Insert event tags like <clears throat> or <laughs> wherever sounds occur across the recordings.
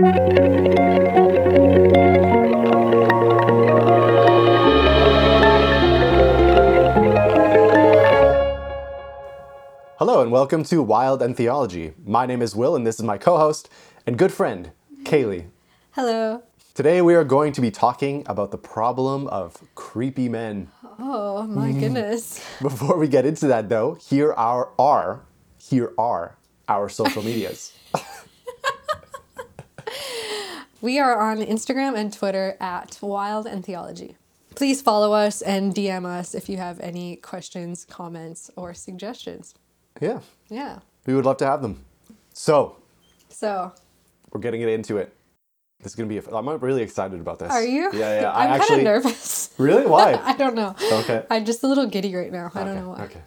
Hello and welcome to Wild and Theology. My name is Will and this is my co-host and good friend, Kaylee. Hello. Today we are going to be talking about the problem of creepy men. Oh my <laughs> goodness. Before we get into that though, here are are here are our social medias. <laughs> We are on Instagram and Twitter at Wild and Theology. Please follow us and DM us if you have any questions, comments, or suggestions. yeah, Yeah. we would love to have them. So, So, we're getting it into it. This is going to be a, I'm really excited about this. are you? Yeah, yeah. I'm kind of nervous. <laughs> Really? Why? I don't know. Okay. I'm just a little giddy right now. I don't know why. Okay.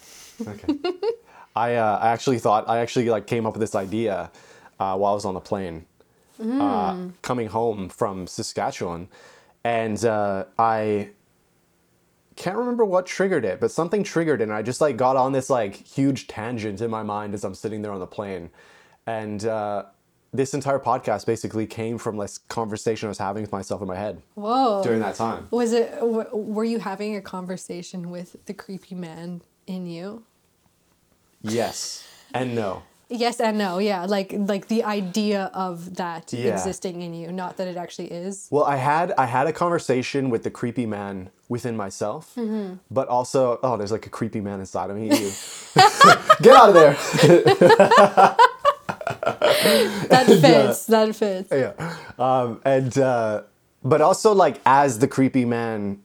Okay. <laughs> I uh, I actually thought I actually like came up with this idea uh, while I was on the plane uh, Mm. coming home from Saskatchewan, and uh, I can't remember what triggered it, but something triggered, it, and I just like got on this like huge tangent in my mind as I'm sitting there on the plane, and. Uh, this entire podcast basically came from this conversation I was having with myself in my head Whoa. during that time. Was it, w- were you having a conversation with the creepy man in you? Yes and no. Yes and no, yeah. Like like the idea of that Yeah. existing in you, not that it actually is. Well, I had I had a conversation with the creepy man within myself, Mm-hmm. but also oh, there's like a creepy man inside of me. <laughs> Get out of there. <laughs> That fits. that fits. yeah, um, and uh, but also like as the creepy man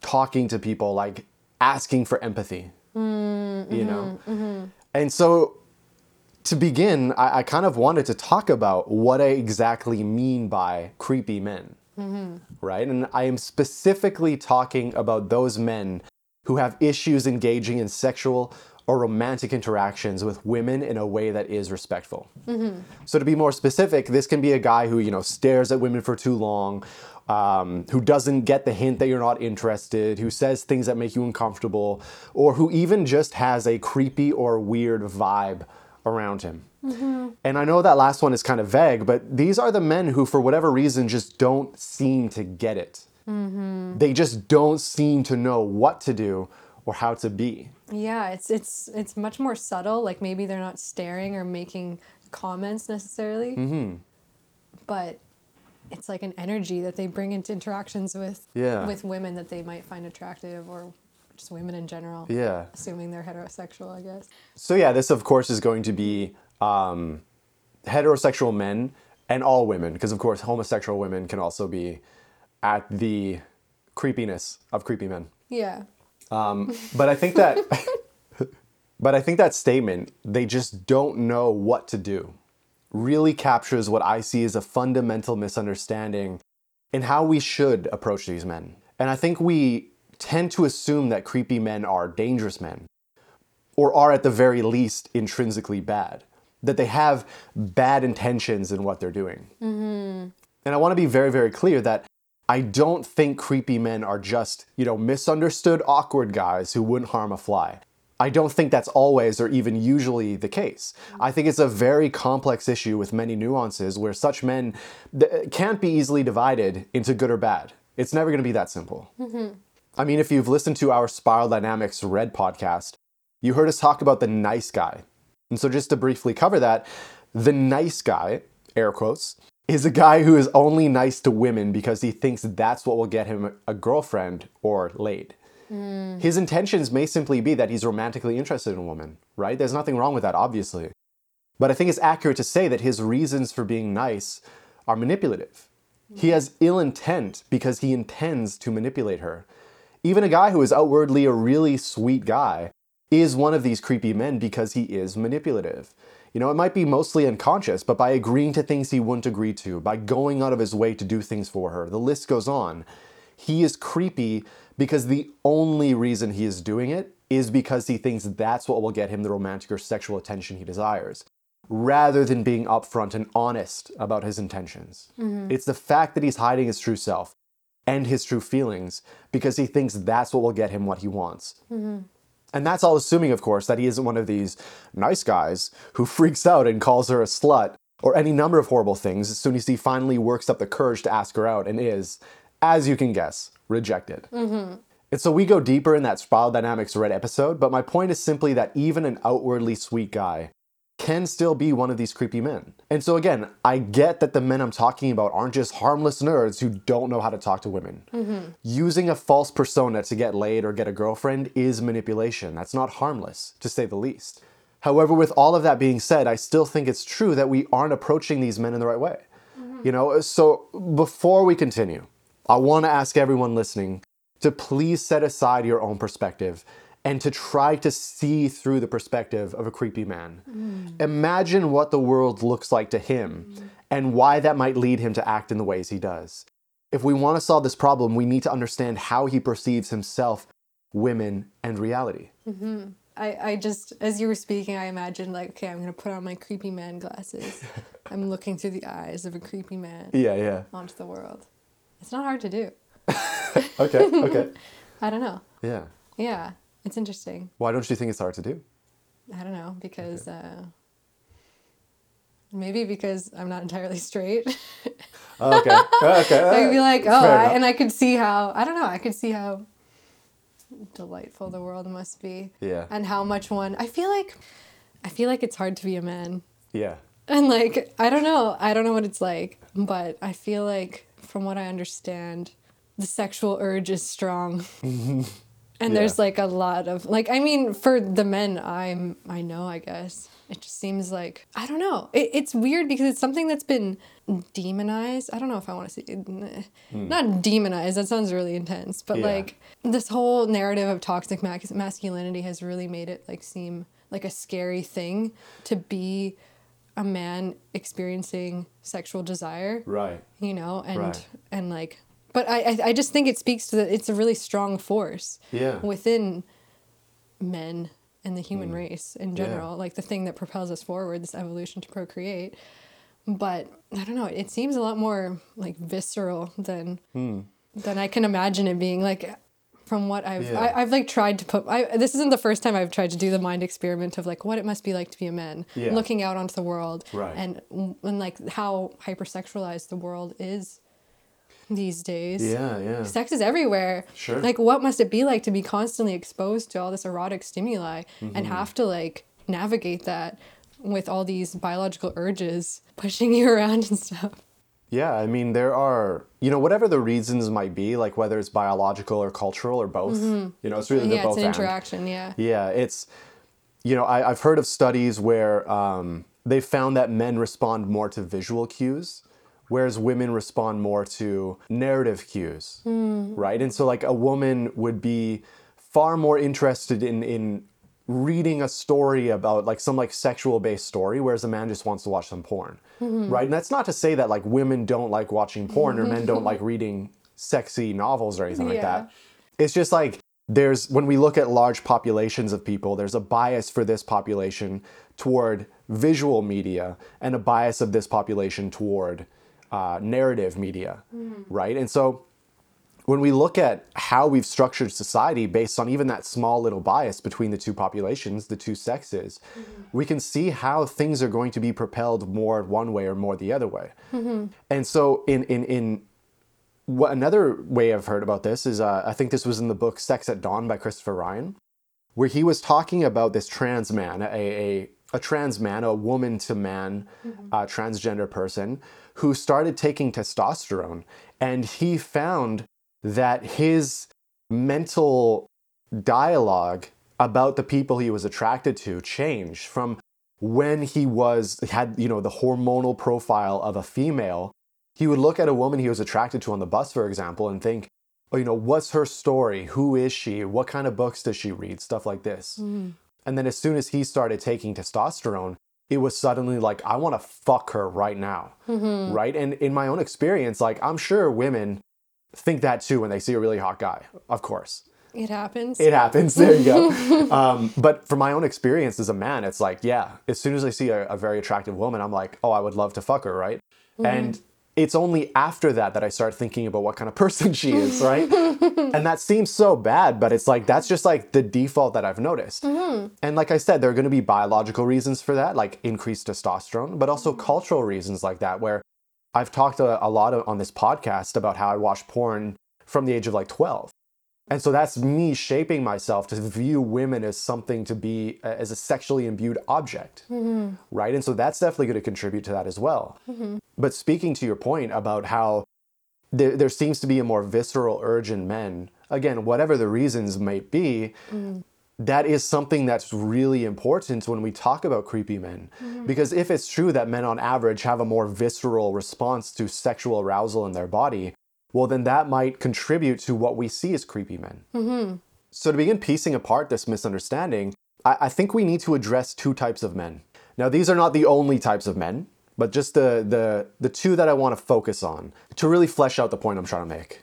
talking to people, like asking for empathy. Mm, You know, mm-hmm, and so to begin, I, I kind of wanted to talk about what I exactly mean by creepy men. Right? And I am specifically talking about those men who have issues engaging in sexual or romantic interactions with women in a way that is respectful. So to be more specific, this can be a guy who, you know, stares at women for too long, um, who doesn't get the hint that you're not interested, who says things that make you uncomfortable, or who even just has a creepy or weird vibe around him. And I know that last one is kind of vague, but these are the men who, for whatever reason, just don't seem to get it. They just don't seem to know what to do or how to be. Yeah, it's it's it's much more subtle. Like maybe they're not staring or making comments necessarily, Mm-hmm. but it's like an energy that they bring into interactions with Yeah. with women that they might find attractive or just women in general. Yeah. Assuming they're heterosexual, I guess. So yeah, this of course is going to be um, heterosexual men and all women, because of course homosexual women can also be at the creepiness of creepy men. Yeah. Um, But I think that, <laughs> but I think that statement, they just don't know what to do, really captures what I see as a fundamental misunderstanding in how we should approach these men. And I think we tend to assume that creepy men are dangerous men, or are at the very least intrinsically bad, that they have bad intentions in what they're doing. Mm-hmm. And I want to be very, very clear that I don't think creepy men are just, you know, misunderstood, awkward guys who wouldn't harm a fly. I don't think that's always or even usually the case. I think it's a very complex issue with many nuances where such men th- can't be easily divided into good or bad. It's never going to be that simple. Mm-hmm. I mean, if you've listened to our Spiral Dynamics Red podcast, you heard us talk about the nice guy. And so, just to briefly cover that, the nice guy, air quotes, is a guy who is only nice to women because he thinks that's what will get him a girlfriend or laid. Hmm. His intentions may simply be that he's romantically interested in a woman, right? There's nothing wrong with that, obviously. But I think it's accurate to say that his reasons for being nice are manipulative. He hmm. has ill intent because he intends to manipulate her. Even a guy who is outwardly a really sweet guy is one of these creepy men because he is manipulative. You know, it might be mostly unconscious, but by agreeing to things he wouldn't agree to, by going out of his way to do things for her, the list goes on. He is creepy because the only reason he is doing it is because he thinks that's what will get him the romantic or sexual attention he desires, rather than being upfront and honest about his intentions. Mm-hmm. It's the fact that he's hiding his true self and his true feelings because he thinks that's what will get him what he wants. Mm-hmm. And that's all assuming, of course, that he isn't one of these nice guys who <laughs> freaks out and calls her a slut or any number of horrible things as soon as he finally works up the courage to ask her out and is, as you can guess, rejected. Mm-hmm. And so we go deeper in that spiral dynamics red episode, but my point is simply that even an outwardly sweet guy can still be one of these creepy men. And so again, I get that the men I'm talking about aren't just harmless nerds who don't know how to talk to women. Mm-hmm. Using a false persona to get laid or get a girlfriend is manipulation. That's not harmless, to say the least. However, with all of that being said, I still think it's true that we aren't approaching these men in the right way. Mm-hmm. You know, so before we continue, I want to ask everyone listening to please set aside your own perspective and to try to see through the perspective of a creepy man. Mm. Imagine what the world looks like to him mm. and why that might lead him to act in the ways he does. If we want to solve this problem, we need to understand how he perceives himself, women, and reality. Mm-hmm. I, I just, as you were speaking, I imagined like, okay, I'm gonna put on my creepy man glasses. <laughs> I'm looking through the eyes of a creepy man Yeah, yeah. onto the world. It's not hard to do. <laughs> Okay, okay. <laughs> I don't know. Yeah. Yeah, it's interesting. Why don't you think it's hard to do? I don't know because uh, maybe because I'm not entirely <laughs> straight. Okay. <laughs> okay. I'd be like, oh, I, and I could see how I don't know. I could see how delightful the world must be, Yeah. and how much one. I feel like, I feel like it's hard to be a man, Yeah. and like I don't know. I don't know what it's like, but I feel like from what I understand, the sexual urge is strong. And Yeah. there's like a lot of like I mean for the men I'm I know I guess it just seems like I don't know it, it's weird because it's something that's been demonized I don't know if I want to say eh, not demonized that sounds really intense but Hmm. Yeah. like this whole narrative of toxic mas- masculinity has really made it like seem like a scary thing to be a man experiencing sexual desire Right. you know and Right. and like but I, I just think it speaks to that it's a really strong force Yeah. within men and the human Mm. race in general like the thing that propels us forward this evolution to procreate but i don't know it seems a lot more like visceral than Hmm. than i can imagine it being like from what I've Yeah. I, I've like tried to put I this isn't the first time I've tried to do the mind experiment of like what it must be like to be a man Yeah. looking out onto the world Right. and and like how hypersexualized the world is these days Yeah, yeah. sex is everywhere Sure. like what must it be like to be constantly exposed to all this erotic stimuli Mm-hmm. and have to like navigate that with all these biological urges <laughs> pushing you around and stuff Yeah, I mean, there are, you know, whatever the reasons might be, like whether it's biological or cultural or both, you know, it's really the yeah both it's an interaction yeah Yeah, it's, you know, I, I've heard of studies where um, they found that men respond more to visual cues, whereas women respond more to narrative cues, hmm. right? And so, like, a woman would be far more interested in in reading a story about like some like sexual based story whereas a man just wants to watch some porn hmm. right? And that's not to say that like women don't like watching porn or men don't <laughs> like reading sexy novels or anything like that. It's just like there's when we look at large populations of people there's a bias for this population toward visual media and a bias of this population toward uh, narrative media right? And so when we look at how we've structured society based on even that small little bias between the two populations, the two sexes, we can see how things are going to be propelled more one way or more the other way. And so, in in in what another way I've heard about this is, uh, I think this was in the book "Sex at Dawn" by Christopher Ryan, where he was talking about this trans man, a a, a trans man, a woman to man, uh, transgender person who started taking testosterone, and he found that his mental dialogue about the people he was attracted to changed from when he was had you know the hormonal profile of a female. He would look at a woman he was attracted to on the bus for example and think oh you know what's her story? Who is she? What kind of books does she read? Stuff like this. Mm. And then as soon as he started taking testosterone it was suddenly like i want to fuck her right now. Right? And in my own experience like i'm sure women think that too when they see a really hot guy. Of course. It happens. It happens. There you go. <laughs> um, but from my own experience as a man, it's like, yeah, as soon as I see a, a very attractive woman, I'm like, oh, I would love to fuck her, right? And it's only after that that I start thinking about what kind of person she is, right? <laughs> and that seems so bad, but it's like that's just like the default that I've noticed. Mm-hmm. And like I said, there are going to be biological reasons for that, like increased testosterone, but also mm-hmm. cultural reasons like that, where I've talked a, a lot of, on this podcast about how I watched porn from the age of like 12. And so that's me shaping myself to view women as something to be uh, as a sexually imbued object, mm-hmm. right? And so that's definitely going to contribute to that as well. Mm-hmm. But speaking to your point about how there, there seems to be a more visceral urge in men, again, whatever the reasons might be, mm. that is something that's really important when we talk about creepy men. Mm-hmm. Because if it's true that men on average have a more visceral response to sexual arousal in their body, well, then that might contribute to what we see as creepy men. Mm-hmm. So, to begin piecing apart this misunderstanding, I, I think we need to address two types of men. Now, these are not the only types of men, but just the, the, the two that I want to focus on to really flesh out the point I'm trying to make.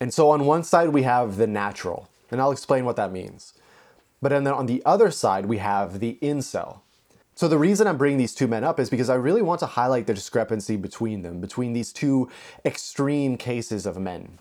And so, on one side, we have the natural, and I'll explain what that means. But then on the other side, we have the incel. So the reason I'm bringing these two men up is because I really want to highlight the discrepancy between them, between these two extreme cases of men.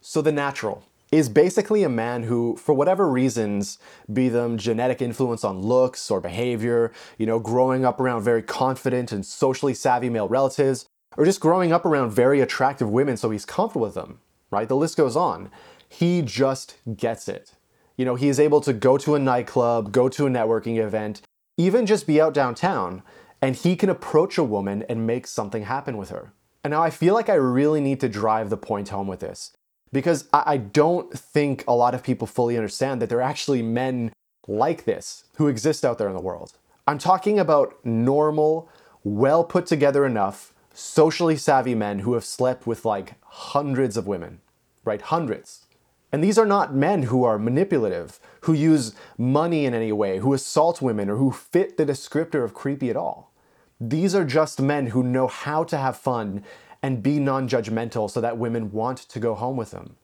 So the natural is basically a man who, for whatever reasons, be them genetic influence on looks or behavior, you know, growing up around very confident and socially savvy male relatives, or just growing up around very attractive women so he's comfortable with them, right? The list goes on. He just gets it. You know, he is able to go to a nightclub, go to a networking event, even just be out downtown, and he can approach a woman and make something happen with her. And now I feel like I really need to drive the point home with this because I, don't think a lot of people fully understand that there are actually men like this who exist out there in the world. I'm talking about normal, well put together enough, socially savvy men who have slept with like hundreds of women, right? Hundreds. And these are not men who are manipulative, who use money in any way, who assault women, or who fit the descriptor of creepy at all. These are just men who know how to have fun and be non judgmental so that women want to go home with them.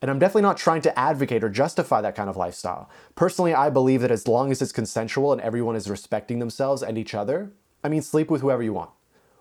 And I'm definitely not trying to advocate or justify that kind of lifestyle. Personally, I believe that as long as it's consensual and everyone is respecting themselves and each other, I mean, sleep with whoever you want.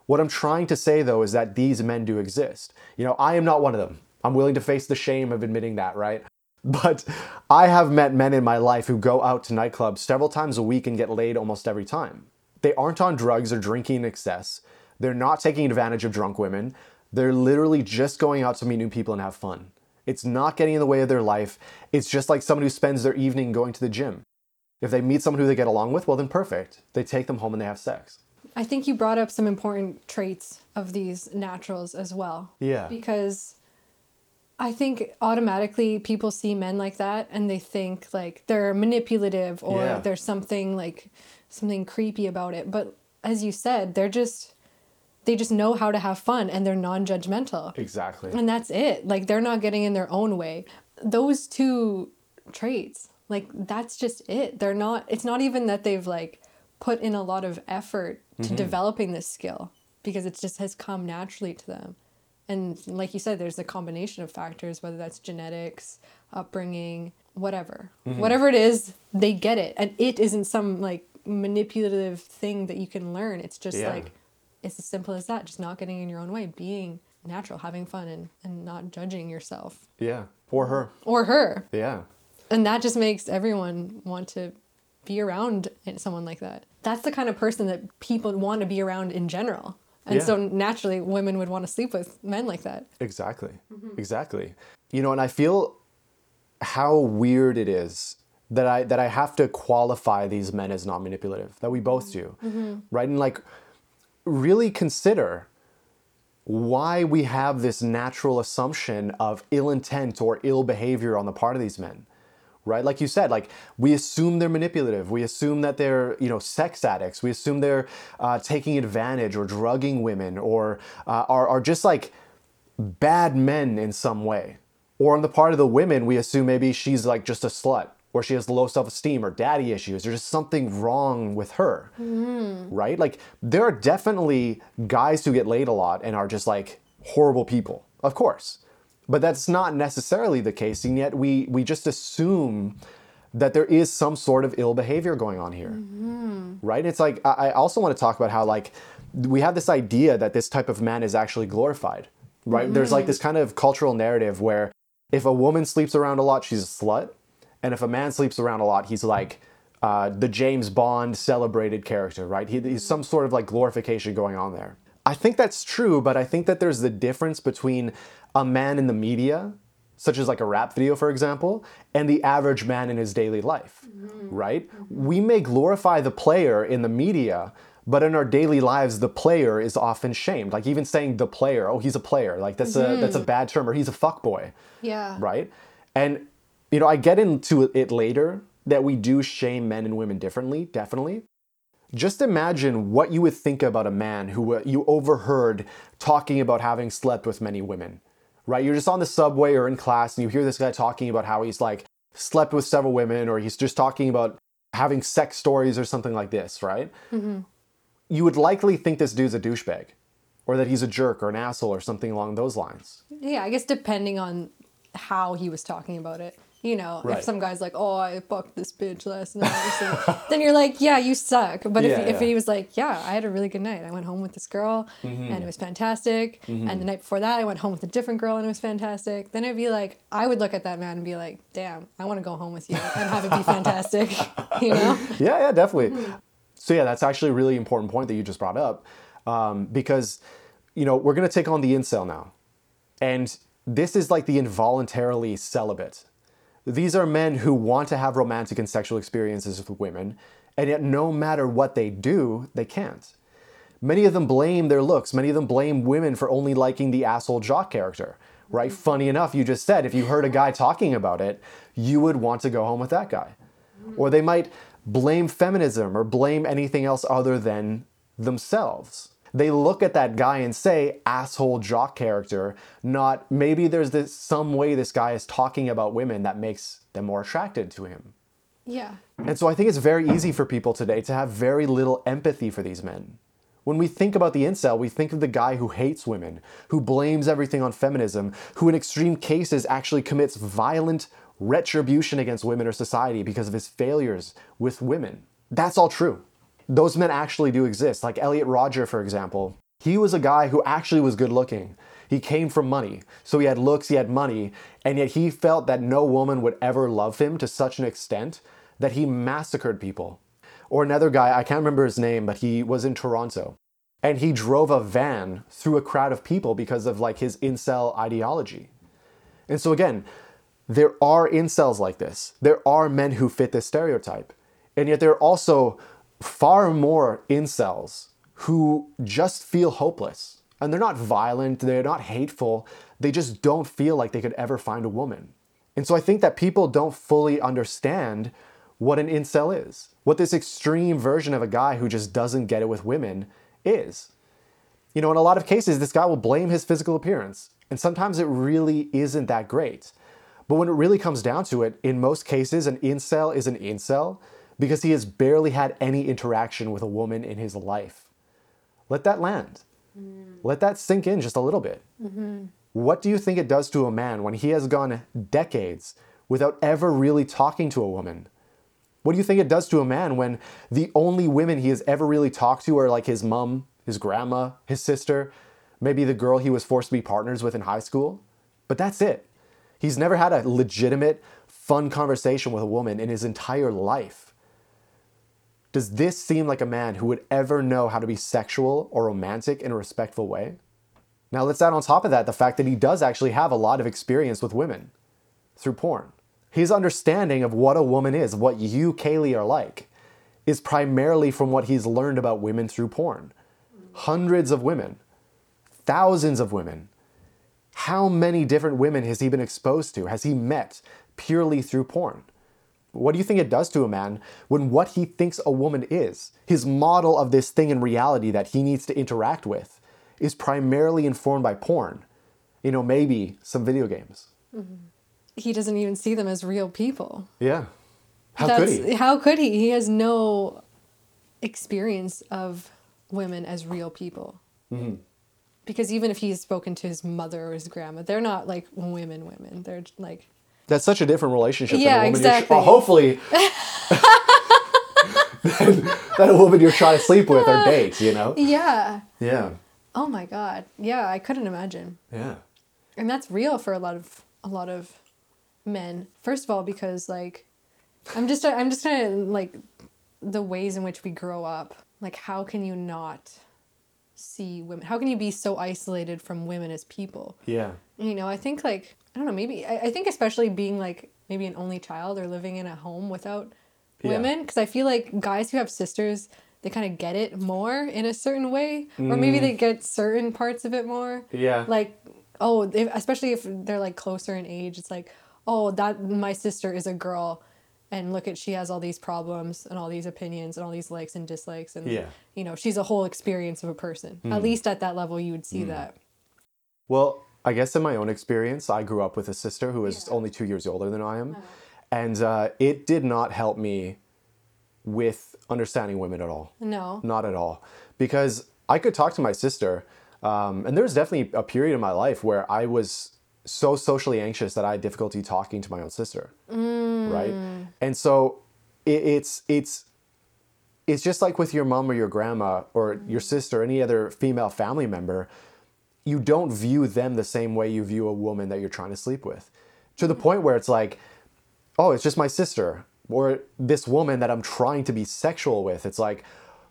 What I'm trying to say though is that these men do exist. You know, I am not one of them. I'm willing to face the shame of admitting that, right? <laughs> But I have met men in my life who go out to nightclubs several times a week and get laid almost every time. They aren't on drugs or drinking in excess. They're not taking advantage of drunk women. They're literally just going out to meet new people and have fun. It's not getting in the way of their life. It's just like someone who spends their evening going to the gym. If they meet someone who they get along with, well, then perfect. They take them home and they have sex. I think you brought up some important traits of these naturals as well. Yeah. Because I think automatically people see men like that and they think like they're manipulative or Yeah. there's something like something creepy about it. But as you said, they're just they just know how to have fun and they're non-judgmental. Exactly. And that's it. Like they're not getting in their own way. Those two traits, like that's just it. They're not it's not even that they've like put in a lot of effort to mm-hmm. developing this skill because it just has come naturally to them. And like you said, there's a combination of factors, whether that's genetics, upbringing, whatever. Mm-hmm. Whatever it is, they get it. And it isn't some like manipulative thing that you can learn. It's just Yeah. like it's as simple as that. Just not getting in your own way, being natural, having fun and, and not judging yourself Yeah. For her. or her. Yeah. And that just makes everyone want to be around someone like that. That's the kind of person that people want to be around in general. And Yeah. so naturally, women would want to sleep with men like that. Exactly. Mm-hmm. Exactly. You know, and I feel how weird it is that I that I have to qualify these men as not manipulative. That we both mm-hmm. do. Mm-hmm. Right? And like really consider why we have this natural assumption of ill intent or ill behavior on the part of these men right? Like you said like we assume they're manipulative. We assume that they're you know sex addicts. We assume they're uh, taking advantage or drugging women or uh, are, are just like bad men in some way. Or on the part of the women we assume maybe she's like just a slut or she has low self-esteem or daddy issues there's just something wrong with her right? Like there are definitely guys who get laid a lot and are just like horrible people. Of course but that's not necessarily the case and yet we we just assume that there is some sort of ill behavior going on here right it's like i also want to talk about how like we have this idea that this type of man is actually glorified, right? There's like this kind of cultural narrative where if a woman sleeps around a lot, she's a slut, and if a man sleeps around a lot, he's like uh, the James Bond celebrated character, right? He, he's some sort of like glorification going on there. I think that's true, but I think that there's the difference between a man in the media, such as like a rap video, for example, and the average man in his daily life, right? We may glorify the player in the media, but in our daily lives, the player is often shamed. Like even saying the player, oh, he's a player, like that's a that's a bad term, or he's a fuckboy Yeah. right? And you know, I get into it later that we do shame men and women differently, definitely. Just imagine what you would think about a man who uh, you overheard talking about having slept with many women, right? You're just on the subway or in class and you hear this guy talking about how he's like slept with several women or he's just talking about having sex stories or something like this, right? Mm-hmm. You would likely think this dude's a douchebag or that he's a jerk or an asshole or something along those lines. Yeah, I guess depending on how he was talking about it. You know, Right. if some guy's like, "Oh, I fucked this bitch last night," something, <laughs> then you're like, "Yeah, you suck." But Yeah, if, if he was like, "Yeah, I had a really good night. I went home with this girl, Mm-hmm. and it was fantastic," and the night before that, I went home with a different girl, and it was fantastic, then it'd be like, I would look at that man and be like, "Damn, I want to go home with you and have it be fantastic," <laughs> you know? <laughs> Yeah, yeah, definitely. So yeah, that's actually a really important point that you just brought up, um, because you know we're gonna take on the incel now, and this is like the involuntarily celibate. These are men who want to have romantic and sexual experiences with women, and yet no matter what they do, they can't. Many of them blame their looks. Many of them blame women for only liking the asshole jock character, right? Mm-hmm. Funny enough, you just said if you heard a guy talking about it, you would want to go home with that guy. Mm-hmm. Or they might blame feminism or blame anything else other than themselves. They look at that guy and say, asshole jock character, not maybe there's this some way this guy is talking about women that makes them more attracted to him. Yeah. And so I think it's very easy for people today to have very little empathy for these men. When we think about the incel, we think of the guy who hates women, who blames everything on feminism, who in extreme cases actually commits violent retribution against women or society because of his failures with women. That's all true. Those men actually do exist. Like Elliot Rodger, for example. He was a guy who actually was good looking. He came from money. So he had looks, he had money, and yet he felt that no woman would ever love him to such an extent that he massacred people. Or another guy, I can't remember his name, but he was in Toronto. And he drove a van through a crowd of people because of like his incel ideology. And so again, there are incels like this. There are men who fit this stereotype. And yet there are also far more incels who just feel hopeless. And they're not violent, they're not hateful, they just don't feel like they could ever find a woman. And so I think that people don't fully understand what an incel is, what this extreme version of a guy who just doesn't get it with women is. You know, in a lot of cases, this guy will blame his physical appearance, and sometimes it really isn't that great. But when it really comes down to it, in most cases, an incel is an incel because he has barely had any interaction with a woman in his life. Let that land. Mm. Let that sink in just a little bit. Mm-hmm. What do you think it does to a man when he has gone decades without ever really talking to a woman? What do you think it does to a man when the only women he has ever really talked to are like his mom, his grandma, his sister, maybe the girl he was forced to be partners with in high school? But that's it. He's never had a legitimate, fun conversation with a woman in his entire life. Does this seem like a man who would ever know how to be sexual or romantic in a respectful way? Now, let's add on top of that the fact that he does actually have a lot of experience with women through porn. His understanding of what a woman is, what you, Kaylee, are like, is primarily from what he's learned about women through porn. Hundreds of women, thousands of women. How many different women has he been exposed to? Has he met purely through porn? What do you think it does to a man when what he thinks a woman is, his model of this thing in reality that he needs to interact with, is primarily informed by porn? You know, maybe some video games. He doesn't even see them as real people. Yeah. How That's, could he? How could he? He has no experience of women as real people. Mm-hmm. Because even if he's spoken to his mother or his grandma, they're not like women, women. They're like, That's such a different relationship Yeah, than a woman. you're- exactly. Oh, hopefully. that a woman you're trying to sleep with or date, you know? Yeah. Yeah. Oh my god. Yeah, I couldn't imagine. Yeah. And that's real for a lot of a lot of men. First of all, because like I'm just I'm just kind of like the ways in which we grow up. Like how can you not see women? How can you be so isolated from women as people? Yeah. You know, I think like I don't know, maybe I, I think especially being like maybe an only child or living in a home without Yeah. women because I feel like guys who have sisters they kind of get it more in a certain way or maybe mm. they get certain parts of it more Yeah. like oh if, especially if they're like closer in age it's like oh that my sister is a girl and look at she has all these problems and all these opinions and all these likes and dislikes and Yeah. you know she's a whole experience of a person at mm. least at that level you would see mm. that Well, I guess in my own experience, I grew up with a sister who is only two years older than I am. And uh, it did not help me with understanding women at all. no Not at all. Because I could talk to my sister, um, and there was definitely a period in my life where I was so socially anxious that I had difficulty talking to my own sister. Right? And so it, it's it's it's just like with your mom or your grandma or your sister, or any other female family member, you don't view them the same way you view a woman that you're trying to sleep with. To the point where it's like, oh, it's just my sister or this woman that I'm trying to be sexual with. It's like,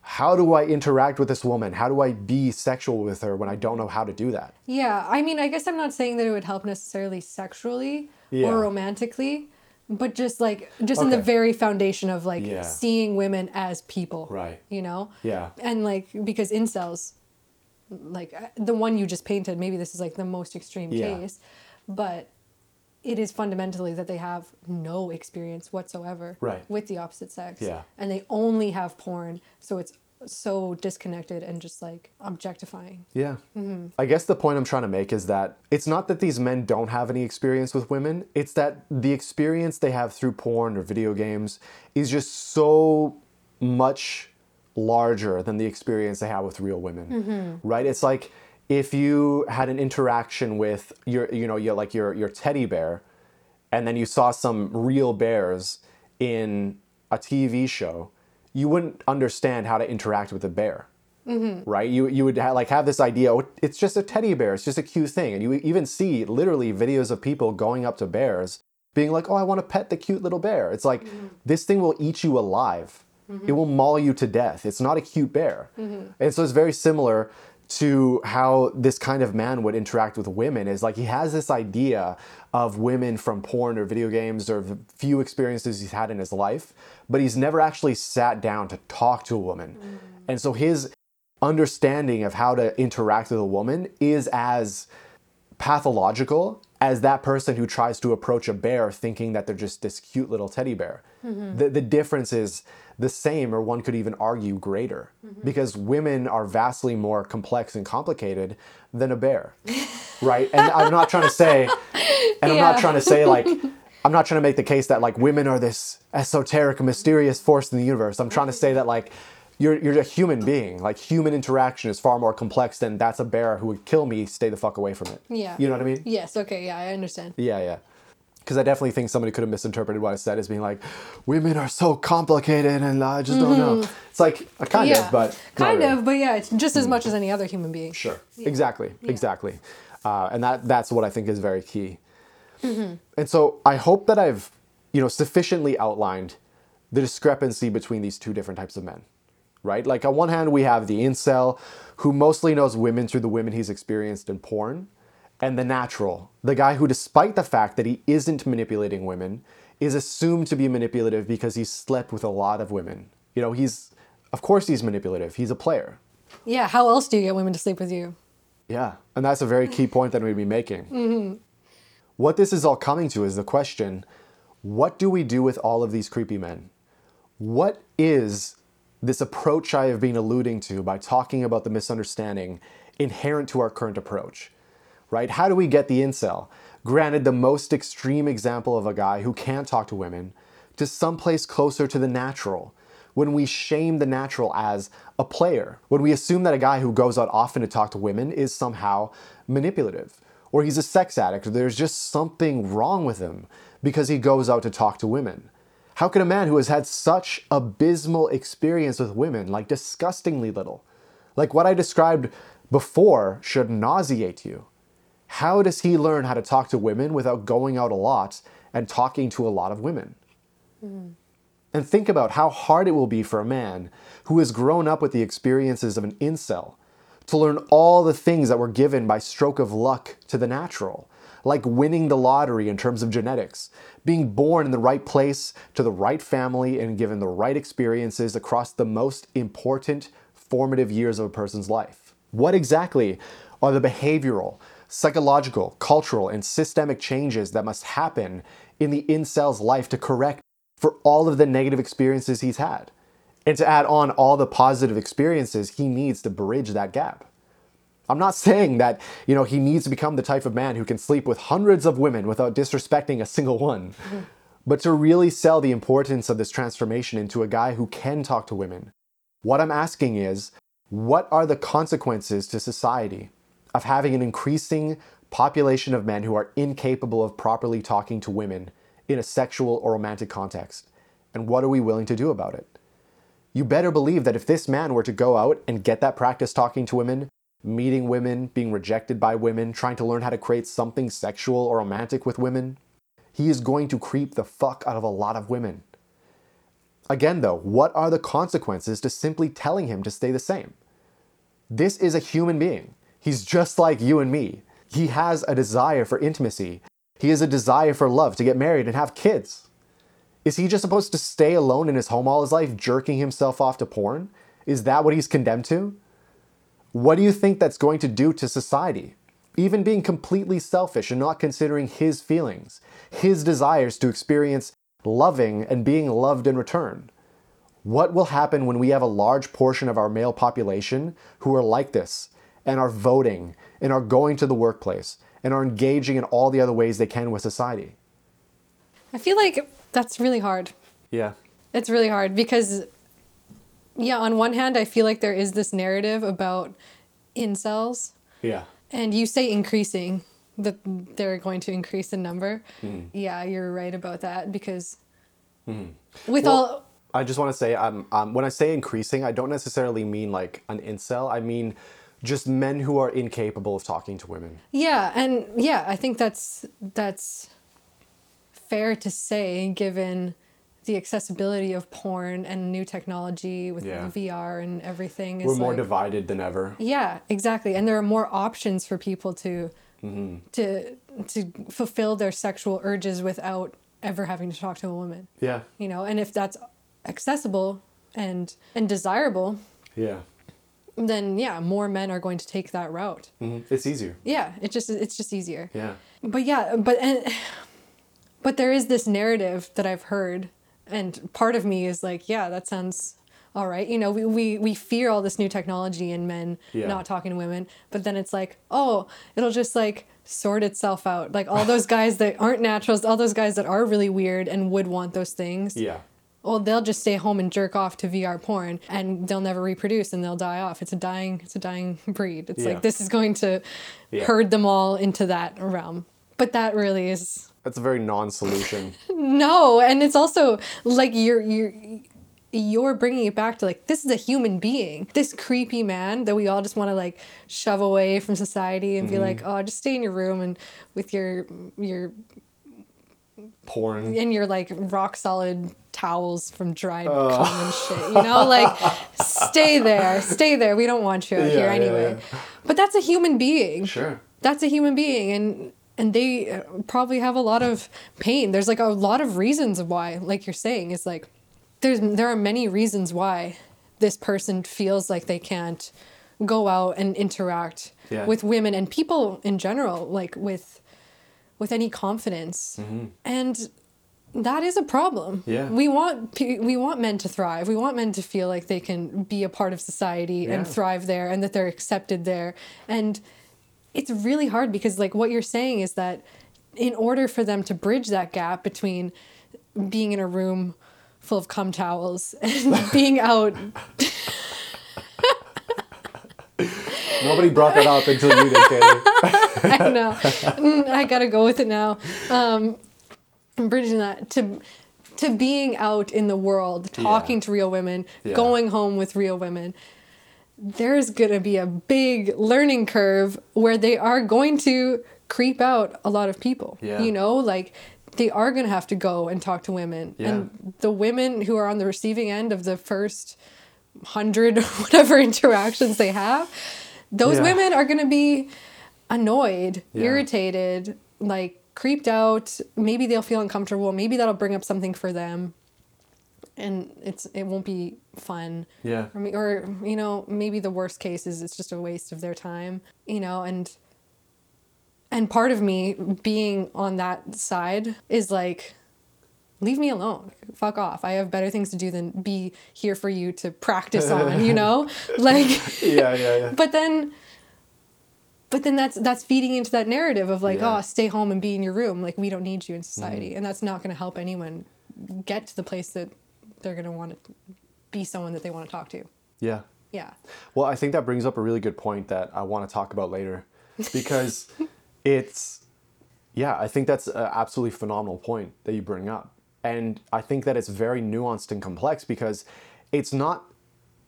how do I interact with this woman? How do I be sexual with her when I don't know how to do that? Yeah, I mean, I guess I'm not saying that it would help necessarily sexually Yeah. or romantically, but just like just in the very foundation of like Yeah. seeing women as people. Right. You know? Yeah. And like because incels like uh, the one you just painted, maybe this is like the most extreme Yeah. case, but it is fundamentally that they have no experience whatsoever Right. with the opposite sex. Yeah. And they only have porn, so it's so disconnected and just like objectifying. Yeah. I guess the point I'm trying to make is that it's not that these men don't have any experience with women, it's that the experience they have through porn or video games is just so much larger than the experience they have with real women. Mm-hmm. Right? It's like if you had an interaction with your you know, your like your your teddy bear and then you saw some real bears in a TV show, you wouldn't understand how to interact with a bear, mm-hmm. right? You you would ha- like have this idea, oh, it's just a teddy bear, it's just a cute thing, and you even see literally videos of people going up to bears, being like, oh, I want to pet the cute little bear. It's like mm-hmm. this thing will eat you alive. Mm-hmm. It will maul you to death. It's not a cute bear, mm-hmm. and so it's very similar to how this kind of man would interact with women is like he has this idea of women from porn or video games or the few experiences he's had in his life, but he's never actually sat down to talk to a woman. Mm. And so his understanding of how to interact with a woman is as pathological as that person who tries to approach a bear thinking that they're just this cute little teddy bear. Mm-hmm. The, the difference is the same, or one could even argue greater, mm-hmm. because women are vastly more complex and complicated than a bear, <laughs> right? And I'm not trying to say, and I'm not trying to say like, <laughs> I'm not trying to make the case that like women are this esoteric, mysterious force in the universe. I'm trying to mm-hmm. say that like, you're, you're a human being. Like human interaction is far more complex than that's a bear who would kill me. Stay the fuck away from it. Yeah. You know what I mean? Yes, okay, yeah, I understand. Yeah, yeah. Because I definitely think somebody could have misinterpreted what I said as being like, women are so complicated and I just don't know. It's like, a kind Mm-hmm. yeah. of, but. not kind really. of, but yeah, it's just as much as any other human being. Sure. Exactly. Exactly. Uh, and that that's what I think is very key. Mm-hmm. And so I hope that I've, you know, sufficiently outlined the discrepancy between these two different types of men. Right? Like on one hand we have the incel who mostly knows women through the women he's experienced in porn, and the natural, the guy who despite the fact that he isn't manipulating women, is assumed to be manipulative because he's slept with a lot of women. You know, he's of course he's manipulative. He's a player. Yeah, how else do you get women to sleep with you? Yeah, and that's a very key <laughs> point that we'd be making. Mm-hmm. What this is all coming to is the question what do we do with all of these creepy men? What is this approach I have been alluding to by talking about the misunderstanding inherent to our current approach? Right? How do we get the incel? Granted, the most extreme example of a guy who can't talk to women to someplace closer to the natural. When we shame the natural as a player, when we assume that a guy who goes out often to talk to women is somehow manipulative, or he's a sex addict, or there's just something wrong with him because he goes out to talk to women. How can a man who has had such abysmal experience with women, like disgustingly little, like what I described before, should nauseate you? How does he learn how to talk to women without going out a lot and talking to a lot of women? Hmm. And think about how hard it will be for a man who has grown up with the experiences of an incel to learn all the things that were given by stroke of luck to the natural, like winning the lottery in terms of genetics, being born in the right place to the right family and given the right experiences across the most important formative years of a person's life. What exactly are the behavioral, psychological, cultural, and systemic changes that must happen in the incel's life to correct for all of the negative experiences he's had? And to add on all the positive experiences he needs to bridge that gap. I'm not saying that, you know, he needs to become the type of man who can sleep with hundreds of women without disrespecting a single one. Mm-hmm. But to really sell the importance of this transformation into a guy who can talk to women, what I'm asking is, what are the consequences to society of having an increasing population of men who are incapable of properly talking to women in a sexual or romantic context? And what are we willing to do about it? You better believe that if this man were to go out and get that practice talking to women, meeting women, being rejected by women, trying to learn how to create something sexual or romantic with women, he is going to creep the fuck out of a lot of women. Again, though, what are the consequences to simply telling him to stay the same? This is a human being. He's just like you and me. He has a desire for intimacy. He has a desire for love, to get married and have kids. Is he just supposed to stay alone in his home all his life, jerking himself off to porn? Is that what he's condemned to? What do you think that's going to do to society? Even being completely selfish and not considering his feelings, his desires to experience loving and being loved in return. What will happen when we have a large portion of our male population who are like this and are voting and are going to the workplace and are engaging in all the other ways they can with society? I feel like that's really hard. Yeah. It's really hard because, yeah, on one hand, I feel like there is this narrative about incels, Yeah. and you say increasing, that they're going to increase in number. Hmm. Yeah, you're right about that because with Mm-hmm. Well- all. I just want to say, um, um, when I say increasing, I don't necessarily mean like an incel. I mean just men who are incapable of talking to women. Yeah, and yeah, I think that's that's fair to say given the accessibility of porn and new technology with Yeah. VR and everything. Is We're more like- divided than ever. Yeah, exactly. And there are more options for people to Mm-hmm. to to fulfill their sexual urges without ever having to talk to a woman. Yeah. You know, and if that's accessible and and desirable, Yeah. then yeah, more men are going to take that route. Mhm. It's easier. Yeah, it just it's just easier. Yeah. But yeah, but and <sighs> but there is this narrative that I've heard, and part of me is like, yeah, that sounds all right. You know, we we, we fear all this new technology and men Yeah. not talking to women, but then it's like, oh, it'll just like sort itself out. Like all those <laughs> guys that aren't naturals, all those guys that are really weird and would want those things. Yeah. Well, they'll just stay home and jerk off to VR porn, and they'll never reproduce, and they'll die off. It's a dying, it's a dying breed. It's Yeah. like this is going to Yeah. herd them all into that realm. But that really is That's a very non-solution. <laughs> no, and it's also like you're you're you're bringing it back to like this is a human being. This creepy man that we all just want to like shove away from society and be Mm-hmm. like, oh, just stay in your room and with your your Porn. in your like rock solid towels from dried cum and shit. You know, like stay there, stay there. We don't want you out Yeah, here yeah, anyway. yeah. But that's a human being. Sure. That's a human being, and and they uh, probably have a lot of pain. There's like a lot of reasons why, like you're saying, it's like there's there are many reasons why this person feels like they can't go out and interact Yeah. with women and people in general, like with with any confidence, and that is a problem. Yeah. we want we want men to thrive. We want men to feel like they can be a part of society and thrive there, and that they're accepted there, and it's really hard because like what you're saying is that in order for them to bridge that gap between being in a room full of cum towels <laughs> and <laughs> being out Nobody brought that up until you did, Taylor. <laughs> I know Mm, I gotta go with it now um bridging that to to being out in the world, talking to real women, Yeah. going home with real women, there's going to be a big learning curve where they are going to creep out a lot of people. Yeah. You know, like they are going to have to go and talk to women. Yeah. And the women who are on the receiving end of the first hundred <laughs> whatever interactions they have, those Yeah. women are going to be annoyed, Yeah. irritated, like creeped out. Maybe they'll feel uncomfortable. Maybe that'll bring up something for them. And it's it won't be fun. Yeah. Or, me- or you know, maybe the worst case is it's just a waste of their time. You know, and and part of me being on that side is like leave me alone fuck off i have better things to do than be here for you to practice <laughs> on you know like <laughs> Yeah, yeah, yeah. but then but then that's that's feeding into that narrative of like Yeah. oh stay home and be in your room like we don't need you in Mm. society and that's not going to help anyone get to the place that they're going to want to be someone that they want to talk to Yeah. yeah Well, I think that brings up a really good point that I want to talk about later <laughs> because it's, yeah, I think that's an absolutely phenomenal point that you bring up. And I think that it's very nuanced and complex because it's not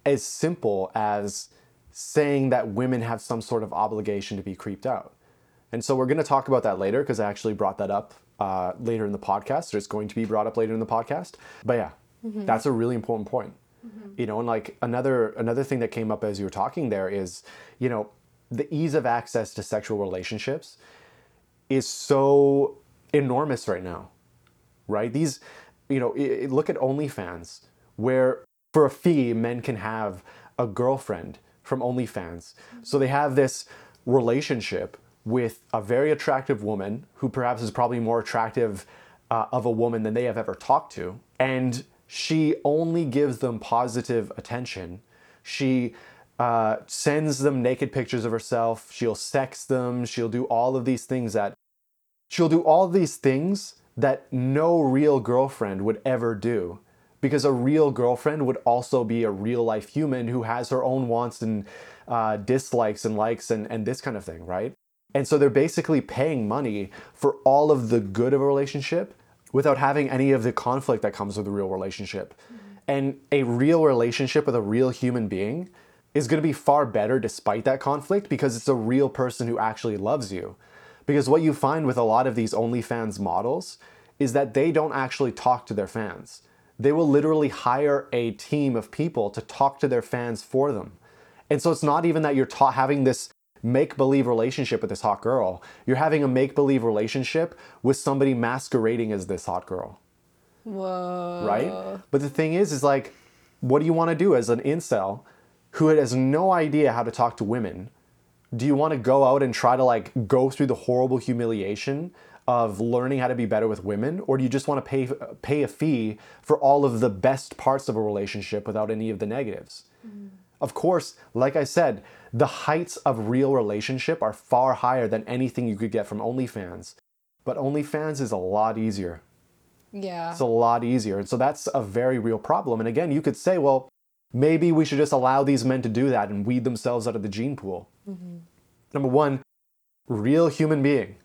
as simple as saying that women have some sort of obligation to be creeped out. And so we're going to talk about that later because I actually brought that up uh, later in the podcast, or it's going to be brought up later in the podcast. But yeah, Mm-hmm. that's a really important point. Mm-hmm. You know, and like another another thing that came up as you were talking there is, you know, the ease of access to sexual relationships is so enormous right now right? These, you know, i- i- look at OnlyFans, where for a fee, men can have a girlfriend from OnlyFans. Mm-hmm. So they have this relationship with a very attractive woman who perhaps is probably more attractive uh, of a woman than they have ever talked to. And she only gives them positive attention. She uh, sends them naked pictures of herself. She'll sex them. She'll do all of these things that she'll do all these things that no real girlfriend would ever do because a real girlfriend would also be a real life human who has her own wants and uh, dislikes and likes and, and this kind of thing right and so they're basically paying money for all of the good of a relationship without having any of the conflict that comes with a real relationship and a real relationship with a real human being is going to be far better despite that conflict because it's a real person who actually loves you because what you find with a lot of these OnlyFans models is that they don't actually talk to their fans. They will literally hire a team of people to talk to their fans for them. And so it's not even that you're ta- having this make believe relationship with this hot girl. You're having a make believe relationship with somebody masquerading as this hot girl whoa right? But the thing is, is like, what do you want to do as an incel who has no idea how to talk to women? Do you want to go out and try to like go through the horrible humiliation of learning how to be better with women, or do you just want to pay pay a fee for all of the best parts of a relationship without any of the negatives? Mm. Of course, like I said, the heights of real relationship are far higher than anything you could get from OnlyFans. But OnlyFans is a lot easier. yeah It's a lot easier. And so that's a very real problem. And again, you could say, well, maybe we should just allow these men to do that and weed themselves out of the gene pool. Mm-hmm. Number one, real human being.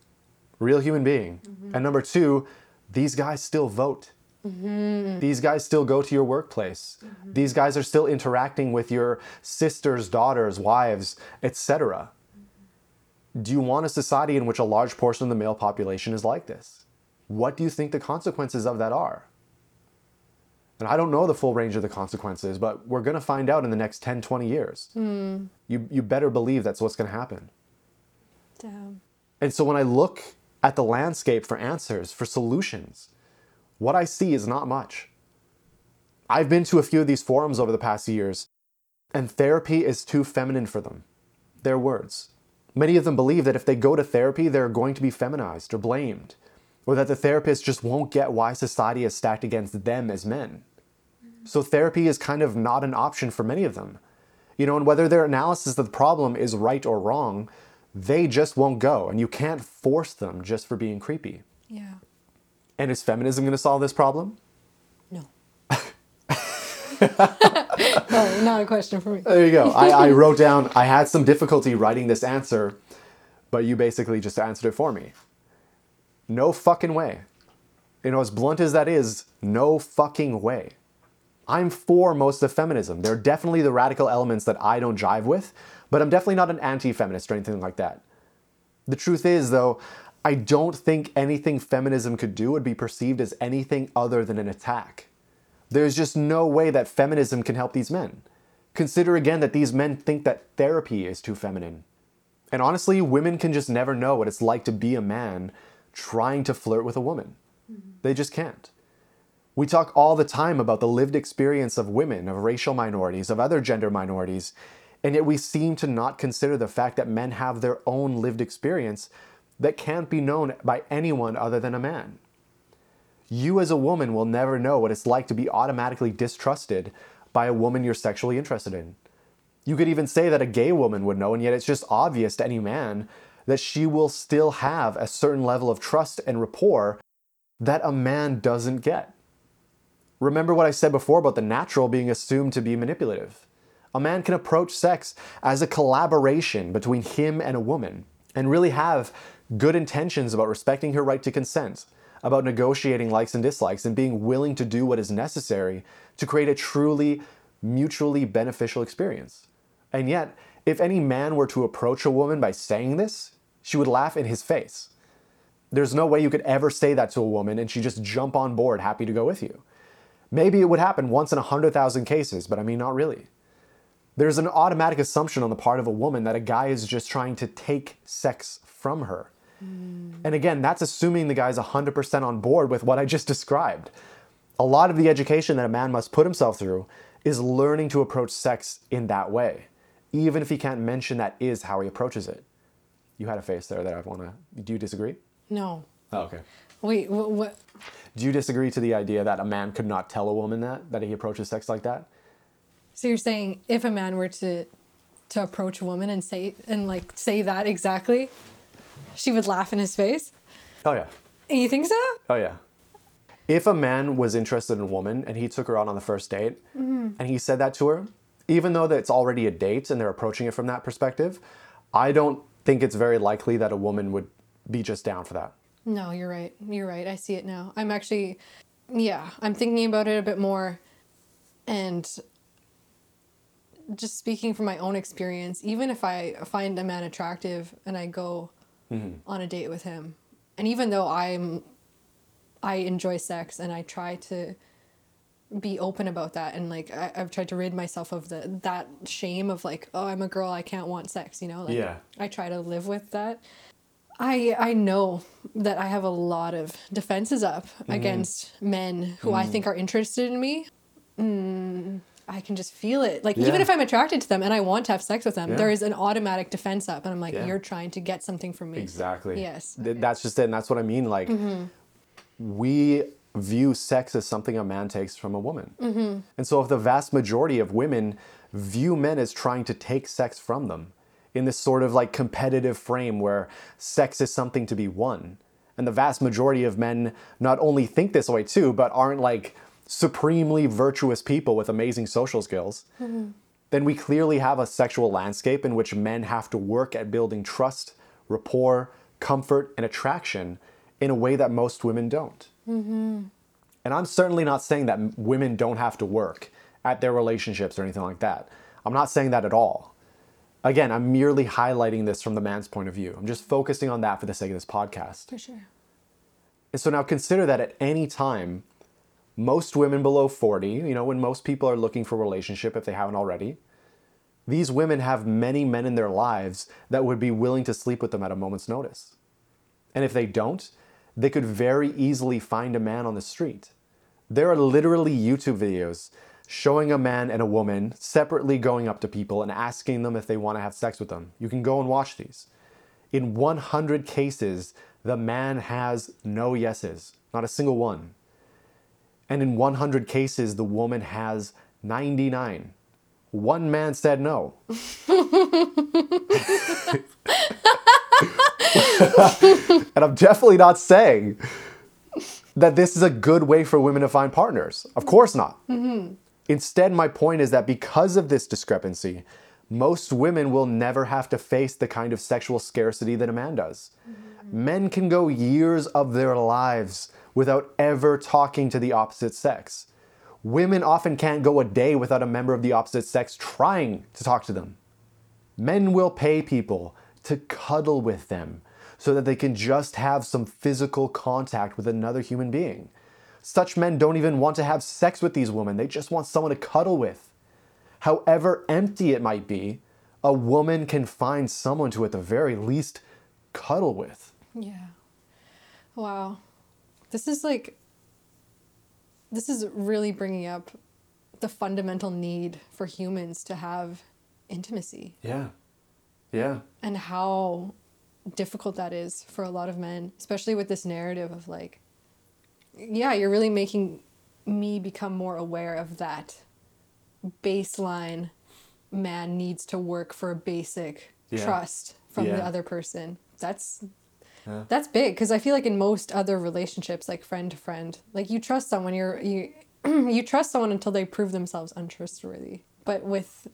Real human being. Mm-hmm. And number two, these guys still vote. Mm-hmm. These guys still go to your workplace. Mm-hmm. These guys are still interacting with your sisters, daughters, wives, etc. Mm-hmm. Do you want a society in which a large portion of the male population is like this? What do you think the consequences of that are? And I don't know the full range of the consequences, but we're going to find out in the next 10, 20 years. Hmm. You, you better believe that's what's going to happen. damn And so when I look at the landscape for answers, for solutions, what I see is not much. I've been to a few of these forums over the past years, and therapy is too feminine for them. Their words. Many of them believe that if they go to therapy, they're going to be feminized or blamed, or that the therapist just won't get why society is stacked against them as men. So therapy is kind of not an option for many of them. You know, and whether their analysis of the problem is right or wrong, they just won't go, and you can't force them just for being creepy. yeah And is feminism going to solve this problem? no <laughs> oh, not a question for me There you go. <laughs> I, I wrote down, I had some difficulty writing this answer, but you basically just answered it for me. No fucking way. You know, as blunt as that is, no fucking way. I'm for most of feminism. There are definitely the radical elements that I don't jive with, but I'm definitely not an anti feminist or anything like that. The truth is, though, I don't think anything feminism could do would be perceived as anything other than an attack. There's just no way that feminism can help these men. Consider again that these men think that therapy is too feminine. And honestly, women can just never know what it's like to be a man trying to flirt with a woman. Mm-hmm. They just can't. We talk all the time about the lived experience of women, of racial minorities, of other gender minorities, and yet we seem to not consider the fact that men have their own lived experience that can't be known by anyone other than a man. You, as a woman, will never know what it's like to be automatically distrusted by a woman you're sexually interested in. You could even say that a gay woman would know, and yet it's just obvious to any man that she will still have a certain level of trust and rapport that a man doesn't get. Remember what I said before about the natural being assumed to be manipulative. A man can approach sex as a collaboration between him and a woman and really have good intentions about respecting her right to consent, about negotiating likes and dislikes, and being willing to do what is necessary to create a truly mutually beneficial experience. And yet, if any man were to approach a woman by saying this, she would laugh in his face. There's no way you could ever say that to a woman and she just jump on board happy to go with you. Maybe it would happen once in a 100,000 cases, but I mean, not really. There's an automatic assumption on the part of a woman that a guy is just trying to take sex from her. And again, that's assuming the guy's 100% on board with what I just described. A lot of the education that a man must put himself through is learning to approach sex in that way, even if he can't mention that is how he approaches it. You had a face there that I want to. Do you disagree? No. Oh, okay. Wait, what? what? Do you disagree to the idea that a man could not tell a woman that that he approaches sex like that? So you're saying if a man were to to approach a woman and say and like say that exactly, she would laugh in his face? Oh yeah. You think so? Oh yeah. If a man was interested in a woman and he took her out on the first date mm-hmm. and he said that to her, even though that it's already a date and they're approaching it from that perspective, I don't think it's very likely that a woman would be just down for that. No, you're right. You're right. I see it now. I'm actually, yeah, I'm thinking about it a bit more. And just speaking from my own experience, even if I find a man attractive and I go on a date with him, and even though I'm, I enjoy sex and I try to be open about that and like I, I've tried to rid myself of the that shame of like oh I'm a girl I can't want sex you know like Yeah. I try to live with that I I know that I have a lot of defenses up Mm-hmm. against men who I think are interested in me. Mm, I can just feel it. Like Yeah. even if I'm attracted to them and I want to have sex with them, Yeah. there is an automatic defense up, and I'm like, Yeah. you're trying to get something from me. Exactly. Yes. Th- That's just it. And that's what I mean. Like, mm-hmm. we view sex as something a man takes from a woman. Mm-hmm. And so, if the vast majority of women view men as trying to take sex from them in this sort of like competitive frame where sex is something to be won, and the vast majority of men not only think this way too, but aren't like supremely virtuous people with amazing social skills, mm-hmm. then we clearly have a sexual landscape in which men have to work at building trust, rapport, comfort, and attraction in a way that most women don't. Mm-hmm. And I'm certainly not saying that women don't have to work at their relationships or anything like that. I'm not saying that at all. Again, I'm merely highlighting this from the man's point of view. I'm just focusing on that for the sake of this podcast. For sure. And so now consider that at any time, most women below 40, you know, when most people are looking for a relationship if they haven't already, these women have many men in their lives that would be willing to sleep with them at a moment's notice. And if they don't, they could very easily find a man on the street. There are literally YouTube videos showing a man and a woman separately going up to people and asking them if they want to have sex with them. You can go and watch these. In 100 cases, the man has no yeses, not a single one. And in 100 cases, the woman has 99. One man said no. <laughs> and I'm definitely not saying that this is a good way for women to find partners. Of course not. Mm-hmm. Instead, my point is that because of this discrepancy, most women will never have to face the kind of sexual scarcity that a man does. Mm-hmm. Men can go years of their lives without ever talking to the opposite sex. Women often can't go a day without a member of the opposite sex trying to talk to them. Men will pay people to cuddle with them so that they can just have some physical contact with another human being. Such men don't even want to have sex with these women, they just want someone to cuddle with. However empty it might be, a woman can find someone to, at the very least, cuddle with. Yeah. Wow. This is like, this is really bringing up the fundamental need for humans to have intimacy Yeah. Yeah. and how difficult that is for a lot of men, especially with this narrative of like, yeah, you're really making me become more aware of that baseline man needs to work for a basic Yeah. trust from the other person. That's Yeah. that's big because I feel like in most other relationships, like friend to friend, like you trust someone, you're you <clears throat> you trust someone until they prove themselves untrustworthy. But with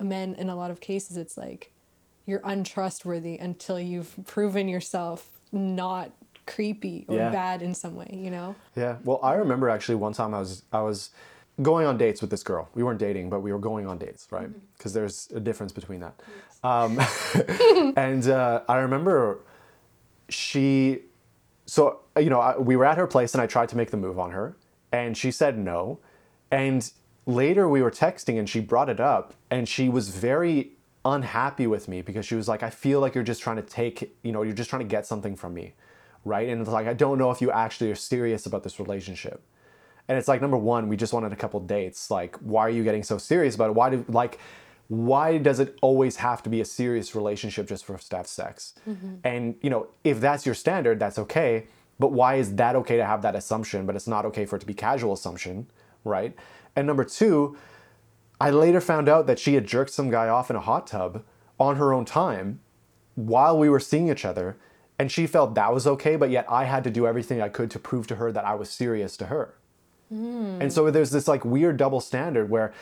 men, in a lot of cases, it's like you're untrustworthy until you've proven yourself not creepy or Yeah. bad in some way. You know? Yeah. Well, I remember actually one time I was I was going on dates with this girl. We weren't dating, but we were going on dates, right? Because there's a difference between that. Um, <laughs> and uh, I remember she, so uh, you know, we were at her place and I tried to make the move on her, and she said no. And later we were texting and she brought it up, and she was very unhappy with me because she was like, I feel like you're just trying to take, you know, you're just trying to get something from me, right? And it's like, I don't know if you actually are serious about this relationship. And it's like number one, we just wanted a couple dates. Like, why are you getting so serious about it? Why do like why does it always have to be a serious relationship just for have sex? Mm-hmm. And you know, if that's your standard, that's okay. But why is that okay to have that assumption, but it's not okay for it to be casual assumption, right? And number two, I later found out that she had jerked some guy off in a hot tub on her own time while we were seeing each other. And she felt that was okay, but yet I had to do everything I could to prove to her that I was serious to her. Hmm. And so there's this like weird double standard where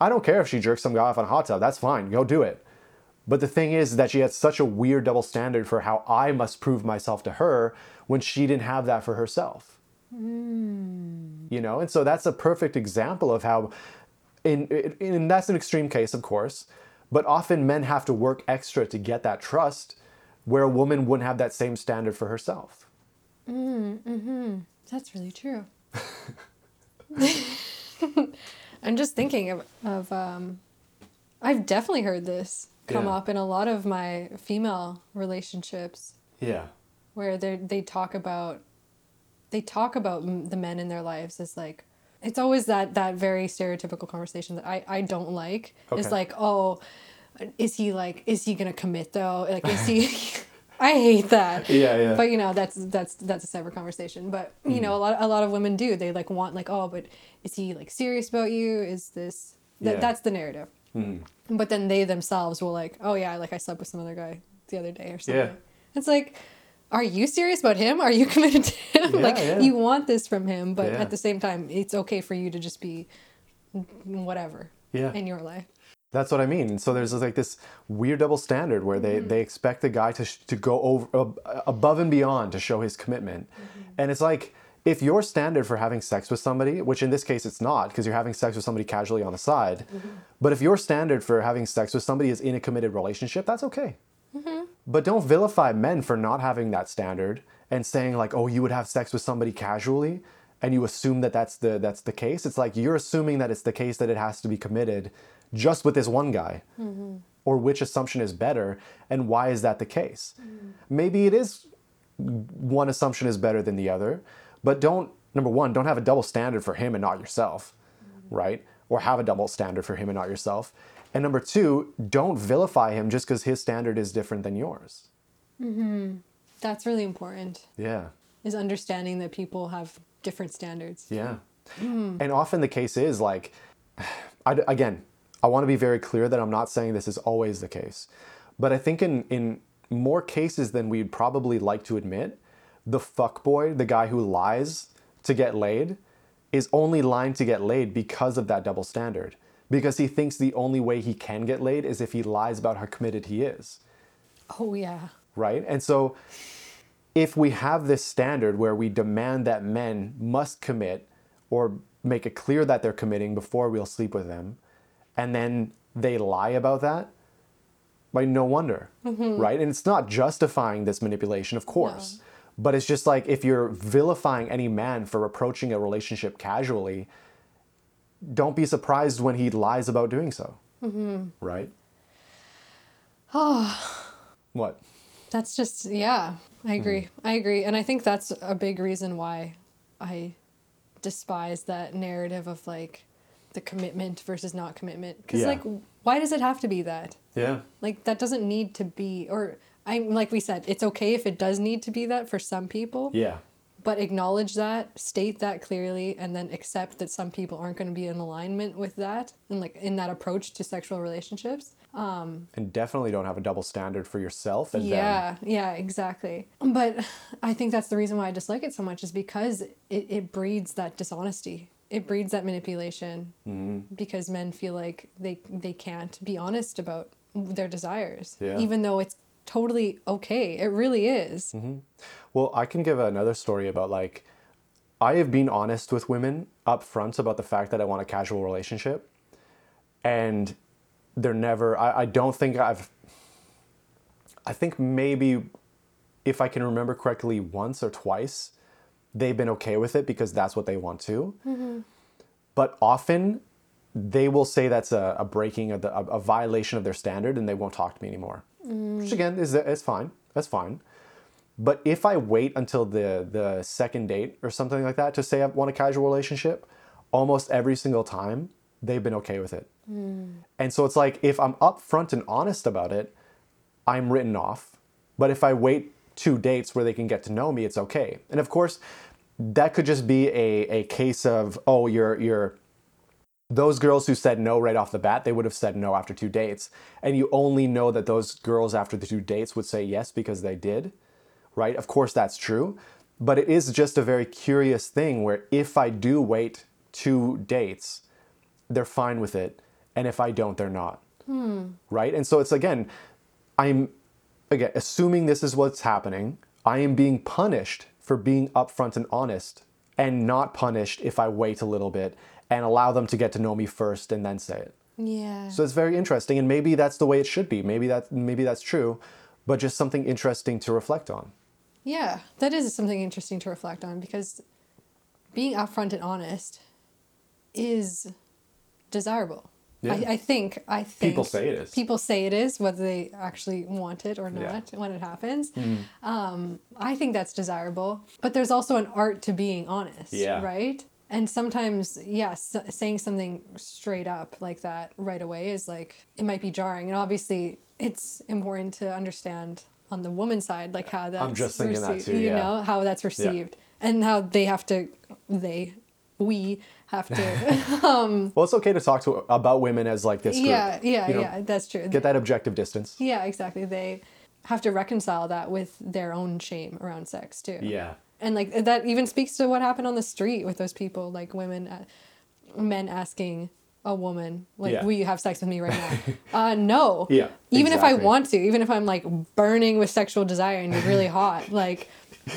I don't care if she jerks some guy off in a hot tub, that's fine, go do it. But the thing is that she had such a weird double standard for how I must prove myself to her when she didn't have that for herself. Hmm. You know, and so that's a perfect example of how, in, in, and that's an extreme case, of course, but often men have to work extra to get that trust where a woman wouldn't have that same standard for herself. Mm, mm-hmm. That's really true. <laughs> <laughs> I'm just thinking of, of um, I've definitely heard this come Yeah. up in a lot of my female relationships Yeah. where they they talk about they talk about the men in their lives as like it's always that that very stereotypical conversation that I I don't like Okay. is like oh is he like is he gonna commit though like is he <laughs> I hate that. Yeah, yeah. but you know that's that's that's a separate conversation. But you mm. know a lot a lot of women do. They like want like oh but is he like serious about you? Is this that Yeah. that's the narrative. Mm. But then they themselves will like oh yeah like I slept with some other guy the other day or something. Yeah. it's like are you serious about him? Are you <laughs> committed to him? Yeah, like yeah. you want this from him but at the same time it's okay for you to just be whatever Yeah. in your life That's what I mean. So there's like this weird double standard where they, mm-hmm. they expect the guy to, sh- to go over ab- above and beyond to show his commitment. Mm-hmm. And it's like if your standard for having sex with somebody, which in this case it's not because you're having sex with somebody casually on the side, mm-hmm. but if your standard for having sex with somebody is in a committed relationship, that's okay. But don't vilify men for not having that standard and saying like, "Oh, you would have sex with somebody casually," and you assume that that's the that's the case. It's like you're assuming that it's the case that it has to be committed just with this one guy. Mm-hmm. Or which assumption is better and why is that the case? Mm-hmm. Maybe it is one assumption is better than the other, but don't number 1, don't have a double standard for him and not yourself, mm-hmm. right? Or have a double standard for him and not yourself. And number 2, don't vilify him just cuz his standard is different than yours. that's really important Yeah. is understanding that people have different standards Yeah. And often the case is like, <sighs> I, again, I want to be very clear that I'm not saying this is always the case. But I think in, in more cases than we'd probably like to admit, the fuckboy, the guy who lies to get laid, is only lying to get laid because of that double standard. Because he thinks the only way he can get laid is if he lies about how committed he is oh yeah right? And so if we have this standard where we demand that men must commit or make it clear that they're committing before we'll sleep with them, and then they lie about that, like no wonder, mm-hmm. right? And it's not justifying this manipulation, of course, but it's just like if you're vilifying any man for approaching a relationship casually, don't be surprised when he lies about doing so, mm-hmm. right? Oh. <sighs> what? That's just yeah, I mm-hmm. agree. I agree. And I think that's a big reason why I despise that narrative of like the commitment versus not commitment cuz Yeah. like why does it have to be that? Yeah. Like that doesn't need to be or I'm like we said, it's okay if it does need to be that for some people, Yeah. but acknowledge that, state that clearly and then accept that some people aren't going to be in alignment with that and like in that approach to sexual relationships. Um, And definitely don't have a double standard for yourself and them. Yeah, yeah, exactly. But I think that's the reason why I dislike it so much is because it, it breeds that dishonesty. It breeds that manipulation Mm-hmm. because men feel like they they can't be honest about their desires, Yeah. even though it's totally okay. It really is. Well, I can give another story about like I have been honest with women up front about the fact that I want a casual relationship. And they're never I, I don't think I've I think maybe if I can remember correctly once or twice, they've been okay with it because that's what they want to. Mm-hmm. But often they will say that's a, a breaking of the a, a violation of their standard and they won't talk to me anymore. Mm. Which again is is fine. That's fine. But if I wait until the the second date or something like that to say I want a casual relationship, almost every single time they've been okay with it. Mm. And so it's like if I'm upfront and honest about it, I'm written off. But if I wait two dates where they can get to know me, it's okay. And of course, that could just be a, a case of, oh, you're you're those girls who said no right off the bat, they would have said no after two dates. And you only know that those girls after the two dates would say yes because they did, right? Of course, that's true. But it is just a very curious thing where if I do wait two dates, they're fine with it. And if I don't, they're not. Hmm. Right? And so it's again, I'm again assuming this is what's happening. I am being punished for being upfront and honest and not punished if I wait a little bit and allow them to get to know me first and then say it. Yeah. So it's very interesting and maybe that's the way it should be. Maybe that maybe that's true, but just something interesting to reflect on. Yeah, that is something interesting to reflect on because being upfront and honest is desirable. Yeah. I, I think. I think People say it is. People say it is, whether they actually want it or not Yeah. When it happens. Um, I think that's desirable, but there's also an art to being honest. Yeah. Right. And sometimes, yes, saying something straight up like that right away is like it might be jarring, and obviously it's important to understand on the woman's side like how that's just thinking that received, too, you know how that's received and how they have to they we have to <laughs> <laughs> Well, it's okay to talk to about women as like this group. yeah yeah you know, yeah that's true Get that objective distance. yeah exactly they have to reconcile that with their own shame around sex too Yeah. and like that even speaks to what happened on the street with those people like women uh, men asking a woman like Yeah. will you have sex with me right now <laughs> uh no Yeah, even if i want to even if i'm like burning with sexual desire and you're really hot like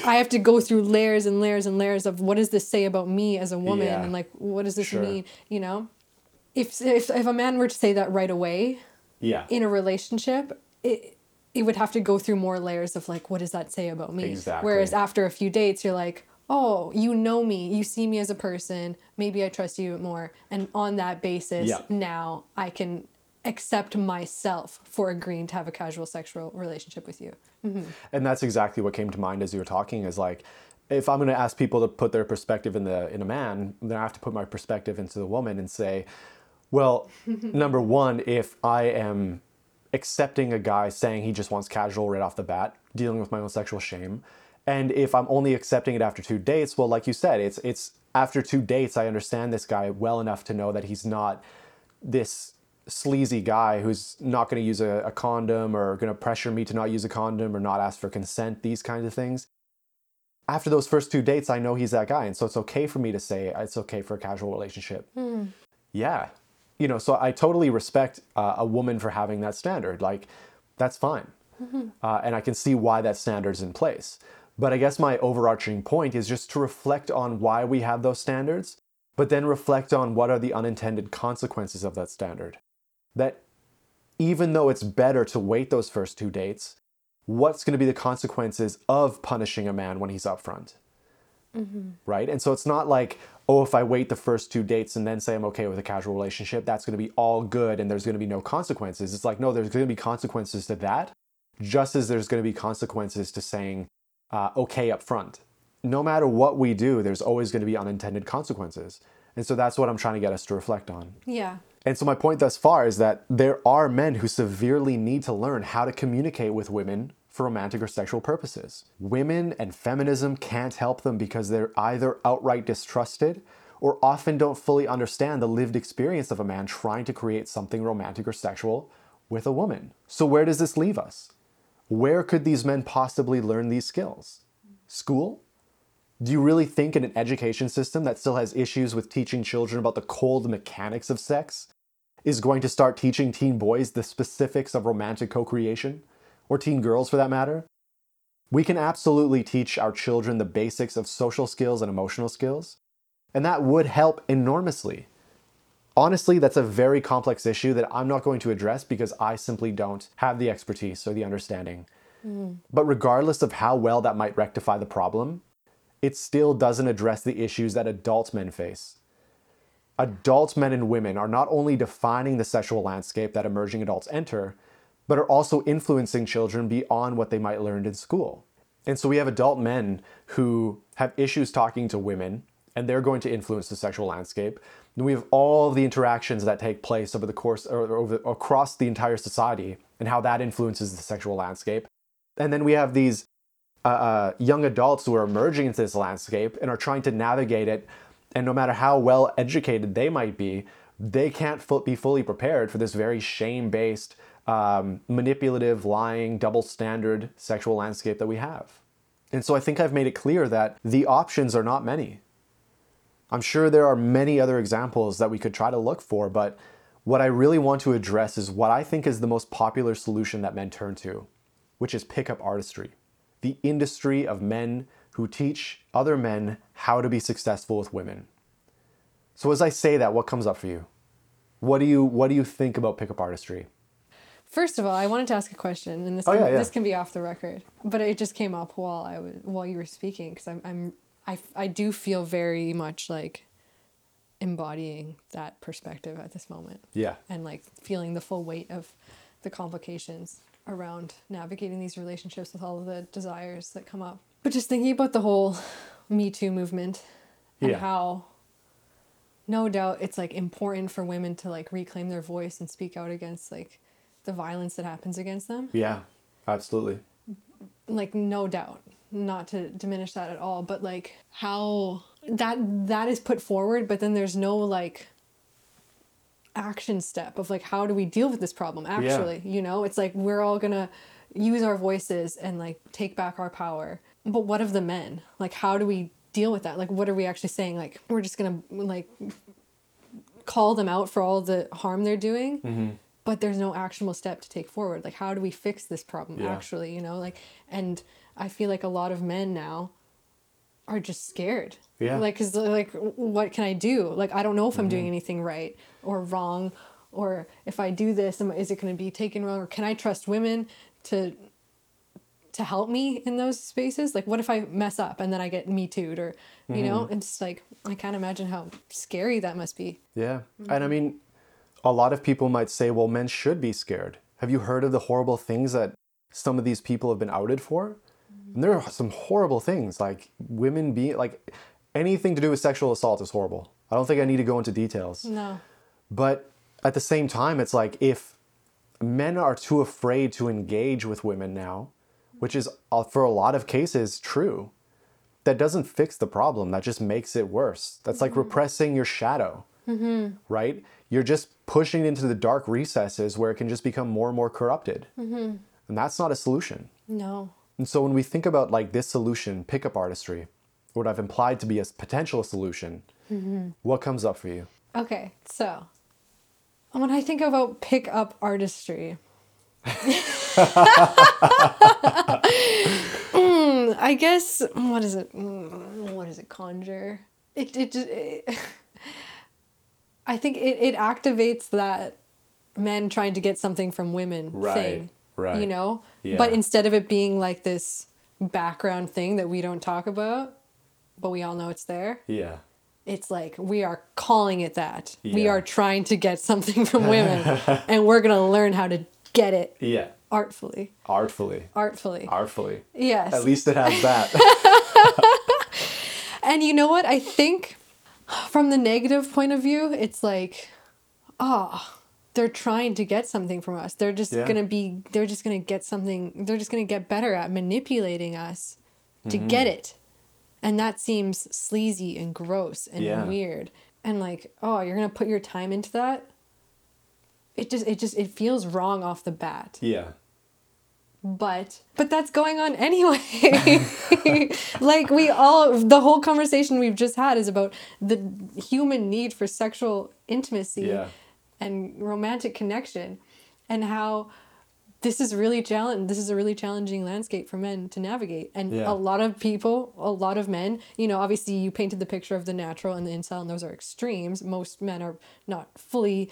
i have to go through layers and layers and layers of what does this say about me as a woman Yeah. and like what does this Sure. mean you know if, if if a man were to say that right away Yeah. in a relationship, it it would have to go through more layers of like, what does that say about me? Exactly. Whereas after a few dates, you're like, oh, you know me, you see me as a person, maybe I trust you more, and on that basis, Yeah. now I can accept myself for agreeing to have a casual sexual relationship with you. Mm-hmm. and that's exactly what came to mind as you were talking is like if i'm going to ask people to put their perspective in the in a man then i have to put my perspective into the woman and say well <laughs> number one if i am accepting a guy saying he just wants casual right off the bat dealing with my own sexual shame and if i'm only accepting it after two dates well like you said it's it's after two dates i understand this guy well enough to know that he's not this sleazy guy who's not going to use a, a condom or going to pressure me to not use a condom or not ask for consent, these kinds of things. After those first two dates, I know he's that guy. And so it's okay for me to say it's okay for a casual relationship. Yeah. You know, so I totally respect uh, a woman for having that standard. Like, that's fine. Uh, and I can see why that standard's in place. But I guess my overarching point is just to reflect on why we have those standards, but then reflect on what are the unintended consequences of that standard. That even though it's better to wait those first two dates, what's going to be the consequences of punishing a man when he's upfront? Right? And so it's not like, oh, if I wait the first two dates and then say I'm okay with a casual relationship, that's going to be all good and there's going to be no consequences. It's like, no, there's going to be consequences to that, just as there's going to be consequences to saying uh, okay up front. No matter what we do, there's always going to be unintended consequences. And so that's what I'm trying to get us to reflect on. Yeah. And so my point thus far is that there are men who severely need to learn how to communicate with women for romantic or sexual purposes. Women and feminism can't help them because they're either outright distrusted or often don't fully understand the lived experience of a man trying to create something romantic or sexual with a woman. So where does this leave us? Where could these men possibly learn these skills? School? Do you really think in an education system that still has issues with teaching children about the cold mechanics of sex is going to start teaching teen boys the specifics of romantic co creation? Or teen girls for that matter? We can absolutely teach our children the basics of social skills and emotional skills, and that would help enormously. Honestly, that's a very complex issue that I'm not going to address because I simply don't have the expertise or the understanding. Hmm. But regardless of how well that might rectify the problem, it still doesn't address the issues that adult men face. Adult men and women are not only defining the sexual landscape that emerging adults enter, but are also influencing children beyond what they might learn in school. And so we have adult men who have issues talking to women, and they're going to influence the sexual landscape. And we have all the interactions that take place over the course or over across the entire society and how that influences the sexual landscape. And then we have these uh, uh, young adults who are emerging into this landscape and are trying to navigate it. And no matter how well educated they might be, they can't be fully prepared for this very shame based, um, manipulative, lying, double standard sexual landscape that we have. And so I think I've made it clear that the options are not many. I'm sure there are many other examples that we could try to look for, but what I really want to address is what I think is the most popular solution that men turn to, which is pickup artistry, the industry of men who teach other men how to be successful with women. So as I say that, what comes up for you? What do you what do you think about pickup artistry? First of all, I wanted to ask a question, and this Oh, can, yeah, yeah. this can be off the record, but it just came up while I was while you were speaking because I'm I'm I I do feel very much like embodying that perspective at this moment Yeah. and like feeling the full weight of the complications around navigating these relationships with all of the desires that come up. But just thinking about the whole Me Too movement and Yeah. how no doubt it's like important for women to like reclaim their voice and speak out against like the violence that happens against them. Yeah. Absolutely. Like no doubt. Not to diminish that at all, but like how that that is put forward, but then there's no like action step of like how do we deal with this problem actually you know? It's like we're all gonna use our voices and like take back our power. But what of the men? Like how do we deal with that? Like what are we actually saying? Like we're just gonna like call them out for all the harm they're doing mm-hmm. but there's no actionable step to take forward. Like how do we fix this problem Yeah. actually you know? Like and i feel like a lot of men now are just scared Yeah. like because like what can i do like i don't know if i'm Mm-hmm. doing anything right or wrong or if i do this is it going to be taken wrong or can i trust women to to help me in those spaces like what if i mess up and then i get me too'd or you know Mm-hmm. it's like i can't imagine how scary that must be Yeah. And I mean, a lot of people might say, well, men should be scared. Have you heard of the horrible things that some of these people have been outed for? And there are some horrible things, like women being, like anything to do with sexual assault is horrible. I don't think I need to go into details. no But at the same time, it's like if men are too afraid to engage with women now, which is uh, for a lot of cases true, that doesn't fix the problem. That just makes it worse. That's like mm-hmm. repressing your shadow, mm-hmm. right? You're just pushing it into the dark recesses where it can just become more and more corrupted. Mm-hmm. And that's not a solution. no And so when we think about like this solution, pickup artistry, what I've implied to be a potential solution, what comes up for you? okay so when i think about pickup artistry Mm, I guess what is it? Mm, What is it? Conjure. It it. It, I think it, it activates that men trying to get something from women Right, thing. Right. You know? Yeah. But instead of it being like this background thing that we don't talk about, but we all know it's there, Yeah. it's like we are calling it that. We are trying to get something from women <laughs> and we're going to learn how to get it Yeah. artfully. Artfully. Artfully. Artfully. yes. At least it has that. <laughs> And you know what? I think from the negative point of view, it's like, oh, they're trying to get something from us. They're just Yeah. gonna be. They're just gonna get something. They're just gonna get better at manipulating us to mm-hmm. get it, and that seems sleazy and gross and Yeah. weird. And like, oh, you're gonna put your time into that. It just, it just, it feels wrong off the bat yeah. but but that's going on anyway <laughs> like we all the whole conversation we've just had is about the human need for sexual intimacy Yeah. And romantic connection and how this is really challenge this is a really challenging landscape for men to navigate. And Yeah. a lot of people a lot of men you know obviously you painted the picture of the natural and the incel and those are extremes. Most men are not fully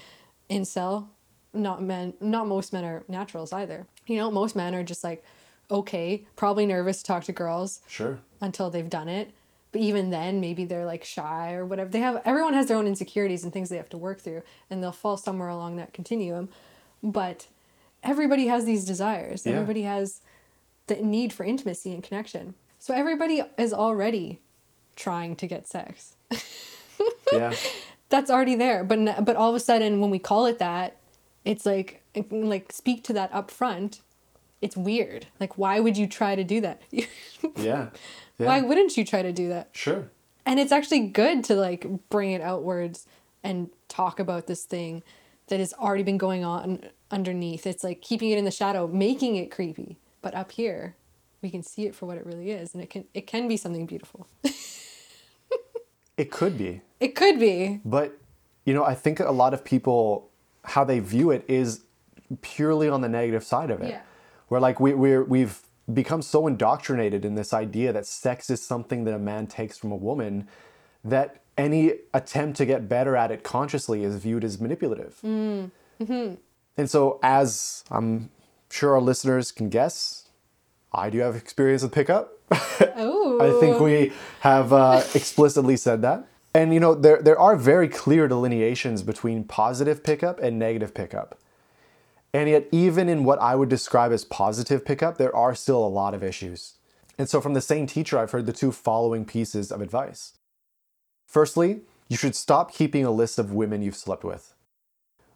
incel. Not men not most men are naturals either. You know most men are just like okay probably nervous to talk to girls Sure. until they've done it but even then maybe they're like shy or whatever. They have everyone has their own insecurities and things they have to work through and they'll fall somewhere along that continuum. But everybody has these desires. Yeah. everybody has the need for intimacy and connection. So everybody is already trying to get sex. <laughs> Yeah. that's already there. But but all of a sudden when we call it that it's like like speak to that up front it's weird. Like why would you try to do that? <laughs> Yeah. Yeah. why wouldn't you try to do that Sure. and it's actually good to like bring it outwards and talk about this thing that has already been going on underneath it's like keeping it in the shadow making it creepy but up here we can see it for what it really is and it can it can be something beautiful <laughs> It could be. it could be But, you know, I think a lot of people, how they view it is purely on the negative side of it. Yeah. Where, like, we, we're, we've become so indoctrinated in this idea that sex is something that a man takes from a woman that any attempt to get better at it consciously is viewed as manipulative. Mm. Mm-hmm. And so, as I'm sure our listeners can guess, I do have experience with pickup. oh <laughs> I think we have uh, explicitly said that. And you know, there there are very clear delineations between positive pickup and negative pickup. And yet, even in what I would describe as positive pickup, there are still a lot of issues. And so, from the same teacher, I've heard the two following pieces of advice. Firstly, you should stop keeping a list of women you've slept with.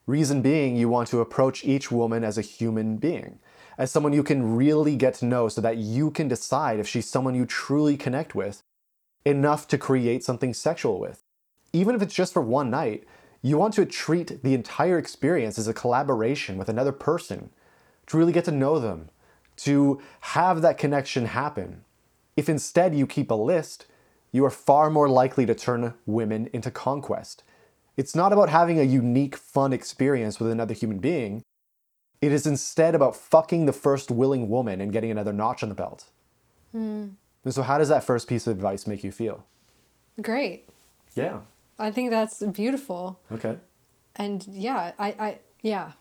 Reason being, you want to approach each woman as a human being, as someone you can really get to know so that you can decide if she's someone you truly connect with enough to create something sexual with. Even if it's just for one night, you want to treat the entire experience as a collaboration with another person, to really get to know them, to have that connection happen. If instead you keep a list, you are far more likely to turn women into conquest. It's not about having a unique, fun experience with another human being. It is instead about fucking the first willing woman and getting another notch on the belt. Hmm. And so, how does that first piece of advice make you feel? great Yeah. I think that's beautiful Okay. and yeah i i yeah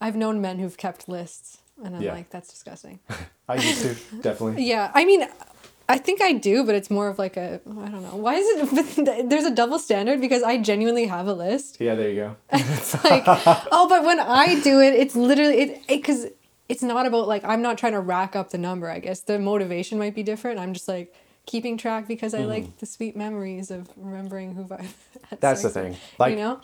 i've known men who've kept lists and i'm Yeah. like that's disgusting <laughs> I used to, <laughs> definitely. Yeah, I mean, I think I do, but it's more of like a I don't know. Why is it? <laughs> There's a double standard because I genuinely have a list. Yeah, there you go. It's like, oh, but when I do it, it's literally it because it's not about like I'm not trying to rack up the number. I guess the motivation might be different. I'm just like keeping track because I like mm-hmm. the sweet memories of remembering who I. <laughs> had That's the thing. Like- you know.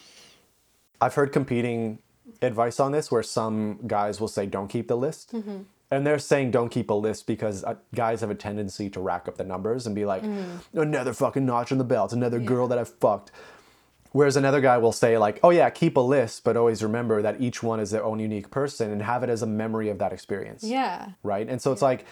I've heard competing advice on this where some guys will say, don't keep the list. Mm-hmm. And they're saying don't keep a list because uh, guys have a tendency to rack up the numbers and be like, mm-hmm. another fucking notch on the belt, another girl that I've fucked. Whereas another guy will say, like, oh yeah, keep a list, but always remember that each one is their own unique person and have it as a memory of that experience. Yeah. Right? And so it's like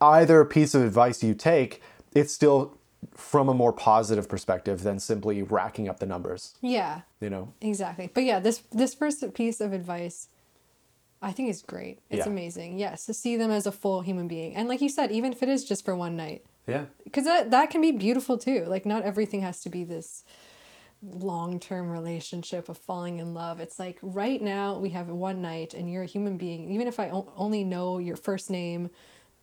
either piece of advice you take, it's still from a more positive perspective than simply racking up the numbers, Yeah. you know? Exactly. But yeah, this this first piece of advice I think is great. It's Yeah. amazing. Yes, to see them as a full human being. And like you said, even if it is just for one night, Yeah. because that, that can be beautiful too. Like, not everything has to be this long term relationship of falling in love. It's like right now we have one night and you're a human being. Even if I o- only know your first name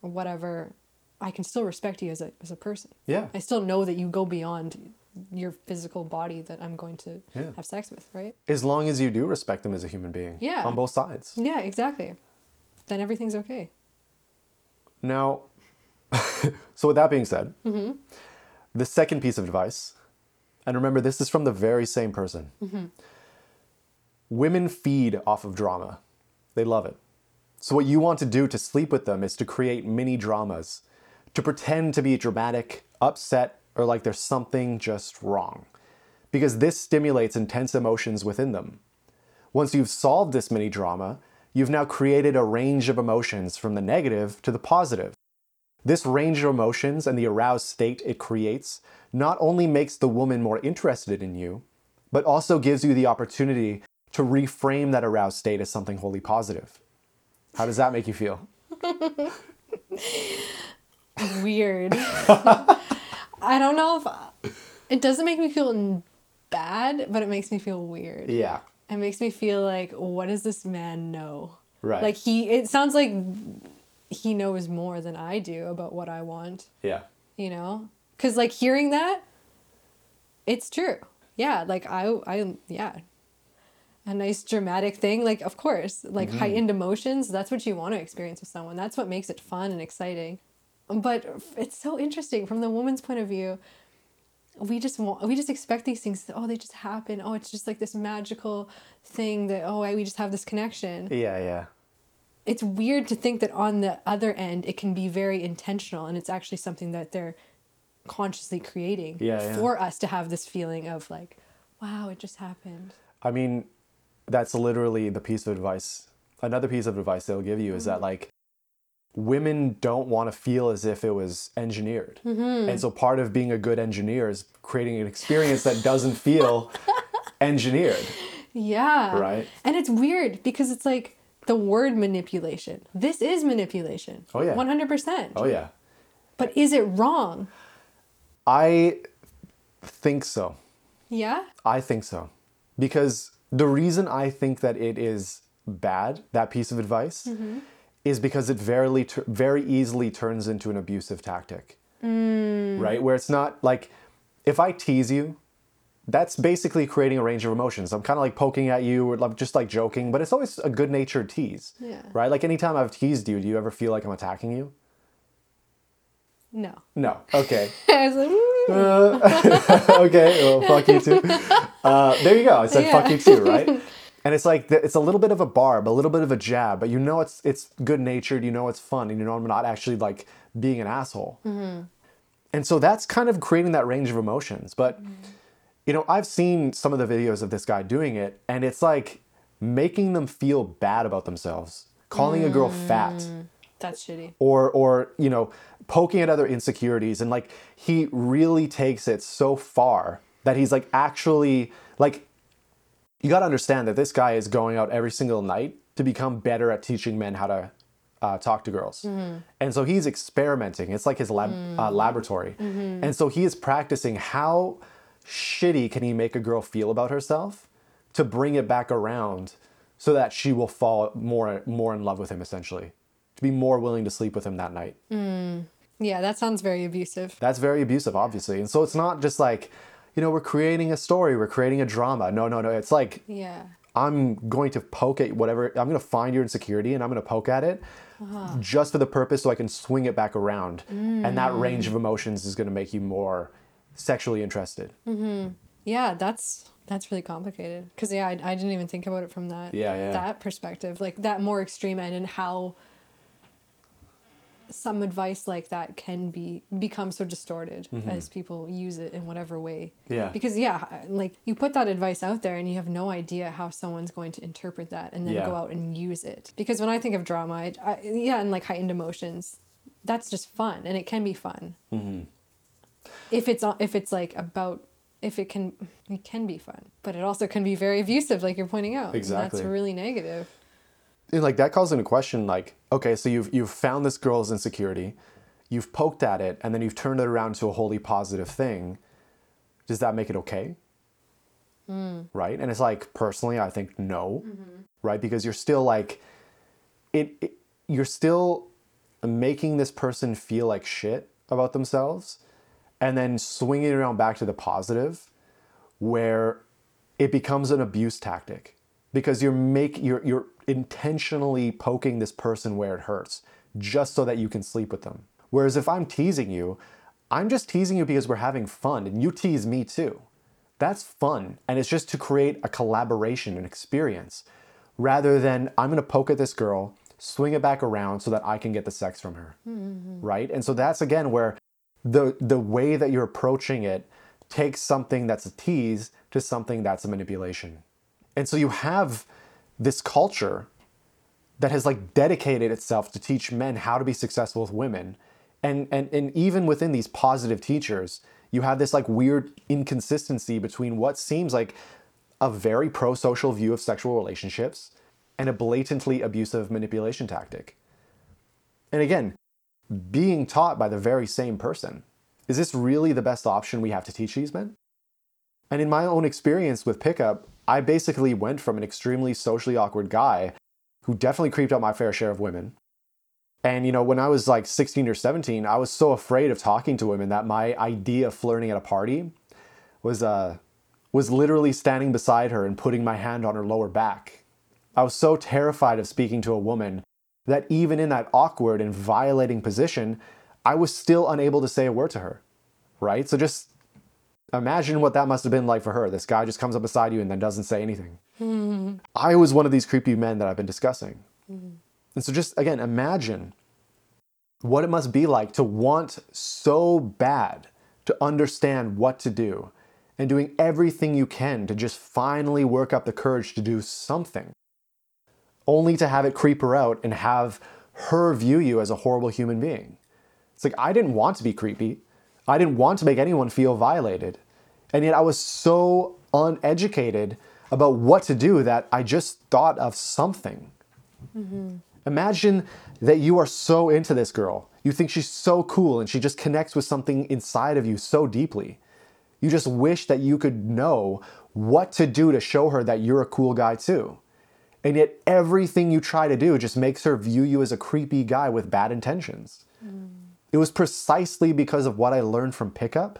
or whatever, I can still respect you as a, as a person. Yeah. I still know that you go beyond your physical body that I'm going to Yeah. have sex with, right? As long as you do respect them as a human being. Yeah. On both sides. Yeah, exactly. Then everything's okay. Now, <laughs> so with that being said, mm-hmm. the second piece of advice, and remember, this is from the very same person. Mm-hmm. Women feed off of drama, they love it. So, what you want to do to sleep with them is to create mini dramas, to pretend to be dramatic, upset, or like there's something just wrong. Because this stimulates intense emotions within them. Once you've solved this mini drama, you've now created a range of emotions from the negative to the positive. This range of emotions and the aroused state it creates not only makes the woman more interested in you, but also gives you the opportunity to reframe that aroused state as something wholly positive. How does that make you feel? <laughs> Weird. <laughs> I don't know if it doesn't make me feel bad, but it makes me feel weird. Yeah. It makes me feel like, what does this man know? Right. Like he, it sounds like he knows more than I do about what I want. Yeah. You know, because like hearing that, it's true. Yeah, like I, I, yeah, a nice dramatic thing. Like of course, like mm-hmm. heightened emotions. That's what you want to experience with someone. That's what makes it fun and exciting. But it's so interesting from the woman's point of view we just want we just expect these things oh they just happen oh it's just like this magical thing that oh I, we just have this connection Yeah, yeah. it's weird to think that on the other end it can be very intentional and it's actually something that they're consciously creating Yeah, yeah. for us to have this feeling of like wow it just happened I mean, that's literally the piece of advice. Another piece of advice they'll give you is that mm-hmm. like women don't want to feel as if it was engineered. Mm-hmm. And so part of being a good engineer is creating an experience that doesn't feel <laughs> engineered. yeah Right. and it's weird because it's like the word manipulation this is manipulation Oh, yeah. 100% Oh yeah. but is it wrong I think so. yeah I think so. Because the reason I think that it is bad, that piece of advice, mm-hmm. is because it very, tur- very easily turns into an abusive tactic. Mm. Right? Where it's not like, if I tease you, that's basically creating a range of emotions. I'm kind of like poking at you or like just like joking, but it's always a good natured tease. Yeah. Right? Like anytime I've teased you, do you ever feel like I'm attacking you? No No. Okay. <laughs> I was like, "Mm." <laughs> okay, well, fuck you too. Uh, there you go. I said Yeah. fuck you too, right? <laughs> And it's like it's a little bit of a barb, a little bit of a jab, but you know it's it's good natured. You know it's fun, and you know I'm not actually like being an asshole. And so that's kind of creating that range of emotions. But you know, I've seen some of the videos of this guy doing it, and it's like making them feel bad about themselves, calling a girl fat that's shitty or or you know poking at other insecurities and like he really takes it so far that he's like actually like you got to understand that this guy is going out every single night to become better at teaching men how to uh, talk to girls. And so he's experimenting. It's like his lab uh, laboratory. And so he is practicing how shitty can he make a girl feel about herself to bring it back around so that she will fall more more in love with him essentially. To be more willing to sleep with him that night yeah that sounds very abusive. That's very abusive obviously. And so it's not just like you know we're creating a story we're creating a drama. No no no it's like yeah. I'm going to poke at whatever i'm going to find your insecurity and i'm going to poke at it uh-huh. just for the purpose so i can swing it back around. And that mm. range of emotions is going to make you more sexually interested. Mm-hmm. Yeah, that's that's really complicated. Cause yeah, I, I didn't even think about it from that Yeah, yeah. that perspective, like that more extreme end, and how some advice like that can be become so distorted as people use it in whatever way. Mm-hmm. Yeah. Because yeah, like you put that advice out there, and you have no idea how someone's going to interpret that, and then Yeah. go out and use it. Because when I think of drama, I, I yeah, and like heightened emotions, that's just fun, and it can be fun. Mm-hmm. If it's if it's like about if it can it can be fun but it also can be very abusive like you're pointing out Exactly. that's really negative And like that calls into question like, okay, so you've you've found this girl's insecurity, you've poked at it, and then you've turned it around to a wholly positive thing. Does that make it okay? Hmm. Right? And it's like personally, I think no, mm-hmm. right? Because you're still like, it, it you're still making this person feel like shit about themselves, and then swinging it around back to the positive, where it becomes an abuse tactic because you're make you're you're intentionally poking this person where it hurts just so that you can sleep with them. Whereas if I'm teasing you, I'm just teasing you because we're having fun and you tease me too. That's fun and it's just to create a collaboration, and experience rather than I'm going to poke at this girl, swing it back around so that I can get the sex from her. Mm-hmm. Right? And so that's again where the the way that you're approaching it takes something that's a tease to something that's a manipulation. And so you have this culture that has like dedicated itself to teach men how to be successful with women. And and and even within these positive teachers, you have this like weird inconsistency between what seems like a very pro-social view of sexual relationships and a blatantly abusive manipulation tactic. And again, being taught by the very same person. Is this really the best option we have to teach these men? And in my own experience with pickup, I basically went from an extremely socially awkward guy who definitely creeped out my fair share of women. And you know, when I was like 16 or 17, I was so afraid of talking to women that my idea of flirting at a party was uh was literally standing beside her and putting my hand on her lower back. I was so terrified of speaking to a woman that even in that awkward and violating position, I was still unable to say a word to her. Right? So just imagine what that must have been like for her. This guy just comes up beside you and then doesn't say anything. Hmm. I was one of these creepy men that I've been discussing. Hmm. And so just again, imagine what it must be like to want so bad to understand what to do and doing everything you can to just finally work up the courage to do something, only to have it creep her out and have her view you as a horrible human being. It's like, I didn't want to be creepy. I didn't want to make anyone feel violated. And yet I was so uneducated about what to do that I just thought of something. Mm-hmm. Imagine that you are so into this girl. You think she's so cool and she just connects with something inside of you so deeply. You just wish that you could know what to do to show her that you're a cool guy too. And yet everything you try to do just makes her view you as a creepy guy with bad intentions. Mm. It was precisely because of what I learned from pickup.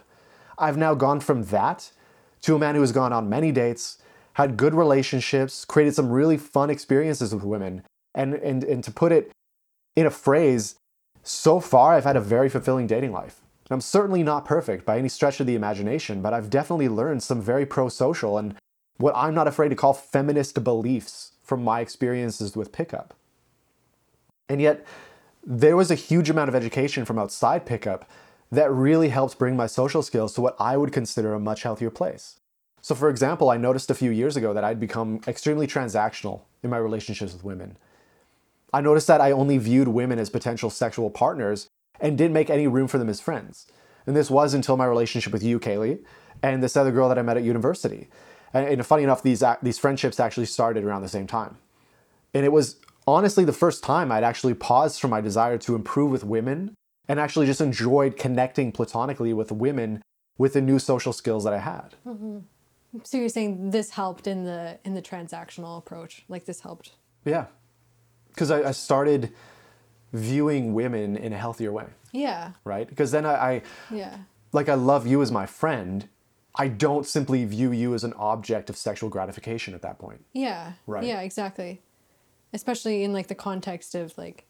I've now gone from that to a man who has gone on many dates, had good relationships, created some really fun experiences with women. And, and, and to put it in a phrase, so far I've had a very fulfilling dating life. I'm certainly not perfect by any stretch of the imagination, but I've definitely learned some very pro social and what I'm not afraid to call feminist beliefs from my experiences with pickup. And yet, there was a huge amount of education from outside pickup that really helped bring my social skills to what I would consider a much healthier place. So, for example, I noticed a few years ago that I'd become extremely transactional in my relationships with women. I noticed that I only viewed women as potential sexual partners and didn't make any room for them as friends. And this was until my relationship with you, Kaylee, and this other girl that I met at university. And, and funny enough, these, these friendships actually started around the same time. And it was honestly the first time I'd actually paused from my desire to improve with women and actually just enjoyed connecting platonically with women with the new social skills that I had. Mm-hmm. So you're saying this helped in the in the transactional approach, like this helped. Yeah. Because I, I started viewing women in a healthier way, Yeah. right? Because then I, I, Yeah. like, I love you as my friend. I don't simply view you as an object of sexual gratification at that point. Yeah. Right. Yeah, exactly. Especially in like the context of like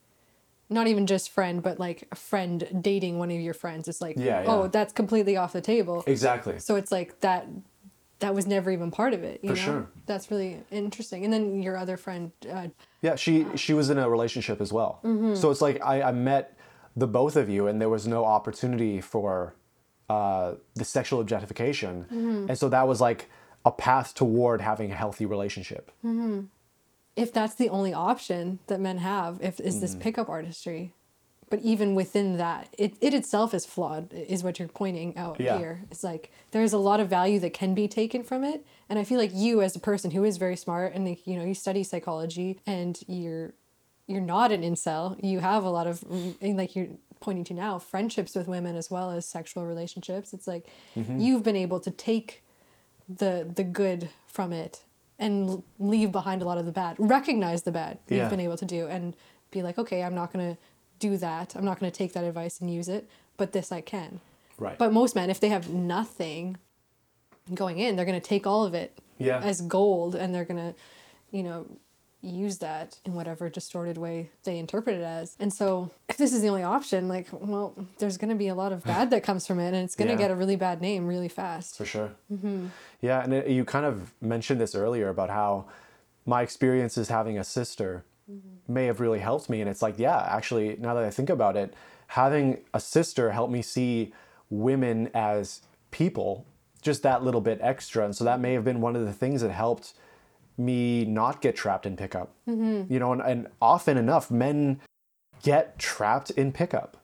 not even just friend, but like a friend dating one of your friends. It's like, Yeah, oh, that's completely off the table. Exactly. So it's like that that was never even part of it. You For know? sure. That's really interesting. And then your other friend, uh, Yeah, she she was in a relationship as well. Mm-hmm. So it's like I, I met the both of you, and there was no opportunity for uh, the sexual objectification, Mm-hmm. and so that was like a path toward having a healthy relationship. If that's the only option that men have, if is Mm. this pickup artistry. but even within that, it, it itself is flawed, is what you're pointing out Yeah. here. It's like there's a lot of value that can be taken from it. And I feel like you, as a person who is very smart and like, you know, you study psychology and you're you're not an incel. You have a lot of like you're pointing to now, friendships with women as well as sexual relationships. It's like Mm-hmm. you've been able to take the the good from it and leave behind a lot of the bad. Recognize the bad Yeah. you've been able to do and be like, okay, I'm not gonna do that. I'm not gonna take that advice and use it, but this I can. Right. But most men, if they have nothing going in, they're gonna take all of it Yeah. as gold and they're gonna, you know, use that in whatever distorted way they interpret it as. And so if this is the only option, like, well, there's gonna be a lot of bad that comes from it and it's gonna Yeah. get a really bad name really fast. For sure. Mm-hmm. Yeah, and it, you kind of mentioned this earlier about how my experience experiences having a sister mm-hmm. may have really helped me. And it's like, yeah, actually, now that I think about it, having a sister helped me see women as people just that little bit extra. And so that may have been one of the things that helped me not get trapped in pickup. Mm-hmm. You know, and, and often enough, men get trapped in pickup.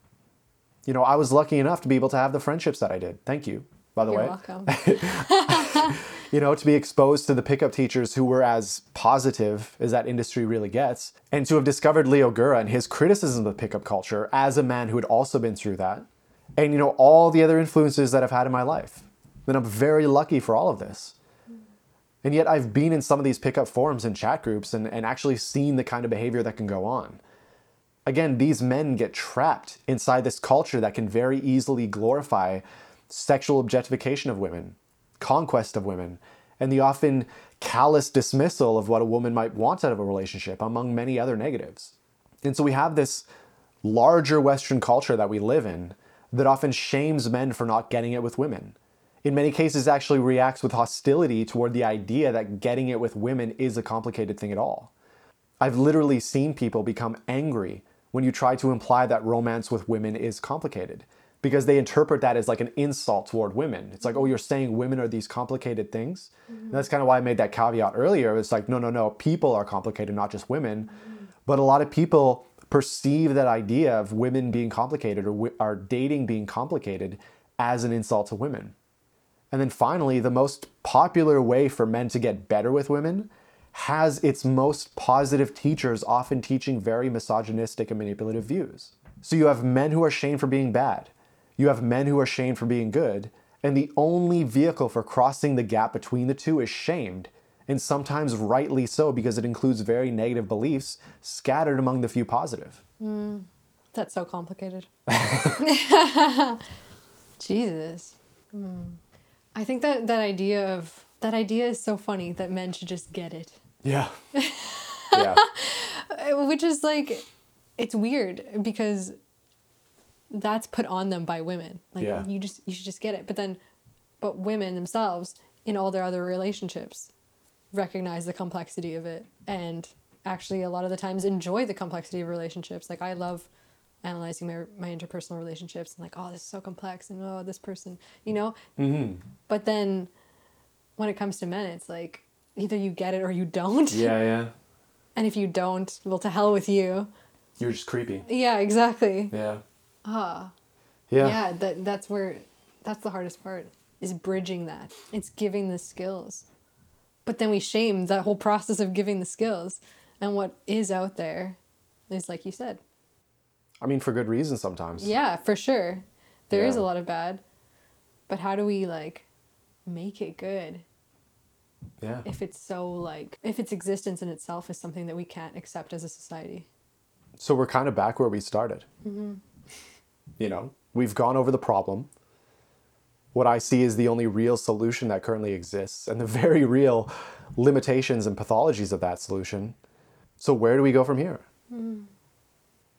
You know, I was lucky enough to be able to have the friendships that I did. Thank you, by the way. You're way welcome. <laughs> <laughs> you know, to be exposed to the pickup teachers who were as positive as that industry really gets, and to have discovered Leo Gura and his criticism of pickup culture as a man who had also been through that, and you know, all the other influences that I've had in my life. Then I'm very lucky for all of this. And yet I've been in some of these pickup forums and chat groups and, and actually seen the kind of behavior that can go on. Again, these men get trapped inside this culture that can very easily glorify sexual objectification of women, conquest of women, and the often callous dismissal of what a woman might want out of a relationship, among many other negatives. And so we have this larger Western culture that we live in that often shames men for not getting it with women. In many cases, actually reacts with hostility toward the idea that getting it with women is a complicated thing at all. I've literally seen people become angry when you try to imply that romance with women is complicated because they interpret that as like an insult toward women. It's like, oh, you're saying women are these complicated things. And that's kind of why I made that caveat earlier. It's like, no, no, no, people are complicated, not just women. Mm-hmm. But a lot of people perceive that idea of women being complicated or or dating being complicated as an insult to women. And then finally, the most popular way for men to get better with women has its most positive teachers often teaching very misogynistic and manipulative views. So you have men who are shamed for being bad, you have men who are shamed for being good, and the only vehicle for crossing the gap between the two is shamed, and sometimes rightly so because it includes very negative beliefs scattered among the few positive. That's so complicated. <laughs> <laughs> Jesus. Hmm. I think that that idea of that idea is so funny that men should just get it. Yeah. <laughs> yeah. Which is like it's weird because that's put on them by women. Like Yeah. you just you should just get it. But then but women themselves in all their other relationships recognize the complexity of it and actually a lot of the times enjoy the complexity of relationships. Like I love analyzing my, my interpersonal relationships and like, oh, this is so complex and oh, this person, you know? Mm-hmm. But then when it comes to men, it's like either you get it or you don't. Yeah, yeah. <laughs> And if you don't, well, to hell with you. You're just creepy. Yeah, exactly. Yeah. Ah, Yeah. yeah. that that's where that's the hardest part is bridging that. It's giving the skills, but then we shame that whole process of giving the skills, and what is out there is like you said. I mean, for good reason sometimes. Yeah, for sure. There is Yeah. a lot of bad, but how do we like make it good Yeah. if it's so like if its existence in itself is something that we can't accept as a society? So we're kind of back where we started. Mm-hmm. <laughs> You know, we've gone over the problem. What I see is the only real solution that currently exists and the <laughs> very real limitations and pathologies of that solution. So, where do we go from here? Mm.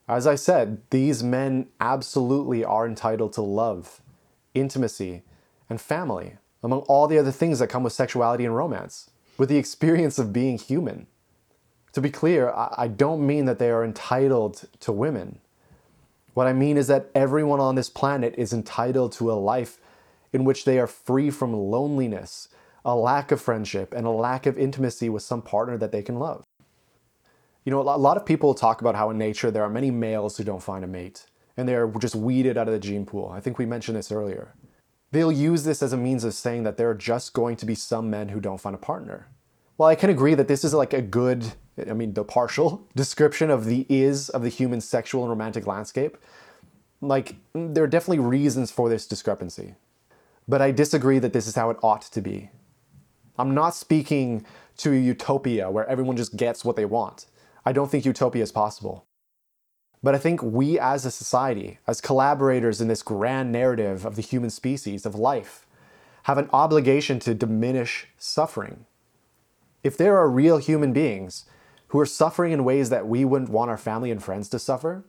As I said, these men absolutely are entitled to love, intimacy, and family, among all the other things that come with sexuality and romance, with the experience of being human. To be clear, I don't mean that they are entitled to women. What I mean is that everyone on this planet is entitled to a life in which they are free from loneliness, a lack of friendship, and a lack of intimacy with some partner that they can love. You know, a lot of people talk about how in nature there are many males who don't find a mate. and they're just weeded out of the gene pool. I think we mentioned this earlier. They'll use this as a means of saying that there are just going to be some men who don't find a partner. Well, I can agree that this is like a good, I mean, the partial <laughs> description of the is of the human sexual and romantic landscape. Like, there are definitely reasons for this discrepancy. But I disagree that this is how it ought to be. I'm not speaking to a utopia where everyone just gets what they want. I don't think utopia is possible. But I think we as a society, as collaborators in this grand narrative of the human species, of life, have an obligation to diminish suffering. If there are real human beings who are suffering in ways that we wouldn't want our family and friends to suffer,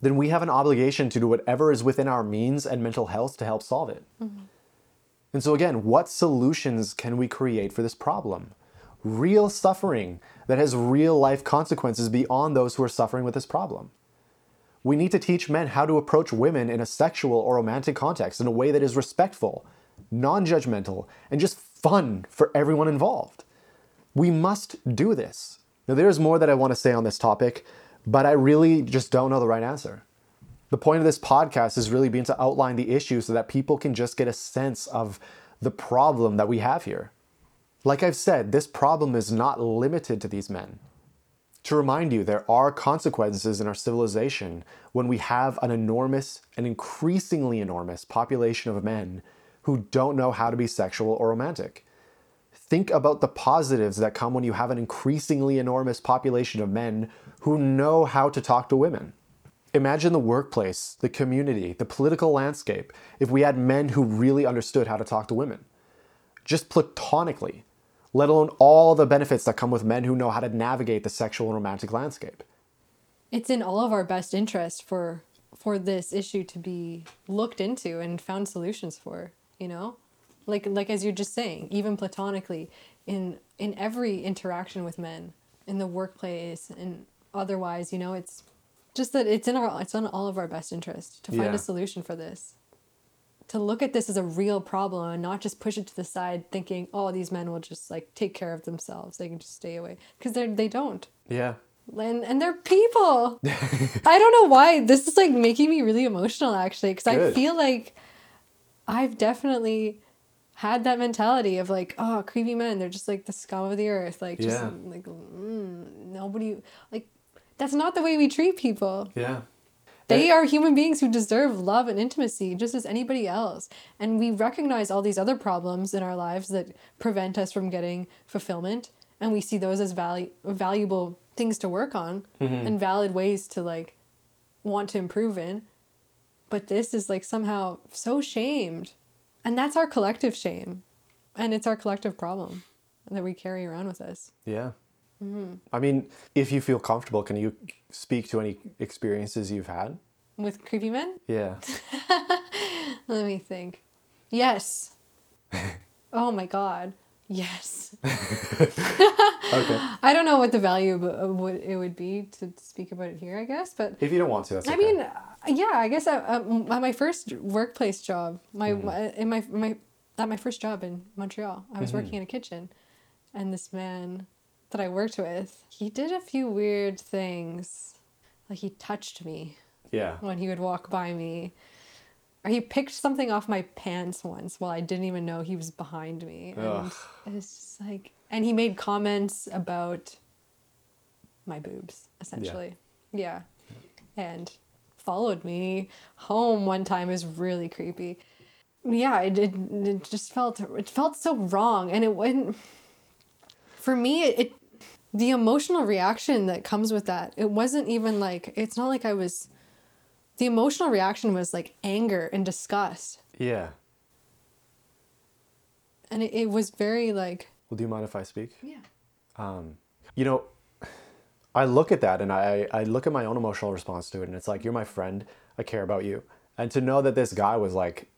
then we have an obligation to do whatever is within our means and mental health to help solve it. Mm-hmm. And so, again, what solutions can we create for this problem? Real suffering that has real life consequences beyond those who are suffering with this problem. We need to teach men how to approach women in a sexual or romantic context in a way that is respectful, non judgmental, and just fun for everyone involved. We must do this. Now, there's more that I want to say on this topic, but I really just don't know the right answer. The point of this podcast is really being to outline the issue so that people can just get a sense of the problem that we have here. Like I've said, this problem is not limited to these men. To remind you, there are consequences in our civilization when we have an enormous and increasingly enormous population of men who don't know how to be sexual or romantic. Think about the positives that come when you have an increasingly enormous population of men who know how to talk to women. Imagine the workplace, the community, the political landscape if we had men who really understood how to talk to women. Just platonically, let alone all the benefits that come with men who know how to navigate the sexual and romantic landscape. It's in all of our best interest for for this issue to be looked into and found solutions for, you know? Like like as you're just saying, even platonically in in every interaction with men, in the workplace and otherwise, you know, it's just that it's in our it's in all of our best interest to find yeah. a solution for this to look at this as a real problem and not just push it to the side thinking oh these men will just like take care of themselves. They can just stay away. Because they they don't. Yeah. And and they're people. <laughs> I don't know why. This is like making me really emotional actually because i feel like i've definitely had that mentality of like oh creepy men. They're just like the scum of the earth. Like just yeah. like mm, nobody like that's not the way we treat people. Yeah. They are human beings who deserve love and intimacy just as anybody else. And we recognize all these other problems in our lives that prevent us from getting fulfillment. And we see those as valu- valuable things to work on mm-hmm. and valid ways to like want to improve in. But this is like somehow so shamed. And that's our collective shame. And it's our collective problem that we carry around with us. Yeah. Mm-hmm. I mean, if you feel comfortable, can you speak to any experiences you've had with creepy men? Yeah. <laughs> Let me think. Yes. <laughs> oh my god. Yes. <laughs> okay. I don't know what the value of what it would be to speak about it here, I guess, but if you don't want to, that's I okay. mean, yeah, I guess at, at my first workplace job, my, mm-hmm. my in my my at my first job in Montreal, I was mm-hmm. working in a kitchen, and this man that I worked with, he did a few weird things. Like he touched me. Yeah. When he would walk by me. Or he picked something off my pants once while I didn't even know he was behind me. And it's just like and he made comments about my boobs, essentially. Yeah. yeah. And followed me home one time is really creepy. Yeah, it, it, it just felt it felt so wrong and it wouldn't for me it, it the emotional reaction that comes with that it wasn't even like it's not like i was the emotional reaction was like anger and disgust. Yeah. And it, it was very like well do you mind if i speak? Yeah. Um you know i look at that and i i look at my own emotional response to it and it's like you're my friend. I care about you. And to know that this guy was like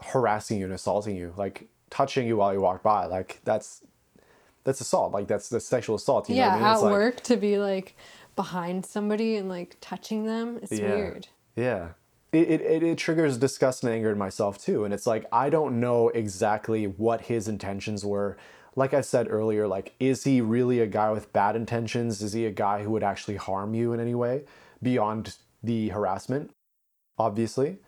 harassing you and assaulting you like touching you while you walked by like that's that's assault. Like that's the sexual assault. You yeah, know what I mean? at like, work to be like behind somebody and like touching them. It's yeah, weird. Yeah. It, it, it triggers disgust and anger in myself too. And it's like, I don't know exactly what his intentions were. Like I said earlier, like, is he really a guy with bad intentions? Is he a guy who would actually harm you in any way beyond the harassment? obviously.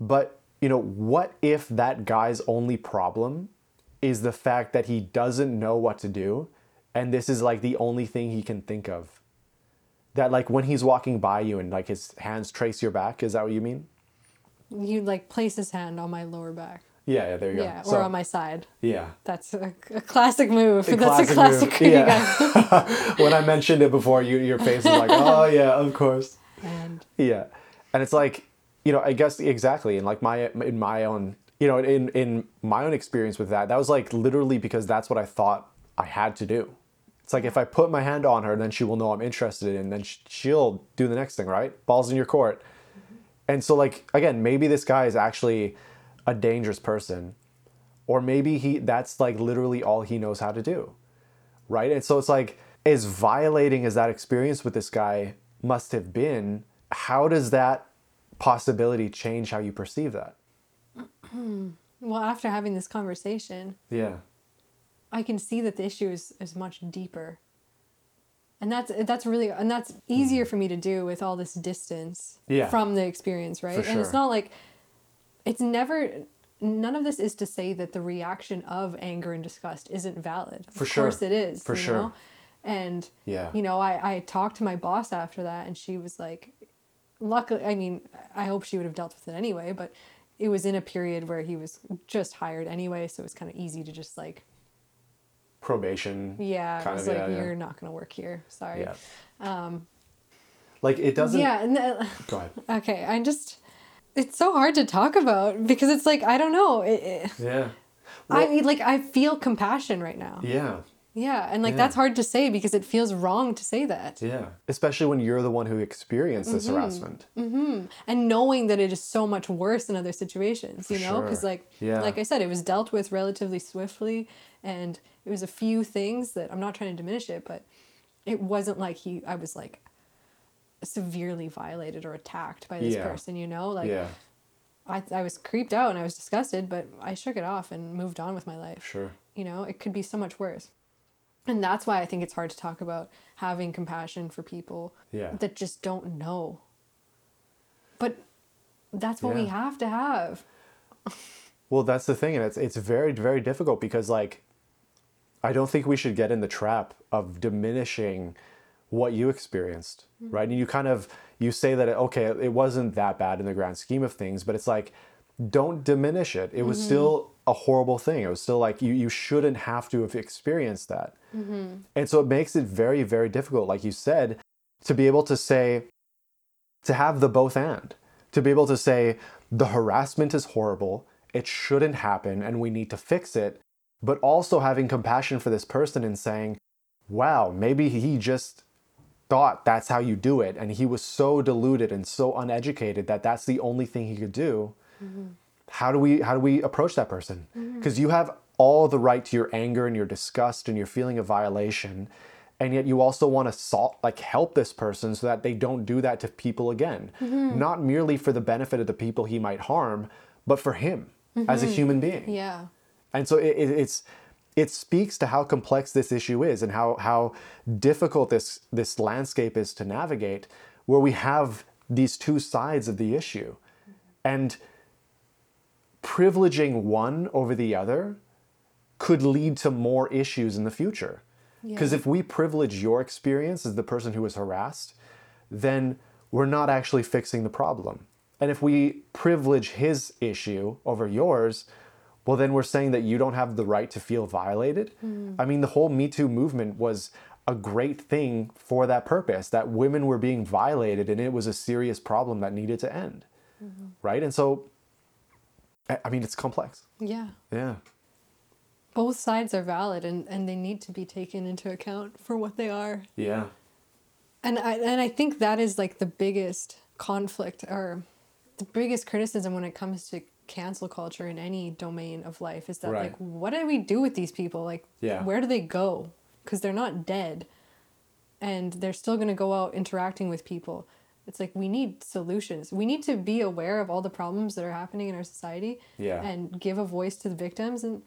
But, you know, what if that guy's only problem is the fact that he doesn't know what to do and this is like the only thing he can think of? That like when he's walking by you and like his hands trace your back, is that what you mean? You like place his hand on my lower back. Yeah, yeah, there you go. Yeah, or So- on my side. Yeah. That's a, a classic move. A That's a classic classic move. Yeah. <laughs> when I mentioned it before, you your face is like, oh yeah, of course. And Yeah, and it's like you know, I guess exactly, and like my in my own you know in in my own experience with that, that was like literally because that's what I thought I had to do. It's like if I put my hand on her, then she will know I'm interested, and then she'll do the next thing, right? Balls in your court. Mm-hmm. And so like again, maybe this guy is actually a dangerous person, or maybe he that's like literally all he knows how to do right? And so it's like, as violating as that experience with this guy must have been, how does that possibility change how you perceive that? <clears throat> well, after having this conversation, Yeah. I can see that the issue is, is much deeper. And that's that's really and that's easier for me to do with all this distance Yeah. from the experience, right? For And it's not like it's never none of this is to say that the reaction of anger and disgust isn't valid. For of sure. course it is. For sure. Know? And Yeah. you know, I, I talked to my boss after that and she was like luckily I mean, I hope she would have dealt with it anyway, but it was in a period where he was just hired anyway, so it was kind of easy to just like Probation. yeah, Kind I was of, like, yeah, yeah. you're not gonna work here. Sorry. Yeah. Um, like it doesn't. Yeah. and the- <laughs> Go ahead. <laughs> okay. I just, it's so hard to talk about because it's like I don't know. It, it, Yeah. I like I feel compassion right now. Yeah. Yeah, and like Yeah. that's hard to say because it feels wrong to say that. Yeah. Especially when you're the one who experienced this Mm-hmm. harassment. And knowing that it is so much worse in other situations, you know, because sure. like, Yeah. like I said, it was dealt with relatively swiftly, and it was a few things that I'm not trying to diminish it, but it wasn't like he, I was like severely violated or attacked by this Yeah. person, you know, like. yeah. I, I was creeped out and I was disgusted, but I shook it off and moved on with my life. Sure. You know, it could be so much worse. And that's why I think it's hard to talk about having compassion for people Yeah. that just don't know. But that's what we have to have. Well, that's the thing, and it's it's very very difficult because like, I don't think we should get in the trap of diminishing what you experienced, mm-hmm. right? And you kind of you say that okay, it wasn't that bad in the grand scheme of things, but it's like, don't diminish it. It was mm-hmm. still a horrible thing. It was still like you you shouldn't have to have experienced that, mm-hmm. and so it makes it very very difficult, like you said, to be able to say, to have the both and, to be able to say the harassment is horrible, it shouldn't happen, and we need to fix it, but also having compassion for this person and saying, wow, maybe he just thought that's how you do it, and he was so deluded and so uneducated that that's the only thing he could do. Mm-hmm. How do we how do we approach that person? Mm-hmm. Because you have all the right to your anger and your disgust and your feeling of violation, and yet you also want to salt, like help this person so that they don't do that to people again. Mm-hmm. Not merely for the benefit of the people he might harm, but for him as a mm-hmm. human being. Yeah. And so it, it, it's it speaks to how complex this issue is and how how difficult this this landscape is to navigate, where we have these two sides of the issue, and privileging one over the other could lead to more issues in the future. Because Yeah. if we privilege your experience as the person who was harassed, then we're not actually fixing the problem. And if we privilege his issue over yours, well, then we're saying that you don't have the right to feel violated. Hmm. I mean, the whole Me Too movement was a great thing for that purpose, that women were being violated and it was a serious problem that needed to end. Mm-hmm. Right? And so, I mean, it's complex. Yeah. Yeah. Both sides are valid and, and they need to be taken into account for what they are. Yeah. And I and I think that is like the biggest conflict or the biggest criticism when it comes to cancel culture in any domain of life is that Right. like what do we do with these people? Like Yeah. where do they go? Cuz they're not dead and they're still going to go out interacting with people. It's like we need solutions. We need to be aware of all the problems that are happening in our society Yeah. and give a voice to the victims and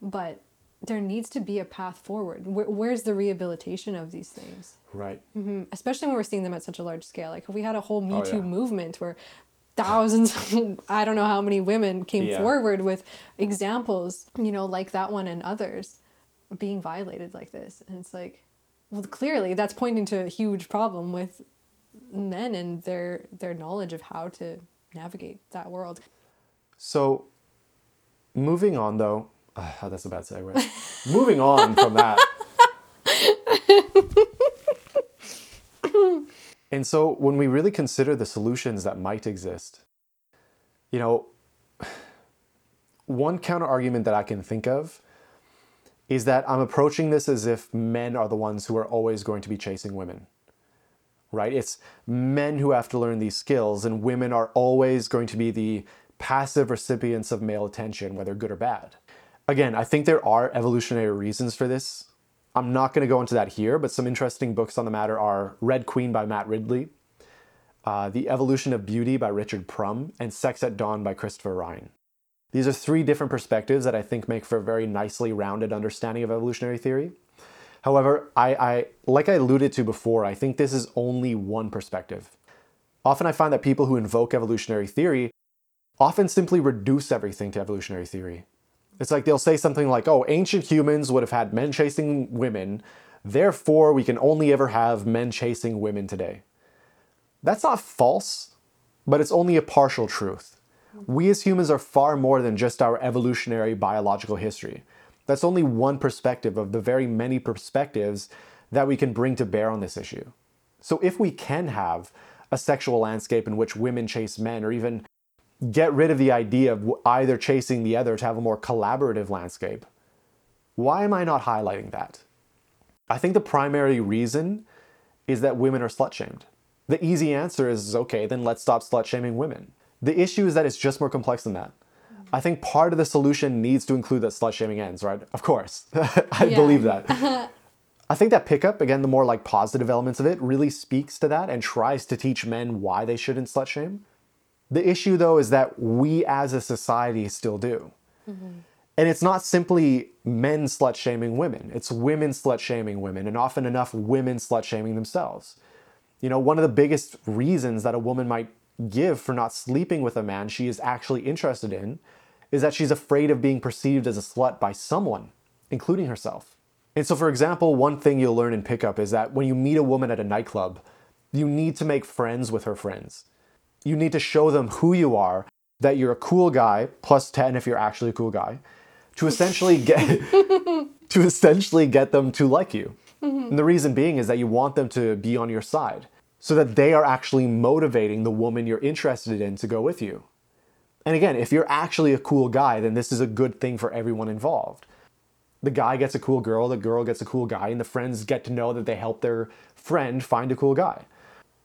but there needs to be a path forward. Where, where's the rehabilitation of these things? Right. Mm-hmm. especially when we're seeing them at such a large scale. Like if we had a whole Me Oh, Too yeah. movement where thousands <laughs> i don't know how many women came Yeah. forward with examples you know like that one and others being violated like this and it's like well clearly that's pointing to a huge problem with men and their their knowledge of how to navigate that world So, moving on though, ah, that's a bad segue. moving on from that. <laughs> and so, when we really consider the solutions that might exist, you know, one counter argument that I can think of is that I'm approaching this as if men are the ones who are always going to be chasing women right? It's men who have to learn these skills, and women are always going to be the passive recipients of male attention, whether good or bad. Again, I think there are evolutionary reasons for this. I'm not going to go into that here, but some interesting books on the matter are Red Queen by Matt Ridley, uh, The Evolution of Beauty by Richard Prum, and Sex at Dawn by Christopher Ryan. These are three different perspectives that I think make for a very nicely rounded understanding of evolutionary theory. However, I, I like I alluded to before, I think this is only one perspective. Often I find that people who invoke evolutionary theory often simply reduce everything to evolutionary theory. It's like they'll say something like, oh, ancient humans would have had men chasing women, therefore we can only ever have men chasing women today. That's not false, but it's only a partial truth. We as humans are far more than just our evolutionary biological history. That's only one perspective of the very many perspectives that we can bring to bear on this issue. So, if we can have a sexual landscape in which women chase men, or even get rid of the idea of either chasing the other to have a more collaborative landscape, why am I not highlighting that? I think the primary reason is that women are slut shamed. The easy answer is okay, then let's stop slut shaming women. The issue is that it's just more complex than that. I think part of the solution needs to include that slut shaming ends, right? Of course. <laughs> I Yeah. believe that. <laughs> I think that pickup, again, the more like positive elements of it, really speaks to that and tries to teach men why they shouldn't slut shame. The issue, though, is that we as a society still do. Mm-hmm. And it's not simply men slut shaming women, it's women slut shaming women, and often enough women slut shaming themselves. You know, one of the biggest reasons that a woman might give for not sleeping with a man she is actually interested in is that she's afraid of being perceived as a slut by someone, including herself. And so, for example, one thing you'll learn in pickup is that when you meet a woman at a nightclub, you need to make friends with her friends. You need to show them who you are, that you're a cool guy, plus 10 if you're actually a cool guy, to essentially get <laughs> to essentially get them to like you. And the reason being is that you want them to be on your side so that they are actually motivating the woman you're interested in to go with you. And again, if you're actually a cool guy, then this is a good thing for everyone involved. The guy gets a cool girl, the girl gets a cool guy, and the friends get to know that they helped their friend find a cool guy.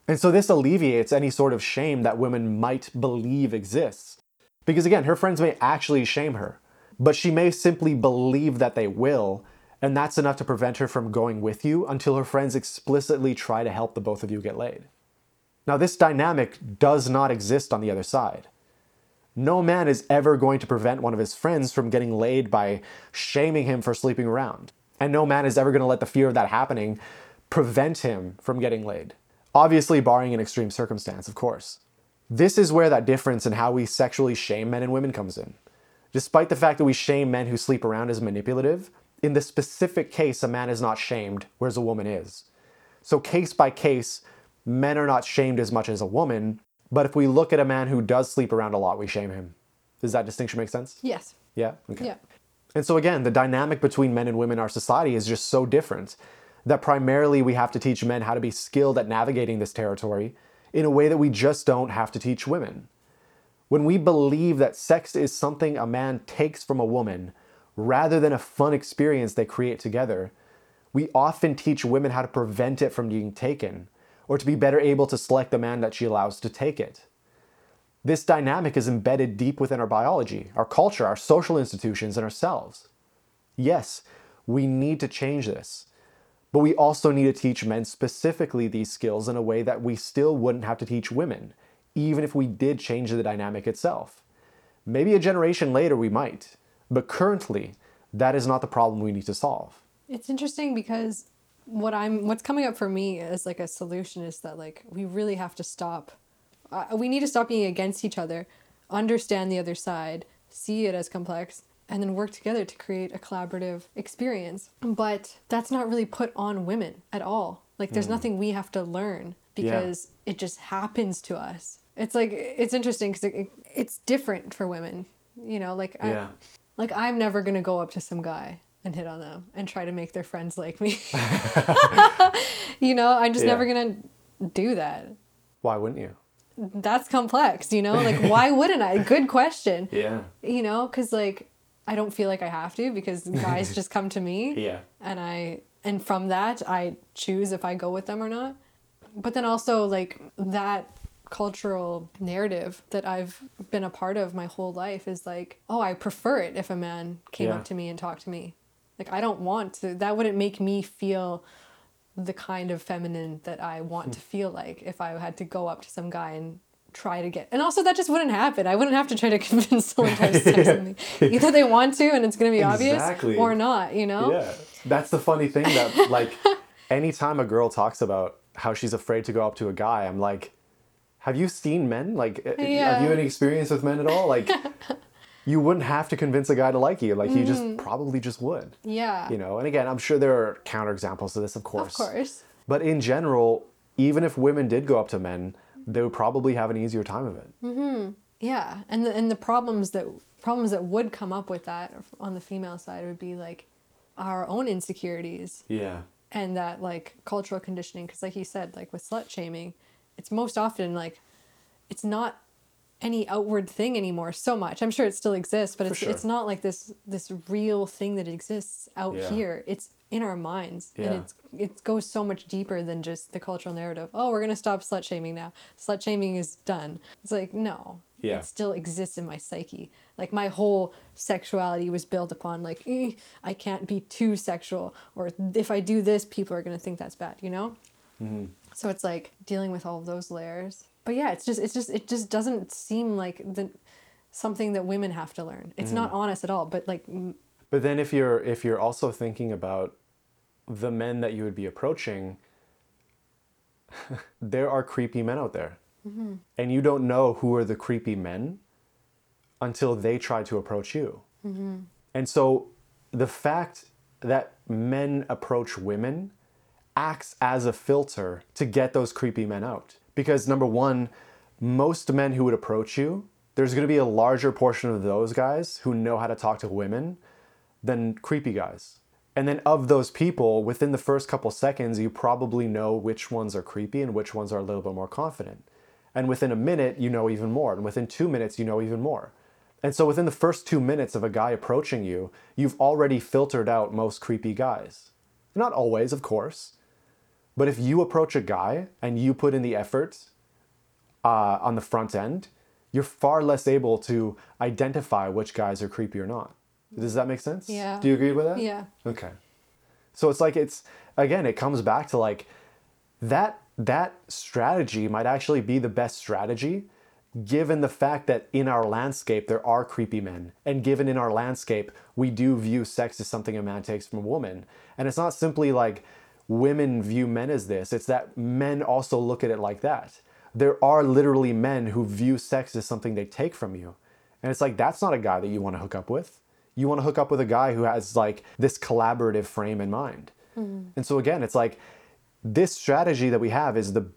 And so this alleviates any sort of shame that women might believe exists. Because again, her friends may actually shame her, but she may simply believe that they will, and that's enough to prevent her from going with you until her friends explicitly try to help the both of you get laid. Now, this dynamic does not exist on the other side. No man is ever going to prevent one of his friends from getting laid by shaming him for sleeping around. And no man is ever going to let the fear of that happening prevent him from getting laid. Obviously, barring an extreme circumstance, of course. This is where that difference in how we sexually shame men and women comes in. Despite the fact that we shame men who sleep around as manipulative, in the specific case, a man is not shamed, whereas a woman is. So, case by case, men are not shamed as much as a woman, but if we look at a man who does sleep around a lot, we shame him. Does that distinction make sense? Yes. Yeah? Okay. Yeah. And so, again, the dynamic between men and women in our society is just so different that primarily we have to teach men how to be skilled at navigating this territory in a way that we just don't have to teach women. When we believe that sex is something a man takes from a woman rather than a fun experience they create together, we often teach women how to prevent it from being taken or to be better able to select the man that she allows to take it. This dynamic is embedded deep within our biology, our culture, our social institutions, and ourselves. Yes, we need to change this, but we also need to teach men specifically these skills in a way that we still wouldn't have to teach women, even if we did change the dynamic itself. Maybe a generation later we might, but currently, that is not the problem we need to solve. It's interesting because what I'm what's coming up for me as like a solution is that like we really have to stop uh, we need to stop being against each other, understand the other side, see it as complex, and then work together to create a collaborative experience. But that's not really put on women at all. Like there's nothing we have to learn because it just happens to us. It's like it's interesting because it, it, it's different for women. You know, like I, Yeah. like I'm never gonna go up to some guy and hit on them and try to make their friends like me. <laughs> <laughs> you know, I'm just Yeah. never gonna do that. Why wouldn't you? That's complex, you know? Like <laughs> why wouldn't I? Good question. Yeah. You know, cuz like I don't feel like I have to because guys just come to me Yeah. and I and from that I choose if I go with them or not. But then also like that cultural narrative that I've been a part of my whole life is like, oh, I prefer it if a man came Yeah. up to me and talked to me. Like I don't want to that wouldn't make me feel the kind of feminine that I want to feel like if I had to go up to some guy and try to get and also that just wouldn't happen. I wouldn't have to try to <laughs> convince someone to with me. Either they want to and it's gonna be Exactly. obvious or not, you know? Yeah. That's the funny thing that like <laughs> anytime a girl talks about how she's afraid to go up to a guy, I'm like, have you seen men? Like uh, have you any experience with men at all? Like <laughs> you wouldn't have to convince a guy to like you. Like you Mm. just probably just would. Yeah. You know, and again, I'm sure there are counterexamples to this, of course. Of course. But in general, even if women did go up to men, they would probably have an easier time of it. Mm-hmm. Yeah, and the, and the problems that problems that would come up with that on the female side would be like our own insecurities Yeah. and that like cultural conditioning because like you said like with slut shaming it's most often like it's not any outward thing anymore so much. I'm sure it still exists but For it's sure. it's not like this this real thing that exists out Yeah. here. It's in our minds Yeah. and it's it goes so much deeper than just the cultural narrative. Oh we're going to stop slut shaming now. Slut shaming is done. It's like no. Yeah. it still exists in my psyche. Like my whole sexuality was built upon like "Eh, i can't be too sexual or if i do this people are going to think that's bad you know? So it's like dealing with all of those layers but yeah it's just it's just it just doesn't seem like the something that women have to learn it's not mm-hmm. honest at all but like But then if you're if you're also thinking about the men that you would be approaching, <laughs> there are creepy men out there. Mm-hmm. And you don't know who are the creepy men until they try to approach you. Mm-hmm. And so the fact that men approach women acts as a filter to get those creepy men out. Because number one, most men who would approach you, there's going to be a larger portion of those guys who know how to talk to women than creepy guys. And then of those people, within the first couple seconds, you probably know which ones are creepy and which ones are a little bit more confident. And within a minute, you know even more. And within two minutes, you know even more. And so within the first two minutes of a guy approaching you, you've already filtered out most creepy guys. Not always, of course. But if you approach a guy and you put in the effort uh, on the front end, you're far less able to identify which guys are creepy or not. Does that make sense? Yeah. Do you agree with that? yeah Okay. So it's like it's again, it comes back to like that that strategy might actually be the best strategy given the fact that in our landscape there are creepy men and given in our landscape we do view sex as something a man takes from a woman and it's not simply like women view men as this. It's that men also look at it like that. There are literally men who view sex as something they take from you. And it's like that's not a guy that you want to hook up with. You want to hook up with a guy who has like this collaborative frame in mind. Hmm. And so again it's like this strategy that we have is the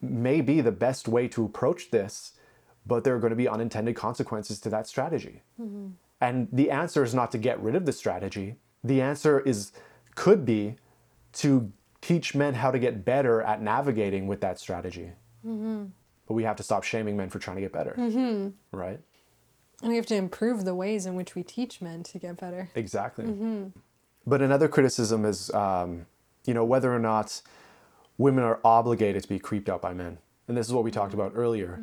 may be the best way to approach this but there are going to be unintended consequences to that strategy. Mm-hmm. And the answer is not to get rid of the strategy. The answer is could be to teach men how to get better at navigating with that strategy mm-hmm. but we have to stop shaming men for trying to get better mm-hmm. right and we have to improve the ways in which we teach men to get better Exactly. Mm-hmm. But another criticism is, um, you know, whether or not women are obligated to be creeped out by men. And this is what we talked about earlier.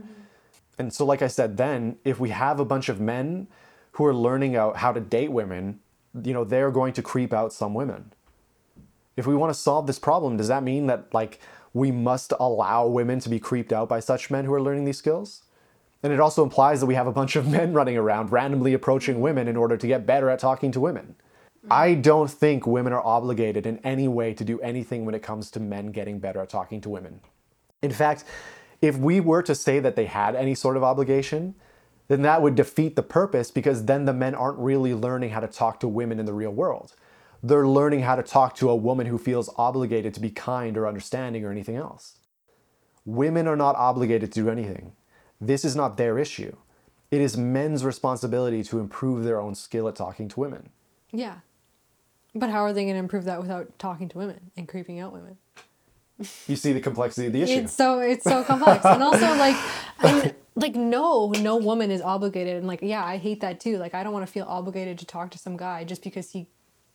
And so, like I said, then if we have a bunch of men who are learning out how to date women, you know, they're going to creep out some women. If we want to solve this problem, does that mean that like we must allow women to be creeped out by such men who are learning these skills? And it also implies that we have a bunch of <laughs> men running around randomly approaching women in order to get better at talking to women. Mm-hmm. I don't think women are obligated in any way to do anything when it comes to men getting better at talking to women. In fact, if we were to say that they had any sort of obligation, then that would defeat the purpose because then the men aren't really learning how to talk to women in the real world. They're learning how to talk to a woman who feels obligated to be kind or understanding or anything else. Women are not obligated to do anything. This is not their issue. It is men's responsibility to improve their own skill at talking to women. Yeah. But how are they going to improve that without talking to women and creeping out women? You see the complexity of the issue. It's so it's so complex, and also <laughs> like, and, like no no woman is obligated, and like yeah, I hate that too. Like I don't want to feel obligated to talk to some guy just because he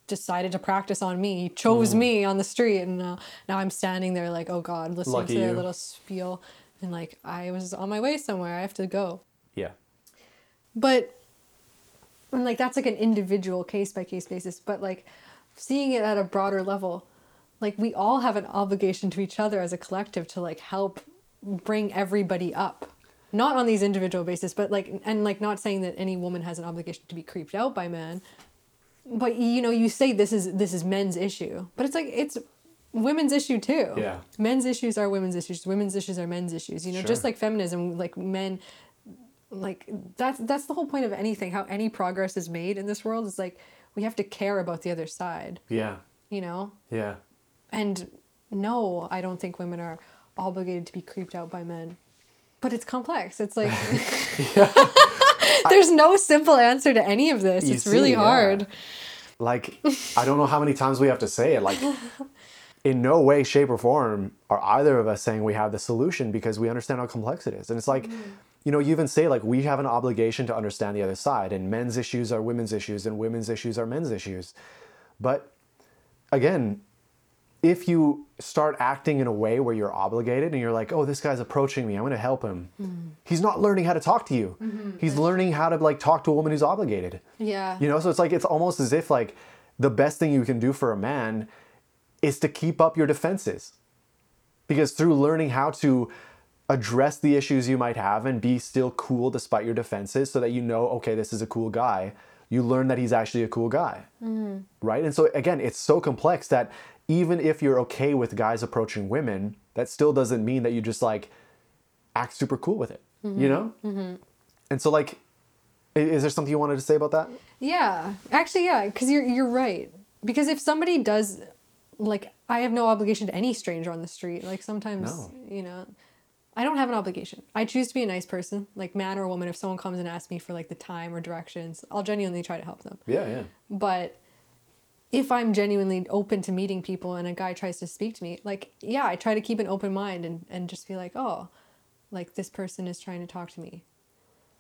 decided to practice on me. Chose Mm. me on the street, and now now I'm standing there like oh god, listening Lucky to their you. little spiel, and like I was on my way somewhere. I have to go. yeah. but and like that's like an individual case by case basis but like seeing it at a broader level like we all have an obligation to each other as a collective to like help bring everybody up not on these individual basis but like and like not saying that any woman has an obligation to be creeped out by men but you know you say this is this is men's issue but it's like it's women's issue too. Yeah. men's issues are women's issues. Women's issues are men's issues. You know just like feminism like men like that's that's the whole point of anything how any progress is made in this world is like we have to care about the other side. Yeah. you know? Yeah. and no i don't think women are obligated to be creeped out by men. But it's complex. It's like <laughs> <laughs> there's no simple answer to any of this it's really see, yeah. hard Like, I don't know how many times we have to say it. Like, <laughs> in no way, shape, or form are either of us saying we have the solution because we understand how complex it is. And it's like, mm-hmm. you know, you even say, like, we have an obligation to understand the other side, and men's issues are women's issues, and women's issues are men's issues. But again, if you start acting in a way where you're obligated and you're like, oh, this guy's approaching me, I'm gonna help him. Hmm. He's not learning how to talk to you. Mm-hmm, he's learning how to like talk to a woman who's obligated. yeah You know, so it's like it's almost as if like the best thing you can do for a man is to keep up your defenses. Because through learning how to address the issues you might have and be still cool despite your defenses so that you know, okay, this is a cool guy, you learn that he's actually a cool guy. Mm-hmm. Right? And so again, it's so complex that even if you're okay with guys approaching women, that still doesn't mean that you just like act super cool with it. You mm-hmm. know? Mm-hmm. And so like is there something you wanted to say about that? Yeah, actually, yeah, because you're you're right. Because if somebody does, like, I have no obligation to any stranger on the street. Like sometimes, No. you know, I don't have an obligation. I choose to be a nice person, like man or woman. If someone comes and asks me for like the time or directions, I'll genuinely try to help them. Yeah, yeah. But if I'm genuinely open to meeting people and a guy tries to speak to me, like, yeah, I try to keep an open mind and, and just be like, oh, like this person is trying to talk to me.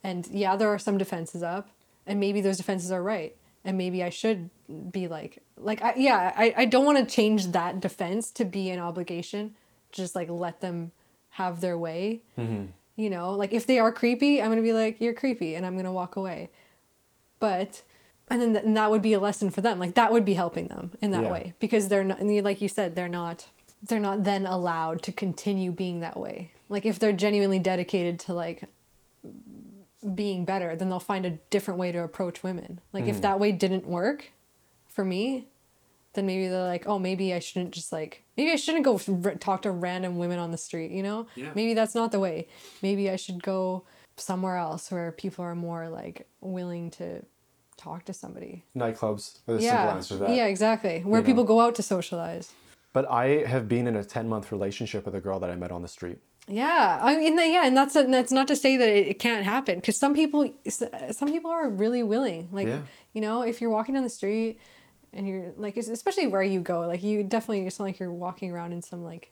And yeah, there are some defenses up, and maybe those defenses are right. And maybe I should be like, like, I, yeah, I, I don't want to change that defense to be an obligation. Just like let them have their way. Mm-hmm. You know, like if they are creepy, I'm going to be like, you're creepy, and I'm going to walk away but and then th- and that would be a lesson for them like that would be helping them in that Yeah. way because they're not and you- like you said they're not they're not then allowed to continue being that way like if they're genuinely dedicated to like being better then they'll find a different way to approach women like Mm. if that way didn't work for me then maybe they're like oh maybe i shouldn't just like maybe i shouldn't go r- talk to random women on the street you know Yeah. maybe that's not the way maybe i should go somewhere else where people are more like willing to talk to somebody Nightclubs are the simple yeah answer to that. yeah exactly where You know. people go out to socialize But I have been in a 10 month relationship with a girl that I met on the street. yeah i mean yeah and that's that's not to say that it, can't happen because some people some people are really willing like Yeah. you know if you're walking down the street and you're like especially where you go like you definitely it's not like you're walking around in some like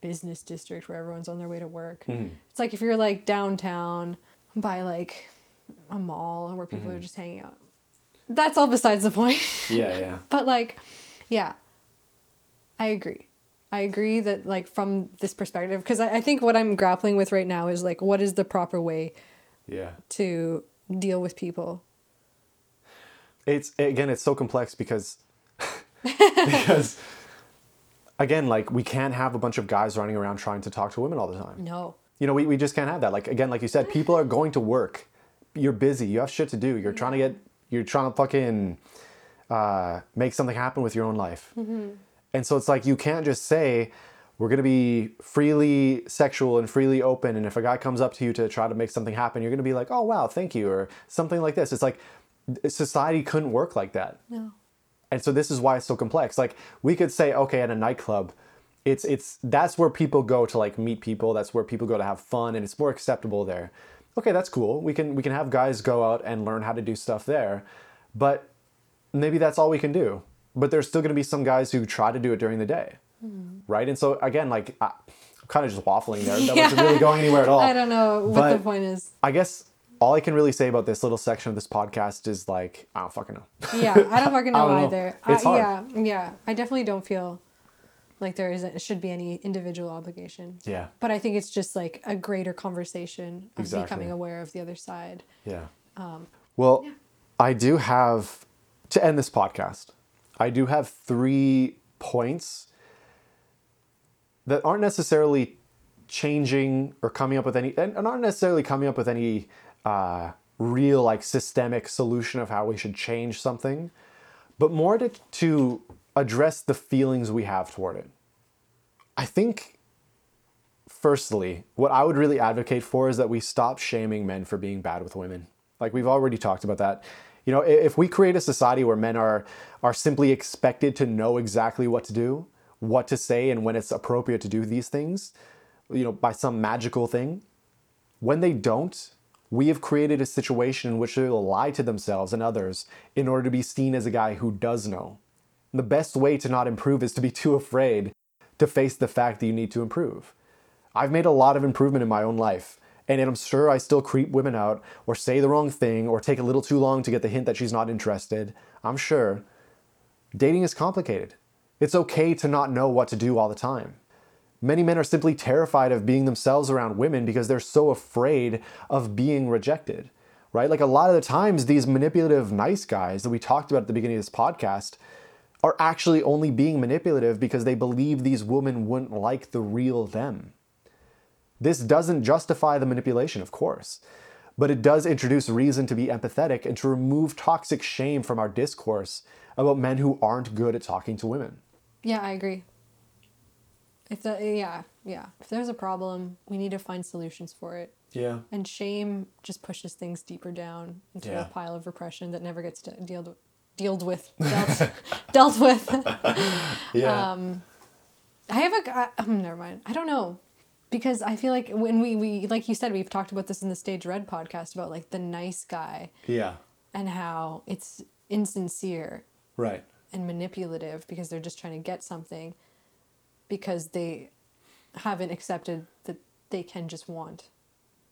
business district where everyone's on their way to work Mm-hmm. it's like if you're like downtown by like a mall where people Mm-hmm. are just hanging out that's all besides the point <laughs> Yeah, yeah. but like yeah i agree i agree that like from this perspective because I, I think what i'm grappling with right now is like what is the proper way Yeah. to deal with people It's again, it's so complex because <laughs> because again, like we can't have a bunch of guys running around trying to talk to women all the time. no You know, we, we just can't have that. Like again, like you said, people are going to work. You're busy. You have shit to do. You're trying to get. You're trying to fucking uh, make something happen with your own life. And so it's like you can't just say, we're going to be freely sexual and freely open. And if a guy comes up to you to try to make something happen, you're going to be like, oh, wow, thank you, or something like this. It's like society couldn't work like that. No. And so this is why it's so complex. Like we could say, okay, at a nightclub, it's it's that's where people go to like meet people. That's where people go to have fun, and it's more acceptable there. Okay, that's cool. We can we can have guys go out and learn how to do stuff there, but maybe that's all we can do. But there's still going to be some guys who try to do it during the day, hmm. right? And so again, like I, I'm kind of just waffling there. That wasn't really going anywhere at all. <laughs> I don't know what But- the point is. I guess all I can really say about this little section of this podcast is like I don't fucking know. Yeah, I don't fucking <laughs> I know, don't know. either. It's I, hard. Yeah, yeah. I definitely don't feel like there isn't should be any individual obligation. Yeah. But I think it's just like a greater conversation of Exactly. becoming aware of the other side. Yeah. Um, well, I do have to end this podcast. I do have three points that aren't necessarily changing or coming up with any, and aren't necessarily coming up with any uh, real like systemic solution of how we should change something, but more to, to address the feelings we have toward it. I think firstly, what I would really advocate for is that we stop shaming men for being bad with women. Like we've already talked about that. You know, if we create a society where men are are simply expected to know exactly what to do, what to say and when it's appropriate to do these things, you know, by some magical thing, when they don't, we have created a situation in which they will lie to themselves and others in order to be seen as a guy who does know. The best way to not improve is to be <laughs> too afraid to face the fact that you need to improve. I've made a lot of improvement in my own life, and I'm sure I still creep women out or say the wrong thing or take a little too long to get the hint that she's not interested. I'm sure. Dating is complicated. It's okay to not know what to do all the time. Many men are simply terrified of being themselves around women because they're so afraid of being rejected, right? Like a lot of the times, these manipulative, nice guys that we talked about at the beginning of this podcast are actually only being manipulative because they believe these women wouldn't like the real them. This doesn't justify the manipulation, of course, but it does introduce reason to be empathetic and to remove toxic shame from our discourse about men who aren't good at talking to women. yeah, I agree. If the yeah yeah if there's a problem, we need to find solutions for it. Yeah. And shame just pushes things deeper down into Yeah. a pile of repression that never gets to dealt dealt with <laughs> dealt, dealt with. Yeah. Um, I have a. I, um, never mind. I don't know, because I feel like when we we like you said we've talked about this in the Stage Red podcast about like the nice guy yeah. and how it's insincere Right. and manipulative because they're just trying to get something because they haven't accepted that they can just want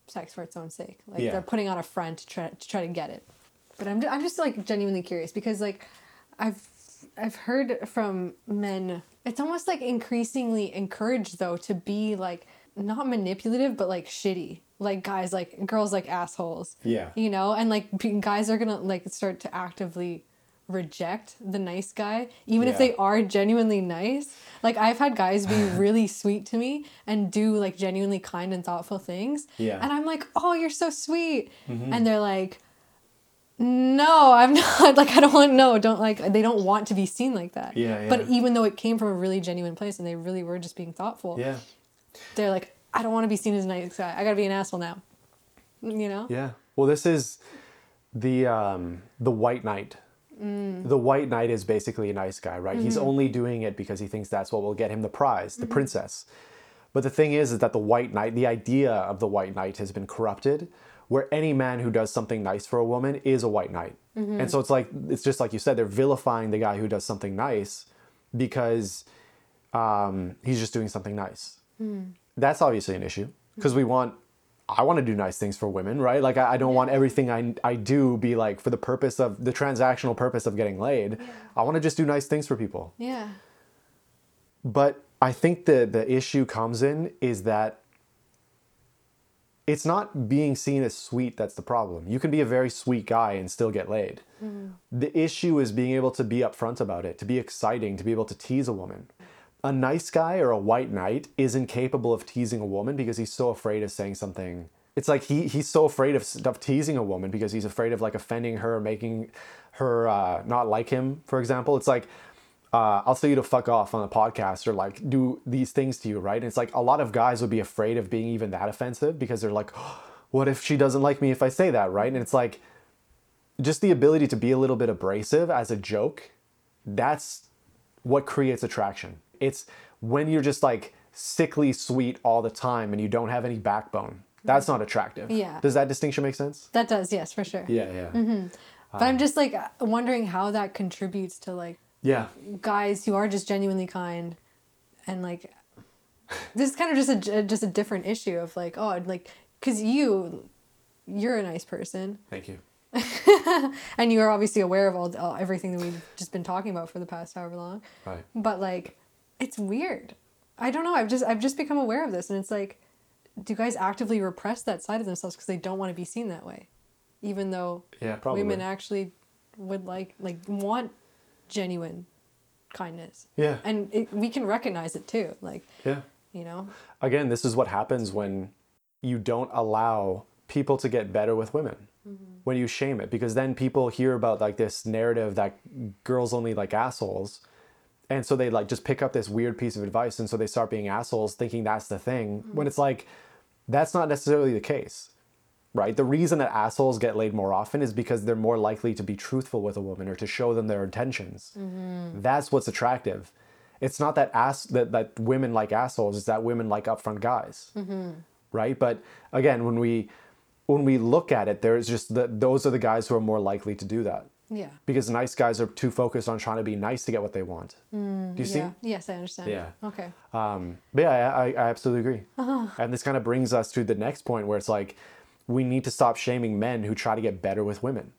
sex for its own sake. Like Yeah. they're putting on a front to try, to try to get it. But I'm, I'm just like genuinely curious because like I've I've heard from men it's almost like increasingly encouraged though to be like not manipulative but like shitty. Like guys like girls like assholes. Yeah. You know, and like guys are to like start to actively reject the nice guy even if they are genuinely nice. Like I've had guys be <laughs> really sweet to me and do like genuinely kind and thoughtful things. Yeah. Mm-hmm. And I'm like, "Oh, you're so sweet." And they're like, "No, I'm <laughs> not. Like I don't want no, don't like they don't want to be seen like that." Yeah, But even though it came from a really genuine place and they really were just being thoughtful. Yeah. They're like, "I don't want to be seen as a nice guy. I got to be an asshole now." You know? Yeah. Well, this is the um, the white knight. Mm. The white knight is basically a nice guy, right? He's mm-hmm. only doing it because he thinks that's what will get him the prize, the mm-hmm. princess. But the thing is, is that the white knight, the idea of the white knight has been corrupted, where any man who does something nice for a woman is a white knight. And so it's like it's just like you said, they're vilifying the guy who does something nice because um, he's just doing something nice. That's obviously an issue because we want. I want to do nice things for women, right? Like I, I don't want everything I, I do be like for the purpose of the transactional purpose of getting laid. I want to just do nice things for people. Yeah. But I think the the issue comes in is that it's not being seen as sweet that's the problem. You can be a very sweet guy and still get laid. The issue is being able to be upfront about it, to be exciting, to be able to tease a woman. A nice guy or a white knight is incapable of teasing a woman because he's so afraid of saying something. It's like he he's so afraid of, of teasing a woman because he's afraid of like offending her, making her uh, not like him, for example. It's like uh, I'll tell you to fuck off on a podcast or like do these things to you, right? And it's like a lot of guys would be afraid of being even that offensive because they're like, oh, what if she doesn't like me if I say that, right? And it's like just the ability to be a little bit abrasive as a joke, that's what creates attraction. It's when you're just like sickly sweet all the time and you don't have any backbone. That's not attractive. Yeah. Does that distinction make sense? That does, yes, for sure. Yeah, yeah. But I'm just like wondering how that contributes to like Yeah. guys who are just genuinely kind and like this is kind of just a just a different issue of like oh like because you you're a nice person Thank you. <laughs> and you are obviously aware of all, all everything that we've just been talking about for the past however long Right. but like it's weird i don't know i've just i've just become aware of this and it's like do guys actively repress that side of themselves because they don't want to be seen that way even though Yeah, probably. women actually would like like want genuine kindness Yeah. and it, we can recognize it too like Yeah. you know Again, this is what happens when you don't allow people to get better with women. Mm-hmm. When you shame it, because then people hear about like this narrative that girls only like assholes. And so they like just pick up this weird piece of advice and so they start being assholes thinking that's the thing when mm-hmm. it's like that's not necessarily the case. Right? The reason that assholes get laid more often is because they're more likely to be truthful with a woman or to show them their intentions. Mm-hmm. That's what's attractive. It's not that ass that, that women like assholes, it's that women like upfront guys. Mm-hmm. Right? But again, when we when we look at it, there's just the, those are the guys who are more likely to do that. yeah Because nice guys are too focused on trying to be nice to get what they want. Mm, do you see? yes i understand Yeah. okay Um, but yeah, I, I absolutely agree. Uh-huh. And this kind of brings us to the next point where it's like we need to stop shaming men who try to get better with women.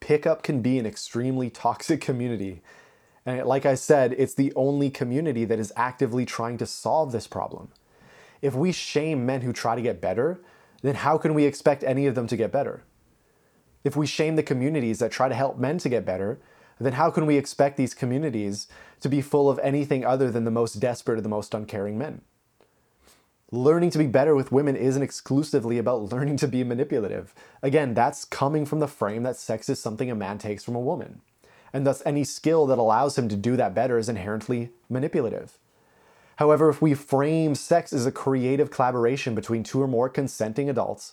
Pickup can be an extremely toxic <laughs> community. And like I said, it's the only community that is actively trying to solve this problem. If we shame men who try to get better, then how can we expect any of them to get better? If we shame the communities that try to help men to get better, then how can we expect these communities to be full of anything other than the most desperate or the most uncaring men? Learning to be better with women isn't exclusively about learning to be manipulative. Again, that's coming from the frame that sex is something a man takes from a woman. And thus, any skill that allows him to do that better is inherently manipulative. However, if we frame sex as a creative collaboration between two or more consenting adults,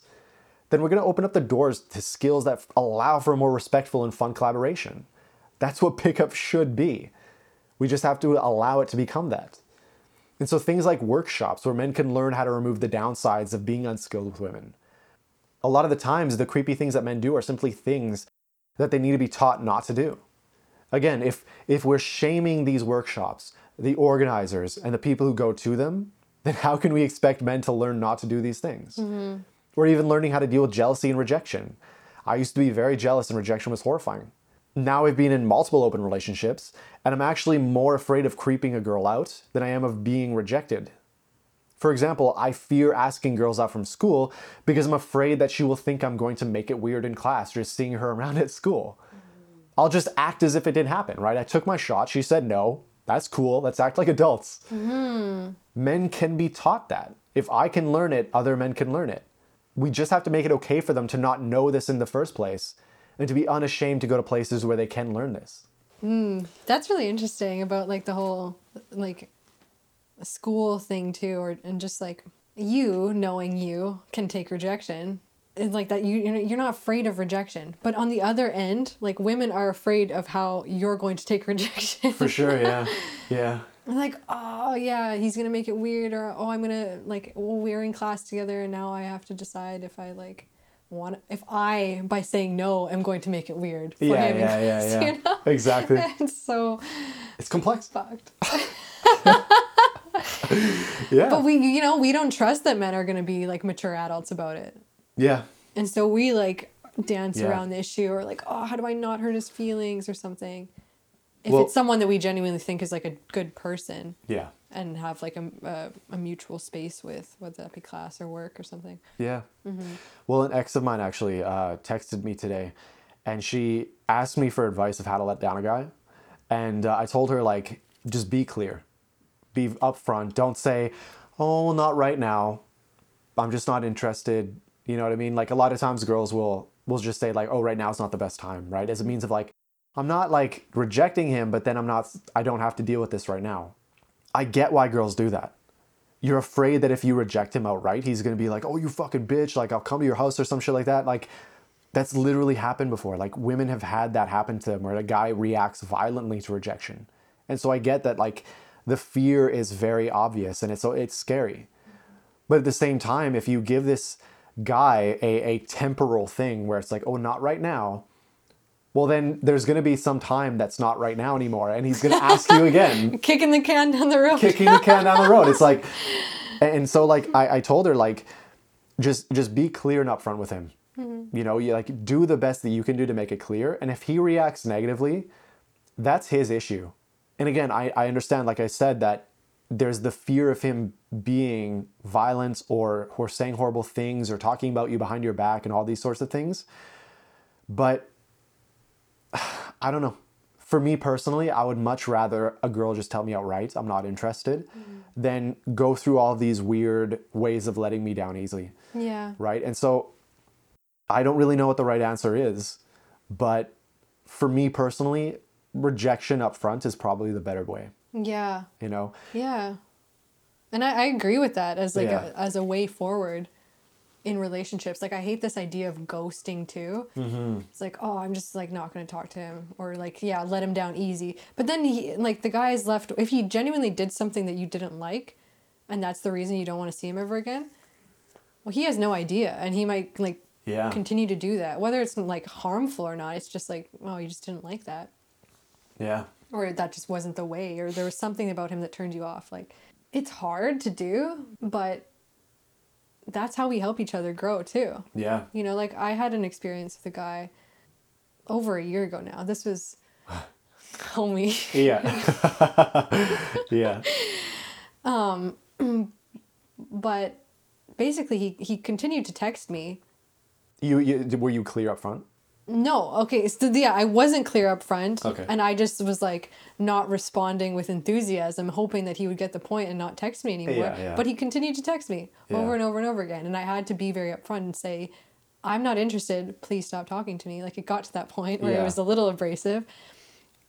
then we're going to open up the doors to skills that allow for a more respectful and fun collaboration. That's what pickup should be. We just have to allow it to become that. And so things like workshops where men can learn how to remove the downsides of being unskilled with women. A lot of the times, the creepy things that men do are simply things that they need to be taught not to do. Again, if if we're shaming these workshops, the organizers and the people who go to them, <laughs> then how can we expect men to learn not to do these things? Mm-hmm. Or even learning how to deal with jealousy and rejection. I used to be very jealous and rejection was horrifying. Now I've been in multiple open relationships and I'm actually more afraid of creeping a girl out than I am of being rejected. For example, I fear asking girls out from school because I'm afraid that she will think I'm going to make it weird in class just seeing her <laughs> around at school. I'll just act as if it didn't happen, right? I took my shot. She said no. That's cool. Let's act like adults. Mm-hmm. Men can be taught that. If I can learn it, other men can learn it. We just have to make it okay for them to not know this in the first place and to be unashamed to go to places where they can learn this. Hmm, that's really interesting about like the whole like school thing too, or and just like you knowing you can take rejection. It's like that you you're you're not afraid of rejection, but on the other end, like women are afraid of how you're going to take <laughs> rejection. For sure, yeah. Yeah. <laughs> like oh yeah he's gonna make it weird or oh i'm gonna like well, we're in class together and now i have to decide if i like want if i by saying no am going to make it weird for Yeah, him yeah, yeah, <laughs> yeah. you know? Exactly. <laughs> it's so It's complex. fucked <laughs> Yeah. but we you know we don't trust that men are gonna be like mature adults about it yeah. and so we like dance Yeah. around the issue or like oh how do i not hurt his feelings or something if Well- it's someone that we genuinely think is like a good person Yeah. And have like a, a, a mutual space with whether that be class or work or something Yeah. Well, an ex of mine actually uh, texted me today, and she asked me for advice of how to let down a guy, and uh, I told her like just be clear, be upfront. Don't say, "Oh, not right now. I'm just not interested." You know what I mean? Like a lot of times, girls will will just say like, "Oh, right now is not the best time," right? As a means of like, I'm not like rejecting him, but then I'm not, I don't have to deal with this right now. I get why girls do that. You're afraid that if you reject him outright, he's gonna be like, oh, you fucking bitch, like I'll come to your house or some shit like that. Like, that's literally happened before. Like, women have had that happen to them where a guy reacts violently to rejection. And so I get that, like, the fear is very obvious and it's, so it's scary. But at the same time, if you give this guy a, a temporal thing where it's like, oh, not right now, well, then there's going to be some time that's not right now anymore. And he's going to ask you again, <laughs> Kicking the can down the road. kicking the can down the road. It's like, <laughs> and so like I, I told her like, just just be clear and upfront with him. Mm-hmm. You know, you like do the best that you can do to make it clear. And if he reacts negatively, that's his issue. And again, I, I understand, like I said, that there's the fear of him being violent or or saying horrible things or talking about you behind your back and all these sorts of things. But <sighs> I don't know. For me personally, I would much rather a girl just tell me outright I'm not interested mm. than go through all these weird ways of letting me down easily, Yeah. right? And so I don't really know what the right answer is, but for me personally, rejection up front is probably the better way, Yeah. you know? Yeah. And I, I agree with that as like Yeah. a, as a way forward in relationships. Like I hate this idea of ghosting too. Mm-hmm. It's like, oh, I'm just like not going to talk to him or like, yeah, let him down easy. But then he like the guy is left if he genuinely did something that you didn't like and that's the reason you don't want to see him ever again. Well, he has no idea and he might like Yeah. continue to do that. Whether it's like harmful or not, it's just like, oh, you just didn't like that Yeah. or that just wasn't the way or there was something about him that turned you off like it's hard to do but that's how we help each other grow too Yeah. you know like i had an experience with a guy over a year ago now this was <sighs> homie Yeah. <laughs> <laughs> yeah. Um, <clears throat> but basically he, he continued to text me You, you were you clear up front? No, okay. So yeah, I wasn't clear up front. Okay. And I just was like not responding with enthusiasm, hoping that he would get the point and not text me anymore. Yeah, yeah. But he continued to text me over and over and over again. And I had to be very upfront and say, I'm not interested. Please stop talking to me. Like it got to that point where Yeah. it was a little abrasive.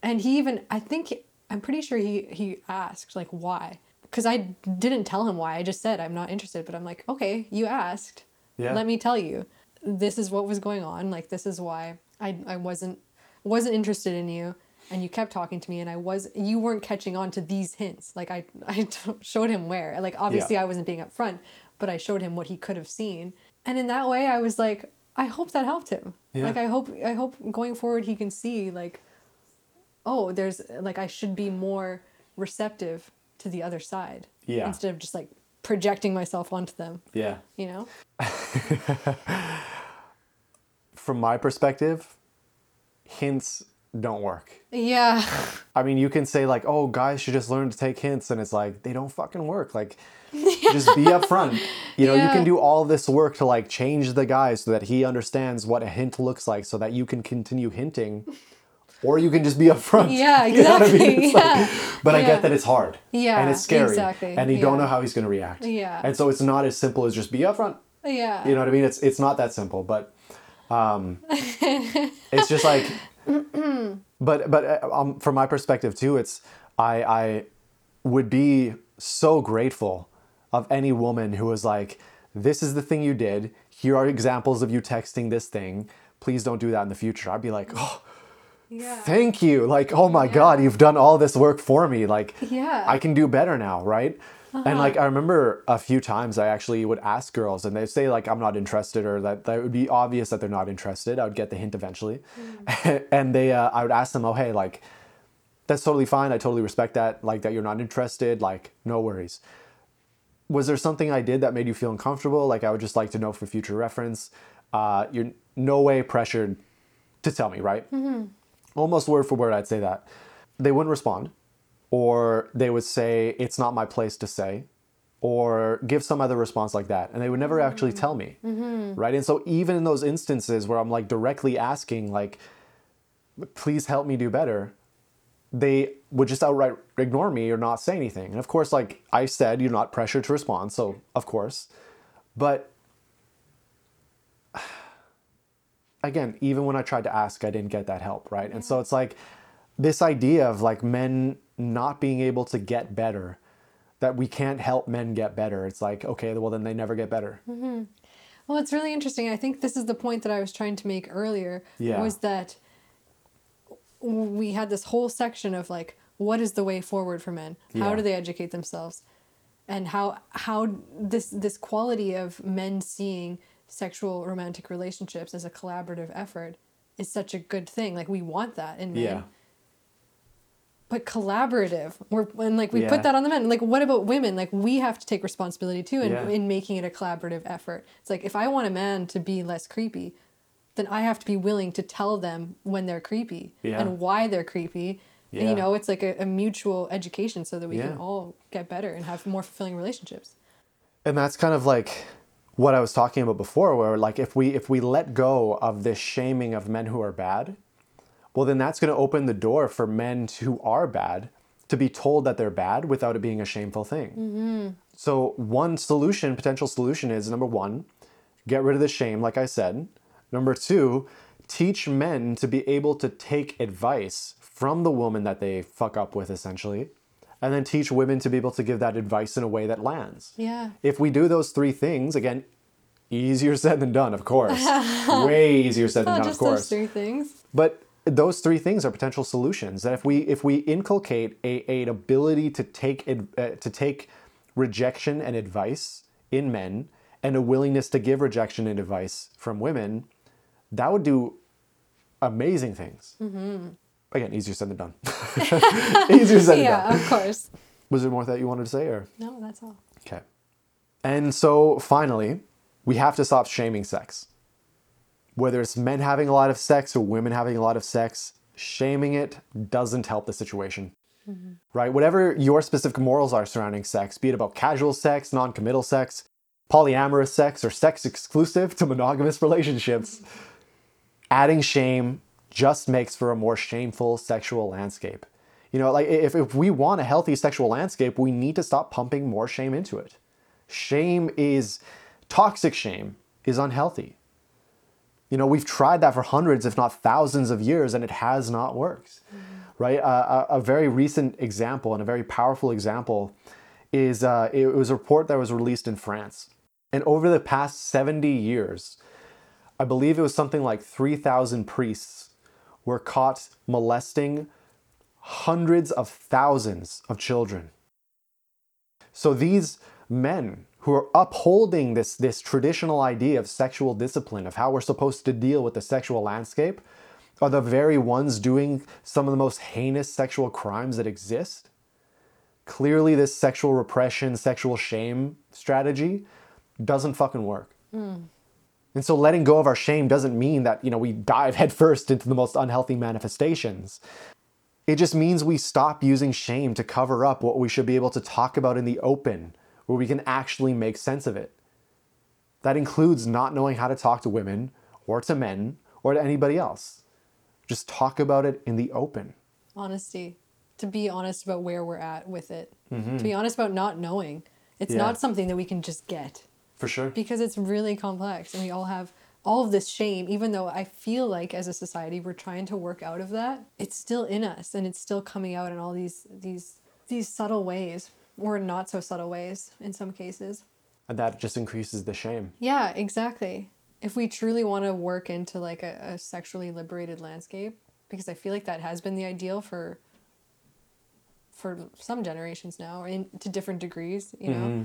And he even, I think, I'm pretty sure he, he asked, like, why? Because I didn't tell him why. I just said, I'm not interested. But I'm like, okay, you asked Yeah. let me tell you this is what was going on like this is why i, I wasn't wasn't interested in you and you kept talking to me and i was you weren't catching on to these hints like i <laughs> i showed him where like obviously Yeah. i wasn't being upfront but i showed him what he could have seen and in that way i was like i hope that helped him Yeah. like i hope i hope going forward he can see like oh there's like i should be more receptive to the other side Yeah. instead of just like projecting myself onto them Yeah. you know <laughs> From my perspective, hints don't work. yeah <laughs> I mean, you can say like, "Oh, guys should just learn to take hints," and it's like they don't fucking work. Like, <laughs> just be upfront. You know, you can do all this work to like change the guy so that he understands what a hint looks like, so that you can continue hinting, or you can just be upfront. Yeah, <laughs> You know I mean? exactly, It's like- yeah. but I get that it's hard. Yeah, and it's scary. exactly, And you don't know how he's going to react. Yeah. And so it's not as simple as just be upfront. Yeah. You know what I mean? It's it's not that simple, but um, <laughs> it's just like, but but uh, um, from my perspective too, it's I I would be so grateful of any woman who was like, this is the thing you did. Here are examples of you texting this thing. Please don't do that in the future. I'd be like, oh, yeah. thank you. Like, oh my God, you've done all this work for me. Like, Yeah. I can do better now, right? And like, I remember a few times I actually would ask girls and they'd say, like, I'm not interested, or that, that it would be obvious that they're not interested. I would get the hint eventually. <laughs> and they, uh, I would ask them, oh, hey, like, that's totally fine. I totally respect that. Like, that you're not interested. Like, no worries. Was there something I did that made you feel uncomfortable? Like, I would just like to know for future reference. Uh, you're no way pressured to tell me, right? Almost word for word, I'd say that. They wouldn't respond, or they would say, It's not my place to say, or give some other response like that. And they would never mm-hmm. actually tell me, mm-hmm. right? And so, even in those instances where I'm like directly asking, like, please help me do better, they would just outright ignore me or not say anything. And of course, like I said, you're not pressured to respond, so of course. But again, even when I tried to ask, I didn't get that help, right? And so it's like this idea of like men not being able to get better, that we can't help men get better. It's like, okay, well, then they never get better. Mm-hmm. Well, it's really interesting. I think this is the point that I was trying to make earlier. Yeah. Was that we had this whole section of like, what is the way forward for men? How Yeah. do they educate themselves? And how how this this quality of men seeing sexual romantic relationships as a collaborative effort is such a good thing. Like we want that in men. Yeah. But collaborative, we're and like we Yeah. put that on the men. Like what about women? Like we have to take responsibility too in, Yeah. in making it a collaborative effort. It's like if I want a man to be less creepy, then I have to be willing to tell them when they're creepy Yeah. and why they're creepy. And Yeah. you know, it's like a, a mutual education so that we Yeah. can all get better and have more fulfilling relationships. and that's kind of like what I was talking about before, where like if we if we let go of this shaming of men who are bad, well then that's going to open the door for men who are bad to be told that they're bad without it being a shameful thing. Mm-hmm. So one solution, potential solution, is number one, get rid of the shame, like I said. Number two, teach men to be able to take advice from the woman that they fuck up with, essentially, and then teach women to be able to give that advice in a way that lands. Yeah. If we do those three things, again, easier said than done, of course. <laughs> Way easier said than done, of just those course. three things. But those three things are potential solutions. That if we if we inculcate a, an ability to take uh, to take rejection and advice in men, and a willingness to give rejection and advice from women, that would do amazing things. Mm-hmm. Again, easier said than done. <laughs> <laughs> easier said than done. Yeah, of course. Was there more that you wanted to say, or? No, that's all. Okay. And so finally, we have to stop shaming sex. Whether it's men having a lot of sex or women having a lot of sex, shaming it doesn't help the situation. Mm-hmm. Right? Whatever your specific morals are surrounding sex, be it about casual sex, non committal sex, polyamorous sex, or sex exclusive to monogamous relationships, mm-hmm. adding shame just makes for a more shameful sexual landscape. You know, like if, if we want a healthy sexual landscape, we need to stop pumping more shame into it. Shame is toxic shame is unhealthy. You know, we've tried that for hundreds, if not thousands of years, and it has not worked. Right? Uh, a, a very recent example and a very powerful example is uh, it was a report that was released in France. And over the past 70 years, I believe it was something like 3,000 priests were caught molesting hundreds of thousands of children. So these men who are upholding this, this traditional idea of sexual discipline, of how we're supposed to deal with the sexual landscape, are the very ones doing some of the most heinous sexual crimes that exist. Clearly, this sexual repression, sexual shame strategy doesn't fucking work. Hmm. And so letting go of our shame doesn't mean that, you know, we dive <laughs> headfirst into the most unhealthy manifestations. It just means we stop using shame to cover up what we should be able to talk about in the open, where we can actually make sense of it. That includes not knowing how to talk to women or to men or to anybody else. Just talk about it in the open. Honesty. To be honest about where we're at with it. To be honest about not knowing. It's Mm-hmm. Yeah. not something that we can just get. For sure. because it's really complex and we all have all of this shame even though i feel like as a society we're trying to work out of that it's still in us and it's still coming out in all these these these subtle ways or not so subtle ways in some cases And that just increases the shame. yeah exactly if we truly want to work into like a, a sexually liberated landscape because i feel like that has been the ideal for for some generations now in, to different degrees you know mm-hmm.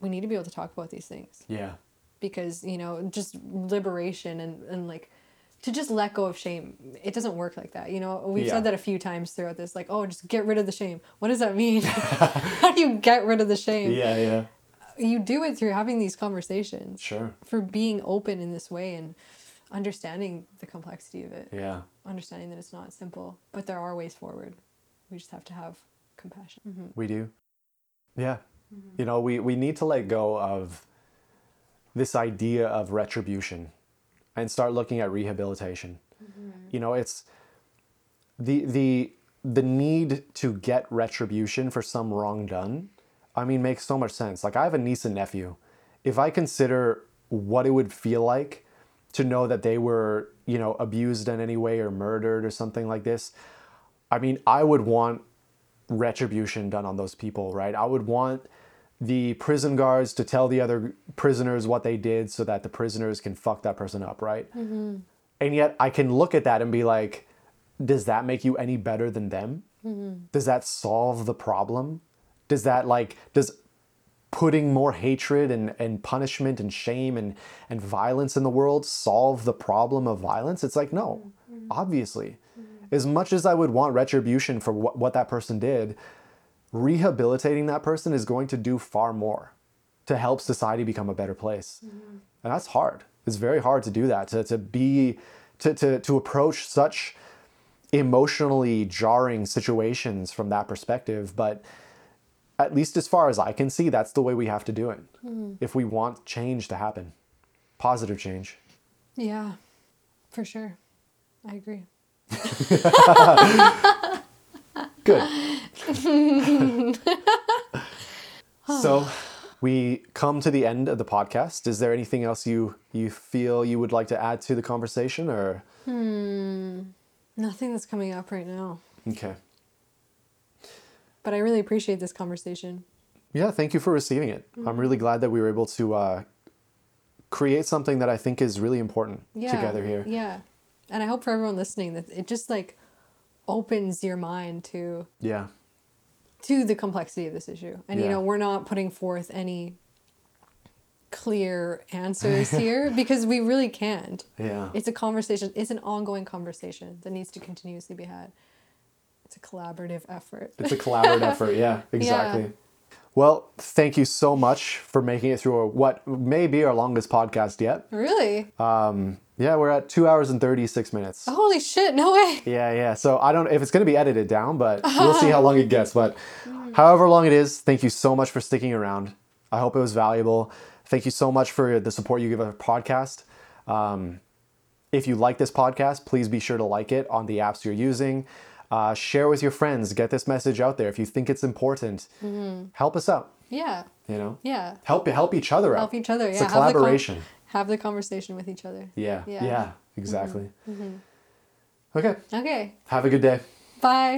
We need to be able to talk about these things Yeah. because you know just liberation and, and like to just let go of shame it doesn't work like that you know we've Yeah. said that a few times throughout this like oh just get rid of the shame what does that mean <laughs> <laughs> how do you get rid of the shame Yeah, yeah. you do it through having these conversations Sure. for being open in this way and understanding the complexity of it Yeah. understanding that it's not simple but there are ways forward we just have to have compassion mm-hmm. We do. Yeah. You know, we, we need to let go of this idea of retribution and start looking at rehabilitation. Mm-hmm. You know, it's the the the need to get retribution for some wrong done, I mean, makes so much sense. Like I have a niece and nephew. If I consider what it would feel like to know that they were, you know, abused in any way or murdered or something like this. I mean, I would want retribution done on those people, right? I would want the prison guards to tell the other prisoners what they did so that the prisoners can fuck that person up, right? Mm-hmm. And yet I can look at that and be like, does that make you any better than them? Mm-hmm. Does that solve the problem? Does that like, does putting more hatred and, and punishment and shame and, and violence in the world solve the problem of violence? It's like, no, mm-hmm. obviously. As much as I would want retribution for what, what that person did, rehabilitating that person is going to do far more to help society become a better place. Mm-hmm. And that's hard. It's very hard to do that, to, to be, to, to, to approach such emotionally jarring situations from that perspective. But at least as far as I can see, that's the way we have to do it mm-hmm. if we want change to happen, positive change. Yeah, for sure. I agree. <laughs> Good. <laughs> so we come to the end of the podcast. Is there anything else you you feel you would like to add to the conversation or Nothing that's coming up right now. okay. But I really appreciate this conversation. Yeah, thank you for receiving it. I'm really glad that we were able to uh, create something that I think is really important Yeah. together here. Yeah. And I hope for everyone listening that it just like opens your mind to Yeah. To the complexity of this issue. And you know, we're not putting forth any clear answers <laughs> here because we really can't. Yeah. It's a conversation, it's an ongoing conversation that needs to continuously be had. It's a collaborative effort. It's a collaborative <laughs> effort. Yeah, exactly. Well, thank you so much for making it through what may be our longest podcast yet. Really? Um, yeah, we're at two hours and 36 minutes. Holy shit, no way. Yeah, yeah. So I don't know if it's going to be edited down, but <laughs> we'll see how long it gets. But however long it is, thank you so much for sticking around. I hope it was valuable. Thank you so much for the support you give our podcast. Um, if you like this podcast, please be sure to like it on the apps you're using. Uh, share with your friends. Get this message out there. If you think it's important, help us out. Yeah. You know, Yeah. help help each other out. Help each other. Yeah. It's a have collaboration. Have the conversation with each other. yeah, Yeah. yeah, exactly. Mm-hmm. Mm-hmm. Okay. Okay. Have a good day. Bye.